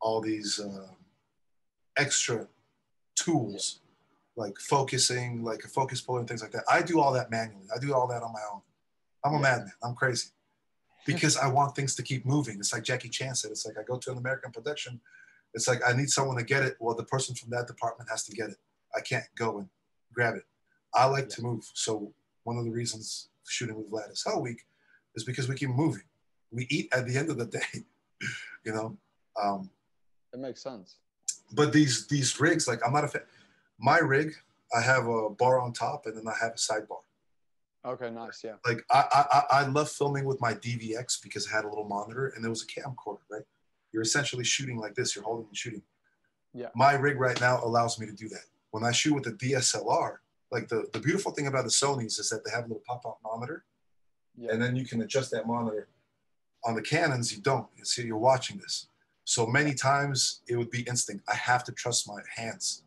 all these um, extra tools like focusing, like a focus puller and things like that. I do all that manually. I do all that on my own. I'm a Yeah. madman. I'm crazy because I want things to keep moving. It's like Jackie Chan said. It's like I go to an American production. It's like I need someone to get it. Well, the person from that department has to get it. I can't go and grab it. I like to move. So one of the reasons shooting with Vlad is Hell Week is because we keep moving. We eat at the end of the [laughs] day, you know. Um, It makes sense. but these these rigs, like I'm not a fan. My rig, I have a bar on top and then I have a sidebar. Okay, nice. Yeah. like I, I I- I love filming with my DVX because it had a little monitor and there was a camcorder, right? You're essentially shooting like this. You're holding and shooting. Yeah. My rig right now allows me to do that. When I shoot with the DSLR, like the, the beautiful thing about the Sony's is that they have a little pop-out monitor, Yeah. and then you can adjust that monitor. On the Canons, you don't. You see, you're watching this. So many times it would be instinct. I have to trust my hands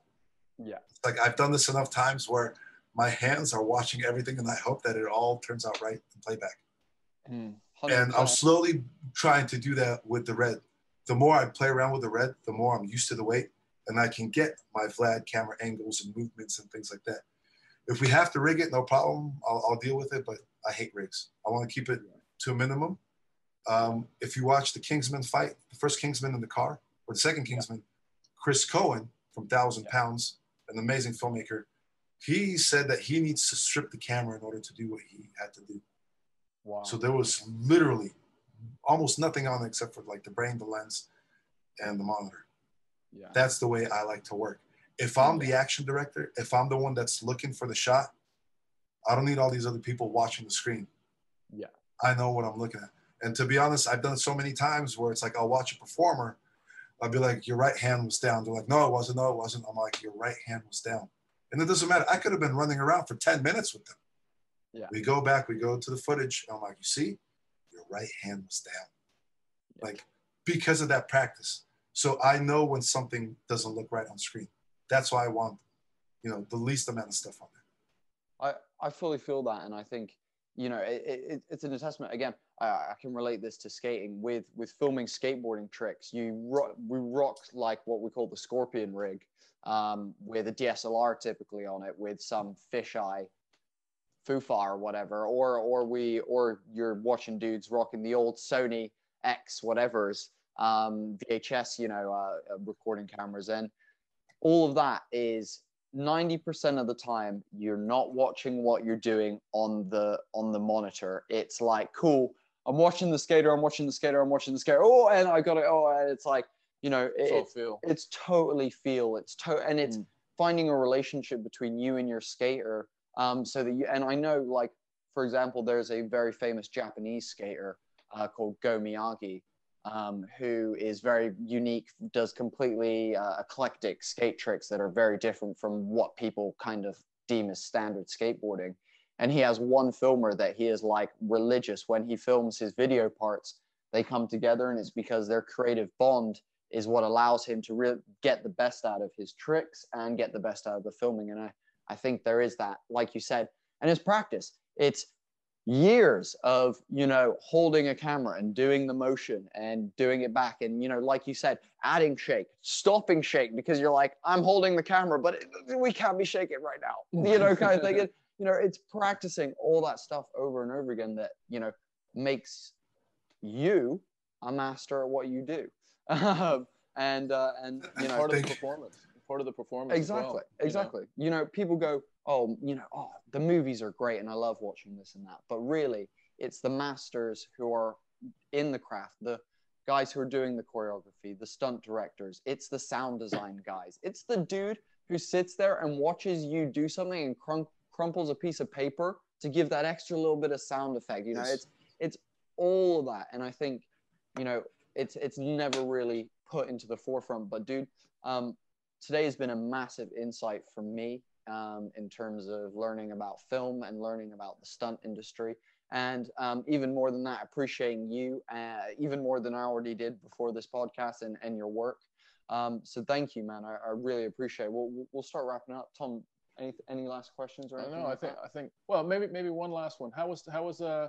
yeah. It's like I've done this enough times where my hands are watching everything and I hope that it all turns out right in playback. Mm, And I'm slowly trying to do that with the red. The more I play around with the red, the more I'm used to the weight and I can get my Vlad camera angles and movements and things like that. If we have to rig it, no problem. I'll, I'll deal with it, but I hate rigs. I want to keep it to a minimum. Um, if you watch the Kingsman fight, the first Kingsman in the car, or the second Kingsman, Chris Cohen from Thousand Yeah. Pounds, an amazing filmmaker, he said that he needs to strip the camera in order to do what he had to do. Wow. So there was literally almost nothing on it except for like the brain, the lens, and the monitor. yeah. That's the way I like to work. If I'm the action director, if I'm the one that's looking for the shot, I don't need all these other people watching the screen. Yeah. I know what I'm looking at. And to be honest, I've done it so many times where it's like I'll watch a performer, I'll be like, Your right hand was down. They're like, No, it wasn't. No, it wasn't. I'm like, Your right hand was down. And it doesn't matter. I could have been running around for 10 minutes with them. Yeah. We go back, we go to the footage. And I'm like, You see, your right hand was down. Yeah. Like, because of that practice. So I know when something doesn't look right on screen. That's why I want, you know, the least amount of stuff on there. I, I fully feel that, and I think you know it, it, it's an assessment. Again, I, I can relate this to skating with with filming skateboarding tricks. You we rock like what we call the scorpion rig, um, with a DSLR typically on it, with some fisheye fufa or whatever, or or we or you're watching dudes rocking the old Sony X whatever's um, VHS, you know, uh, recording cameras, and all of that is 90% of the time you're not watching what you're doing on the on the monitor. It's like cool. I'm watching the skater. I'm watching the skater. I'm watching the skater. Oh, and I got it. Oh, and it's like you know, it, it's feel. It's totally feel. It's to and it's mm. finding a relationship between you and your skater um, so that you, and I know, like, for example, there's a very famous Japanese skater uh, called Gou Miyagi, um, who is very unique, does completely uh, eclectic skate tricks that are very different from what people kind of deem as standard skateboarding. And he has one filmer that he is like religious. When he films his video parts, they come together, and it's because their creative bond is what allows him to really get the best out of his tricks and get the best out of the filming. And I, I think there is that, like you said, and it's practice. It's years of you know holding a camera and doing the motion and doing it back and you know like you said adding shake stopping shake because you're like i'm holding the camera but we can't be shaking right now [laughs] you know kind of thing you know it's practicing all that stuff over and over again that you know makes you a master at what you do [laughs] um, and uh, and you know part of the performance part of the performance. Exactly, well, exactly. You know? you know, people go, oh, you know, oh, the movies are great and I love watching this and that. But really, it's the masters who are in the craft, the guys who are doing the choreography, the stunt directors. It's the sound design guys. It's the dude who sits there and watches you do something and crum- crumples a piece of paper to give that extra little bit of sound effect. You know, yes. it's it's all of that, and I think, you know, it's it's never really put into the forefront. But dude, um, today has been a massive insight for me um, in terms of learning about film and learning about the stunt industry. And um, even more than that, appreciating you, uh, even more than I already did before this podcast and, and your work. Um, so thank you, man. I, I really appreciate it. We'll, we'll start wrapping up. Tom, any, any last questions or anything? No, I think, I think, well, maybe, maybe one last one. How was, how was uh,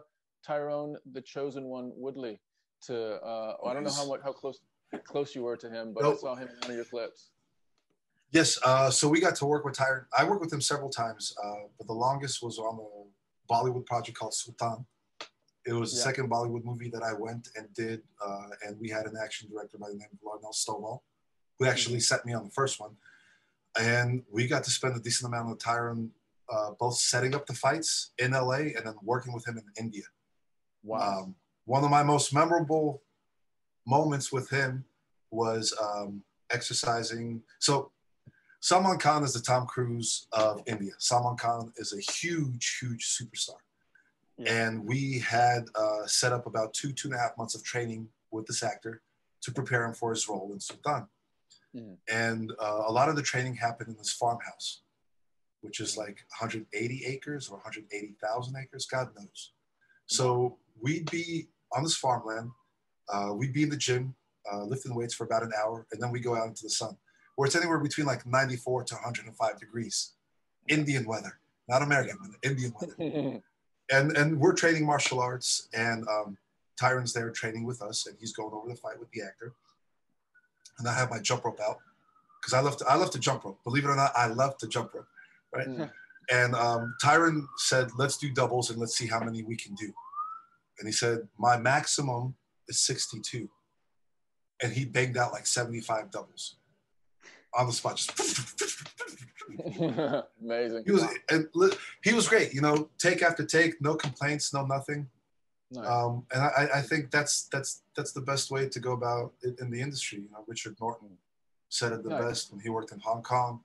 Tyron, the chosen one, Woodley to, uh, I don't know how much, how close, close you were to him, but nope. I saw him in one of your clips. Yes, uh, so we got to work with Tyron. I worked with him several times, uh, but the longest was on a Bollywood project called Sultan. It was the second Bollywood movie that I went and did, uh, and we had an action director by the name of Larnell Stovall, who actually mm-hmm. set me on the first one. And we got to spend a decent amount of time uh, both setting up the fights in LA and then working with him in India. Wow. Um, one of my most memorable moments with him was um, exercising. So Salman Khan is the Tom Cruise of India. Salman Khan is a huge, huge superstar. Yeah. And we had uh, set up about two, two and a half months of training with this actor to prepare him for his role in Sultan. Mm-hmm. And uh, a lot of the training happened in this farmhouse, which is like 180 acres or 180,000 acres, God knows. So we'd be on this farmland, uh, we'd be in the gym, uh, lifting weights for about an hour, and then we go out into the sun where it's anywhere between like 94 to 105 degrees. Indian weather, not American weather, Indian weather. [laughs] and and we're training martial arts, and um, Tyron's there training with us, and he's going over the fight with the actor. And I have my jump rope out because I love to I love to jump rope. Believe it or not, I love to jump rope, right? Mm. And um, Tyron said, "Let's do doubles and let's see how many we can do." And he said, "My maximum is 62," and he banged out like 75 doubles on the spot. Just [laughs] amazing. He was and he was great. You know, take after take, no complaints, no nothing. Nice. Um, and I, I think that's that's that's the best way to go about it in the industry. You know, Richard Norton said it the nice. best when he worked in Hong Kong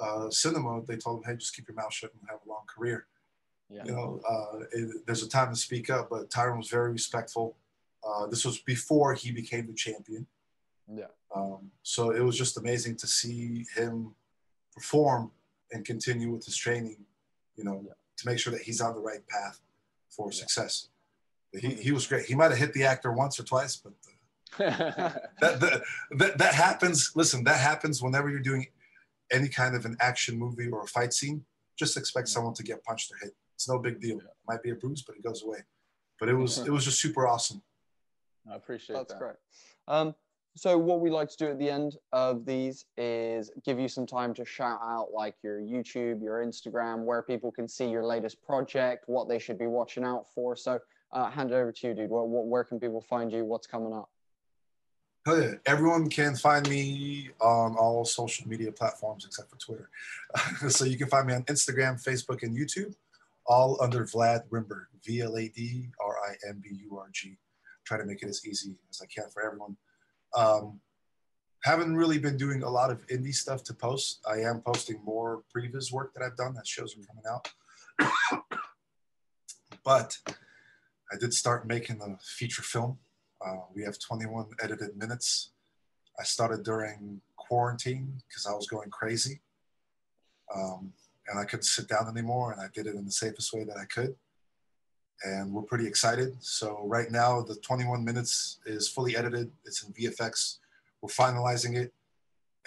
uh, cinema. They told him, "Hey, just keep your mouth shut and have a long career." Yeah. You know, uh, it, there's a time to speak up, but Tyron was very respectful. Uh, this was before he became the champion. Yeah. Um, so it was just amazing to see him perform and continue with his training, you know, yeah. to make sure that he's on the right path for yeah. success. He, he was great. He might have hit the actor once or twice, but uh, [laughs] that, that, that, that happens. Listen, that happens whenever you're doing any kind of an action movie or a fight scene. just expect Yeah. someone to get punched or hit. It's no big deal. Yeah. Might be a bruise, but it goes away. But it was [laughs] it was just super awesome. I appreciate That's that. great. Um, so what we like to do at the end of these is give you some time to shout out like your YouTube, your Instagram, where people can see your latest project, what they should be watching out for. So uh, hand it over to you, dude. Where, where can people find you? What's coming up? Hell. Everyone can find me on all social media platforms except for Twitter. [laughs] so you can find me on Instagram, Facebook, and YouTube, all under Vlad Rimburg, V L A D R I M B U R G. Try to make it as easy as I can for everyone. Um, haven't really been doing a lot of indie stuff to post. I am posting more previous work that I've done that shows are coming out. [coughs] but I did start making a feature film uh, we have 21 edited minutes. I started during quarantine because I was going crazy. Um, and I couldn't sit down anymore, and I did it in the safest way that I could. And we're pretty excited. So, right now, the 21 minutes is fully edited, it's in VFX. We're finalizing it,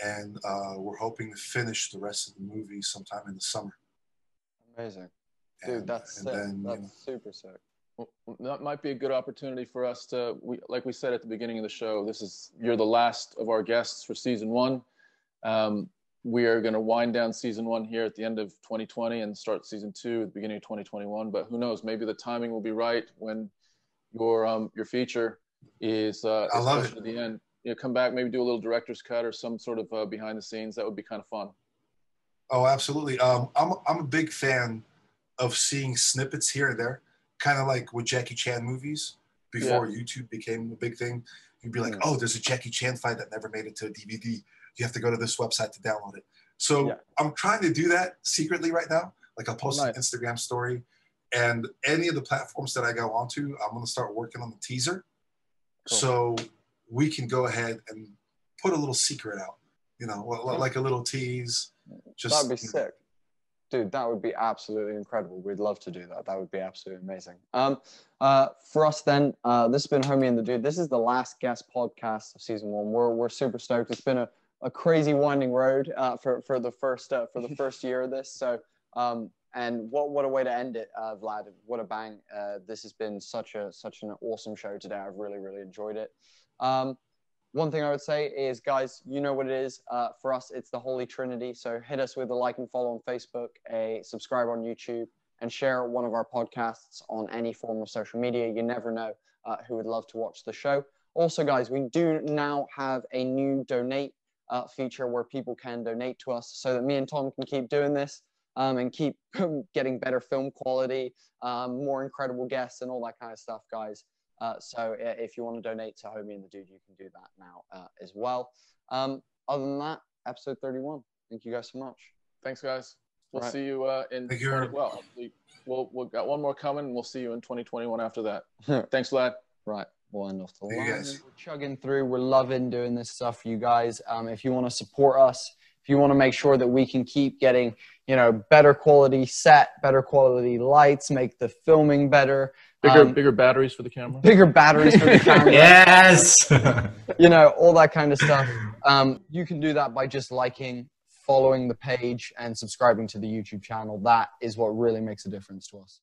and uh, we're hoping to finish the rest of the movie sometime in the summer. Amazing. Dude, And- that's and sick. then, you that's know, super sick. Well, that might be a good opportunity for us to, we, like we said at the beginning of the show, this is you're the last of our guests for season one. Um, we are going to wind down season one here at the end of 2020 and start season two at the beginning of 2021. But who knows? Maybe the timing will be right when your um, your feature is, uh, I love it. to the end. You know, come back, maybe do a little director's cut or some sort of uh, behind the scenes. That would be kind of fun. Oh, absolutely. Um, I'm I'm a big fan of seeing snippets here and there, kind of like with Jackie Chan movies before YouTube became a big thing. You'd be like, Mm. oh, there's a Jackie Chan fight that never made it to a DVD. You have to go to this website to download it. So Yeah. I'm trying to do that secretly right now. Like I'll post an Instagram story, and any of the platforms that I go onto, I'm gonna start working on the teaser, Cool. so we can go ahead and put a little secret out. You know, like a little tease. Just That'd be know, sick. Dude, that would be absolutely incredible. We'd love to do that. That would be absolutely amazing. Um, uh, for us then, uh, this has been Homie and the Dude. This is the last guest podcast of season one. We're, we're super stoked. It's been a, a crazy winding road uh, for, for the first uh, for the [laughs] first year of this. So, um, and what what a way to end it, uh, Vlad. What a bang. Uh, this has been such a such an awesome show today. I've really really enjoyed it. Um, one thing I would say is, guys, you know what it is. Uh, for us, it's the Holy Trinity. So hit us with a like and follow on Facebook, a subscribe on YouTube, and share one of our podcasts on any form of social media. You never know uh, who would love to watch the show. Also, guys, we do now have a new donate uh, feature where people can donate to us so that me and Tom can keep doing this um, and keep [laughs] getting better film quality, um, more incredible guests, and all that kind of stuff, guys. Uh, so if you want to donate to Homie and the Dude, you can do that now uh, as well. Um, other than that, episode 31. Thank you guys so much. Thanks, guys. We'll Right. see you uh, in Thank you. well. we- We'll we'll got one more coming. We'll see you in 2021 after that. [laughs] Thanks, lad. Right, we'll end off the Thank you, line. guys. We're chugging through. We're loving doing this stuff for you guys. Um, if you want to support us, if you want to make sure that we can keep getting, you know, better quality set, better quality lights, make the filming better, Bigger Um, bigger batteries for the camera. bigger batteries for the [laughs] camera, Yes. [laughs] you know, all that kind of stuff. Um, you can do that by just liking, following the page, and subscribing to the YouTube channel. That is what really makes a difference to us.